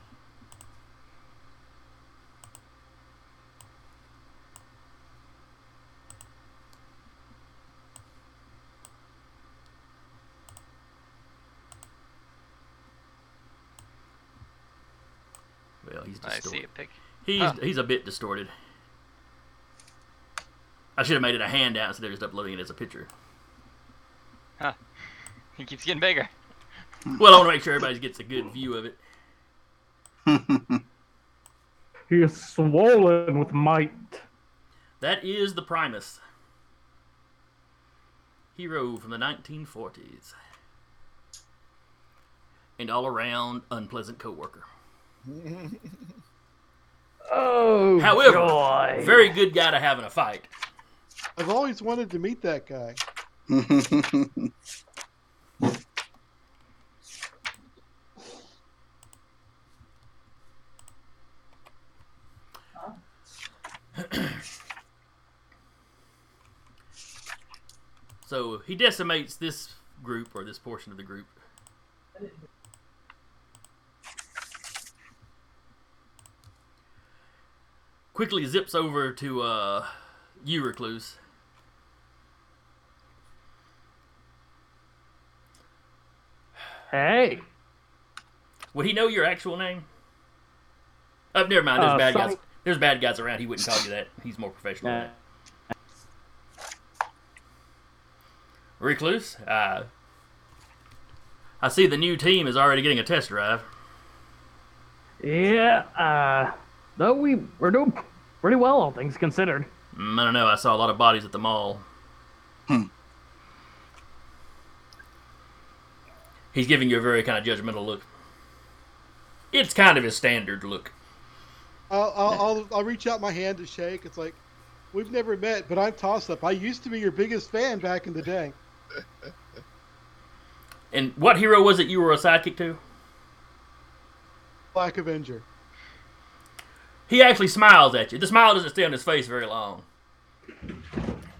Well, he's I distorted. see a pic. He's Huh. he's a bit distorted. I should have made it a handout instead of just uploading it as a picture. Huh. He keeps getting bigger. Well, I want to make sure everybody gets a good view of it. He is swollen with might. That is the Primus. Hero from the 1940s. And all around unpleasant coworker. Oh, However, joy. very good guy to have in a fight. I've always wanted to meet that guy. So he decimates this group or this portion of the group. Quickly zips over to uh, you, Recluse. Hey, Would he know your actual name? Oh, never mind. There's Uh, bad guys. There's bad guys around. He wouldn't call you that. He's more professional. than that. Recluse, uh, I see the new team is already getting a test drive. yeah, uh, though we we're doing pretty well, all things considered. Mm, I don't know. I saw a lot of bodies at the mall. Hmm. He's giving you a very kind of judgmental look. It's kind of his standard look. I'll, I'll, I'll, I'll reach out my hand to shake. It's like, we've never met, but I'm Toss Up. I used to be your biggest fan back in the day. And what hero was it you were a sidekick to? Black Avenger. He actually smiles at you. The smile doesn't stay on his face very long.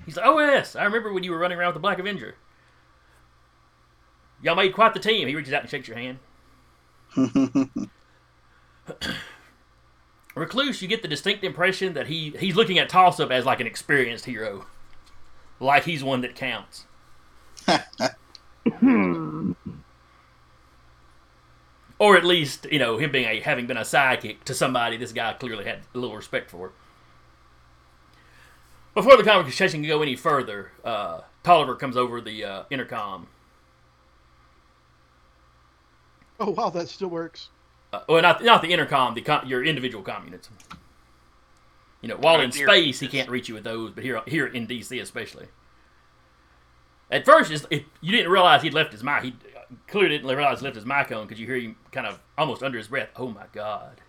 He's like, "Oh yes, I remember when you were running around with the Black Avenger. Y'all made quite the team." He reaches out and shakes your hand. Recluse, you get the distinct impression that he he's looking at Toss Up as like an experienced hero, like he's one that counts. or at least you know him being a having been a sidekick to somebody this guy clearly had a little respect for. Before the conversation can go any further, uh, Tolliver comes over the uh, intercom. Oh, wow, that still works. Uh, well, not not the intercom, the com- your individual communits. You know, while in space he can't reach you with those, but here here in DC especially. At first, it's, it, you didn't realize he'd left his mic. He clearly didn't realize he left his mic on because you hear him kind of almost under his breath. Oh my god!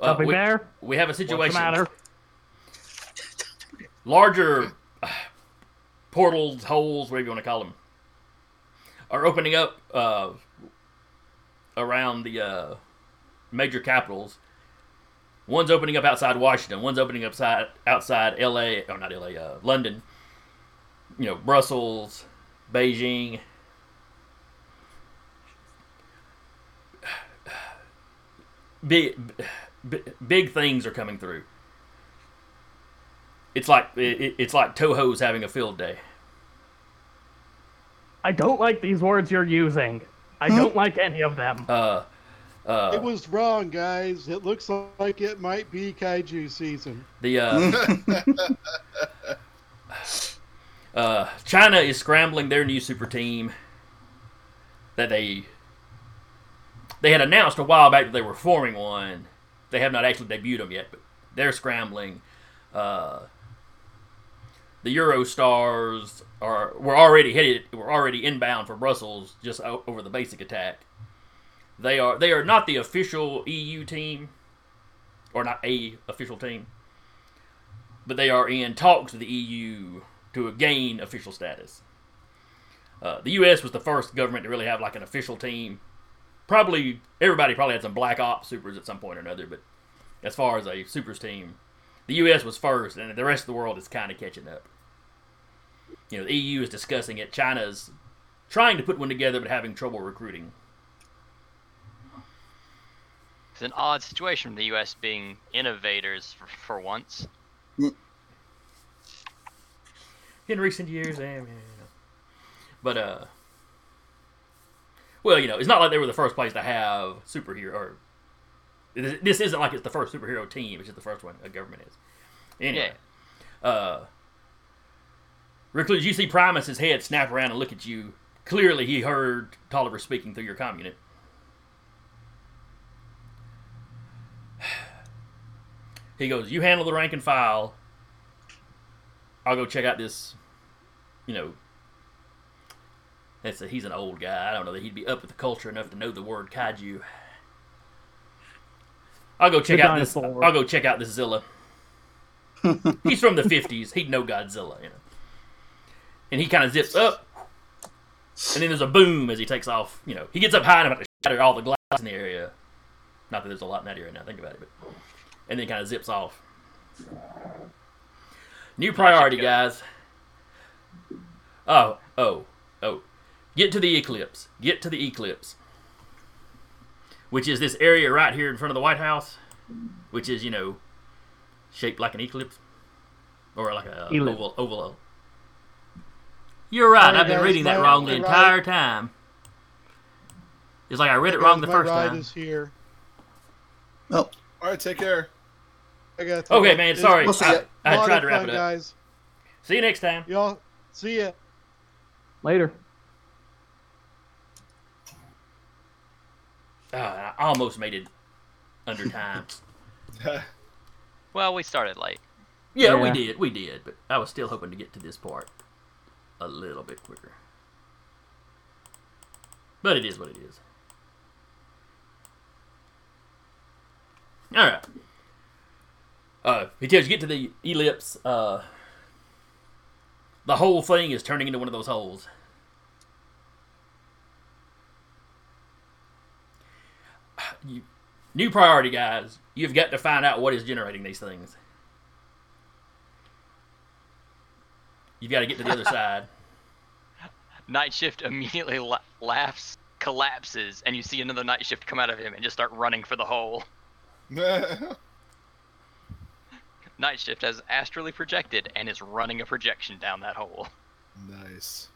Uh, we, bear. we have a What's the situation. matter? larger uh, portals, holes, whatever you want to call them, are opening up uh, around the uh, major capitals. One's opening up outside Washington. One's opening up outside, outside L.A. or not L.A. Uh, London. You know, Brussels, Beijing. Big, big, big things are coming through. It's like it, it's like Toho's having a field day. I don't like these words you're using. I don't like any of them. Uh, uh, It was wrong, guys. It looks like it might be kaiju season. the uh, uh, China is scrambling their new super team that they they had announced a while back that they were forming one. They have not actually debuted them yet, but they're scrambling. Uh, the Eurostars are were already headed were already inbound for Brussels just over the basic attack. They are they are not the official EU team, or not a official team, but they are in talks with the EU to gain official status. Uh, the U.S. was the first government to really have like an official team. Probably everybody probably had some black ops supers at some point or another, but as far as a supers team, the U.S. was first, and the rest of the world is kind of catching up. You know, the EU is discussing it. China's trying to put one together, but having trouble recruiting. It's an odd situation, the U.S. being innovators for, for once. In recent years, eh, yeah, you know. but uh, well, you know, it's not like they were the first place to have superhero. Or this this isn't like it's the first superhero team; it's just the first one a government is. Anyway, uh, Recluse, you see Primus's head snap around and look at you. Clearly, he heard Tolliver speaking through your comm unit. He goes, "You handle the rank and file. I'll go check out this, you know. That's a, he's an old guy. I don't know that he'd be up with the culture enough to know the word kaiju. I'll go check The out this. I'll go check out this Zilla. he's from the fifties. He'd know Godzilla, you know. And he kind of zips up, and then there's a boom as he takes off. You know, he gets up high enough to shatter all the glass in the area. Not that there's a lot in that area now. Think about it, but and then kind of zips off. New priority, guys. Oh, oh, oh. Get to the eclipse. Get to the eclipse. Which is this area right here in front of the White House, which is, you know, shaped like an eclipse. Or like a Ellipse. oval, oval. You're right. Sorry, I've been guys, reading that my- wrong the entire ride- time. It's like I read it Guys, wrong the my first ride time. is here. Oh, All right, take care. I got Okay, man. Sorry. We'll see I. I tried to wrap fun, it up. guys. See you next time. Y'all, see ya. Later. Ah, I almost made it under time. Well, we started late. Yeah, we did, we did, but I was still hoping to get to this part a little bit quicker. But it is what it is. All right. Uh, he tells you get to the ellipse. Uh, the whole thing is turning into one of those holes. You, new priority, guys. You've got to find out what is generating these things. You've got to get to the other side. Night shift immediately la- laughs, collapses, and you see another night shift come out of him and just start running for the hole. Night shift has astrally projected and is running a projection down that hole, nice.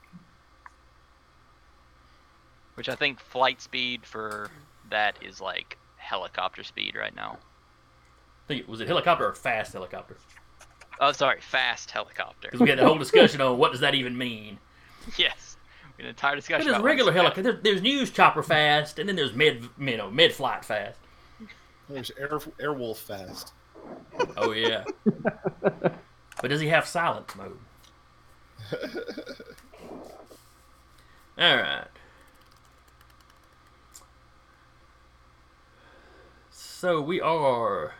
which I think flight speed for that is like helicopter speed right now. I think it was it helicopter or fast helicopter? Oh, sorry, fast helicopter. Because we had the whole discussion on what does that even mean. yes, we had an entire discussion. There's about regular helicopter. There's, there's news chopper fast, and then there's mid, you know, mid flight fast. There's Air Airwolf fast. Oh yeah. but does he have silence mode? All right. so we are.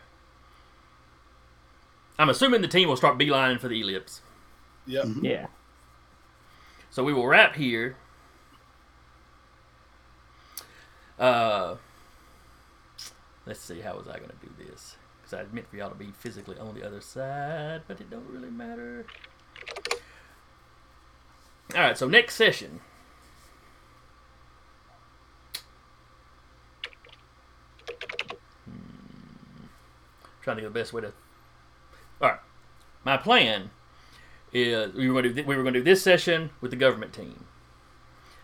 I'm assuming the team will start beelining for the ellipse. Yep. Yeah. So we will wrap here. Uh, let's see. How was I going to do this? Because I admit for y'all to be physically on the other side, but it don't really matter. All right. So next session. Hmm. Trying to get the best way to. All right. My plan is we were going to do we were going to do this session with the government team.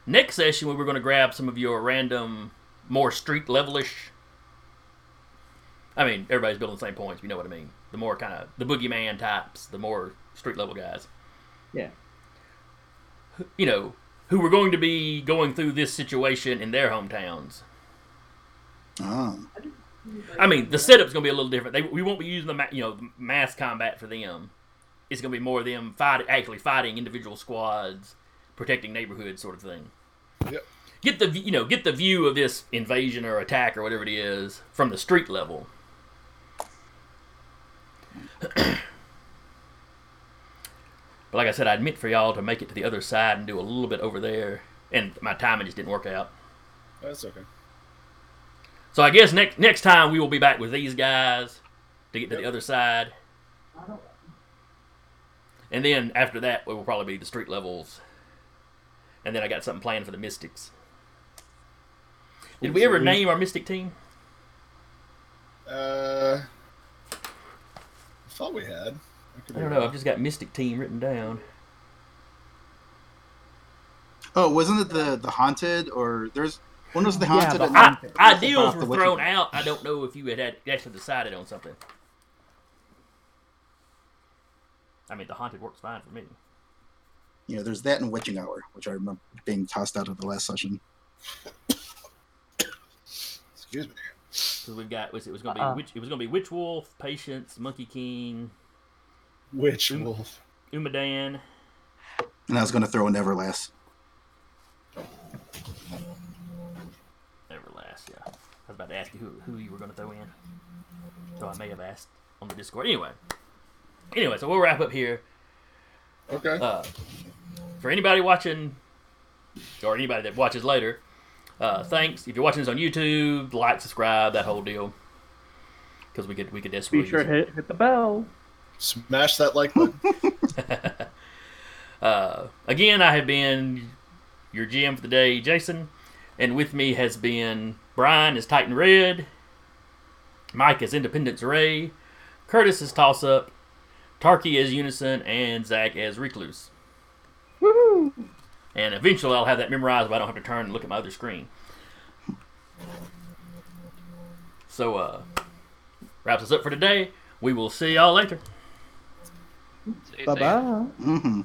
Next session, we were going to grab some of your random, more street levelish. I mean, everybody's building the same points. You know what I mean. The more kind of the boogeyman types, the more street level guys. Yeah. You know, who were going to be going through this situation in their hometowns. Oh. I mean, the setup's going to be a little different. They, we won't be using the ma- you know mass combat for them. It's going to be more of them fight, actually fighting individual squads, protecting neighborhoods, sort of thing. Yep. Get the you know get the view of this invasion or attack or whatever it is from the street level. but like I said, I'd meant for y'all to make it to the other side and do a little bit over there, and my timing just didn't work out. That's okay. So I guess next next time we will be back with these guys to get to the other side, and then after that it will probably be the street levels, and then I got something planned for the Mystics. Did we ever name our Mystic team? Uh, thought we had. I I don't know. wrong. I've just got Mystic team written down. Oh, wasn't it the the haunted or there's when was the Yeah, haunted the and I, then- ideals were the witching- thrown out. I don't know if you had, had actually decided on something. I mean, the haunted works fine for me. You know, there's that and witching hour, which I remember being tossed out of the last session. Excuse me. So we've got was it was going to be Uh-uh. witch, it was going to be Witch Wolf, Patience, Monkey King, Witch Mm. wolf. Umadan. And I was going to throw in Everlast. Everlast, yeah. I was about to ask you who, who you were going to throw in. So I may have asked on the Discord. Anyway. Anyway, so we'll wrap up here. Okay. Uh, for anybody watching, or anybody that watches later, uh, thanks. If you're watching this on YouTube, like, subscribe, that whole deal. Because we could we could Be desperately sure hit, hit the bell. Smash that like button. uh, again, I have been your GM for the day, Jason, and with me has been Brian as Titan Red, Mike as Independence Ray, Curtis as Toss Up, Tarky as Unison, and Zach as Recluse. Woohoo! And eventually I'll have that memorized, but I don't have to turn and look at my other screen. So, uh, wraps us up for today. We will see y'all later. See you Bye soon. bye. hmm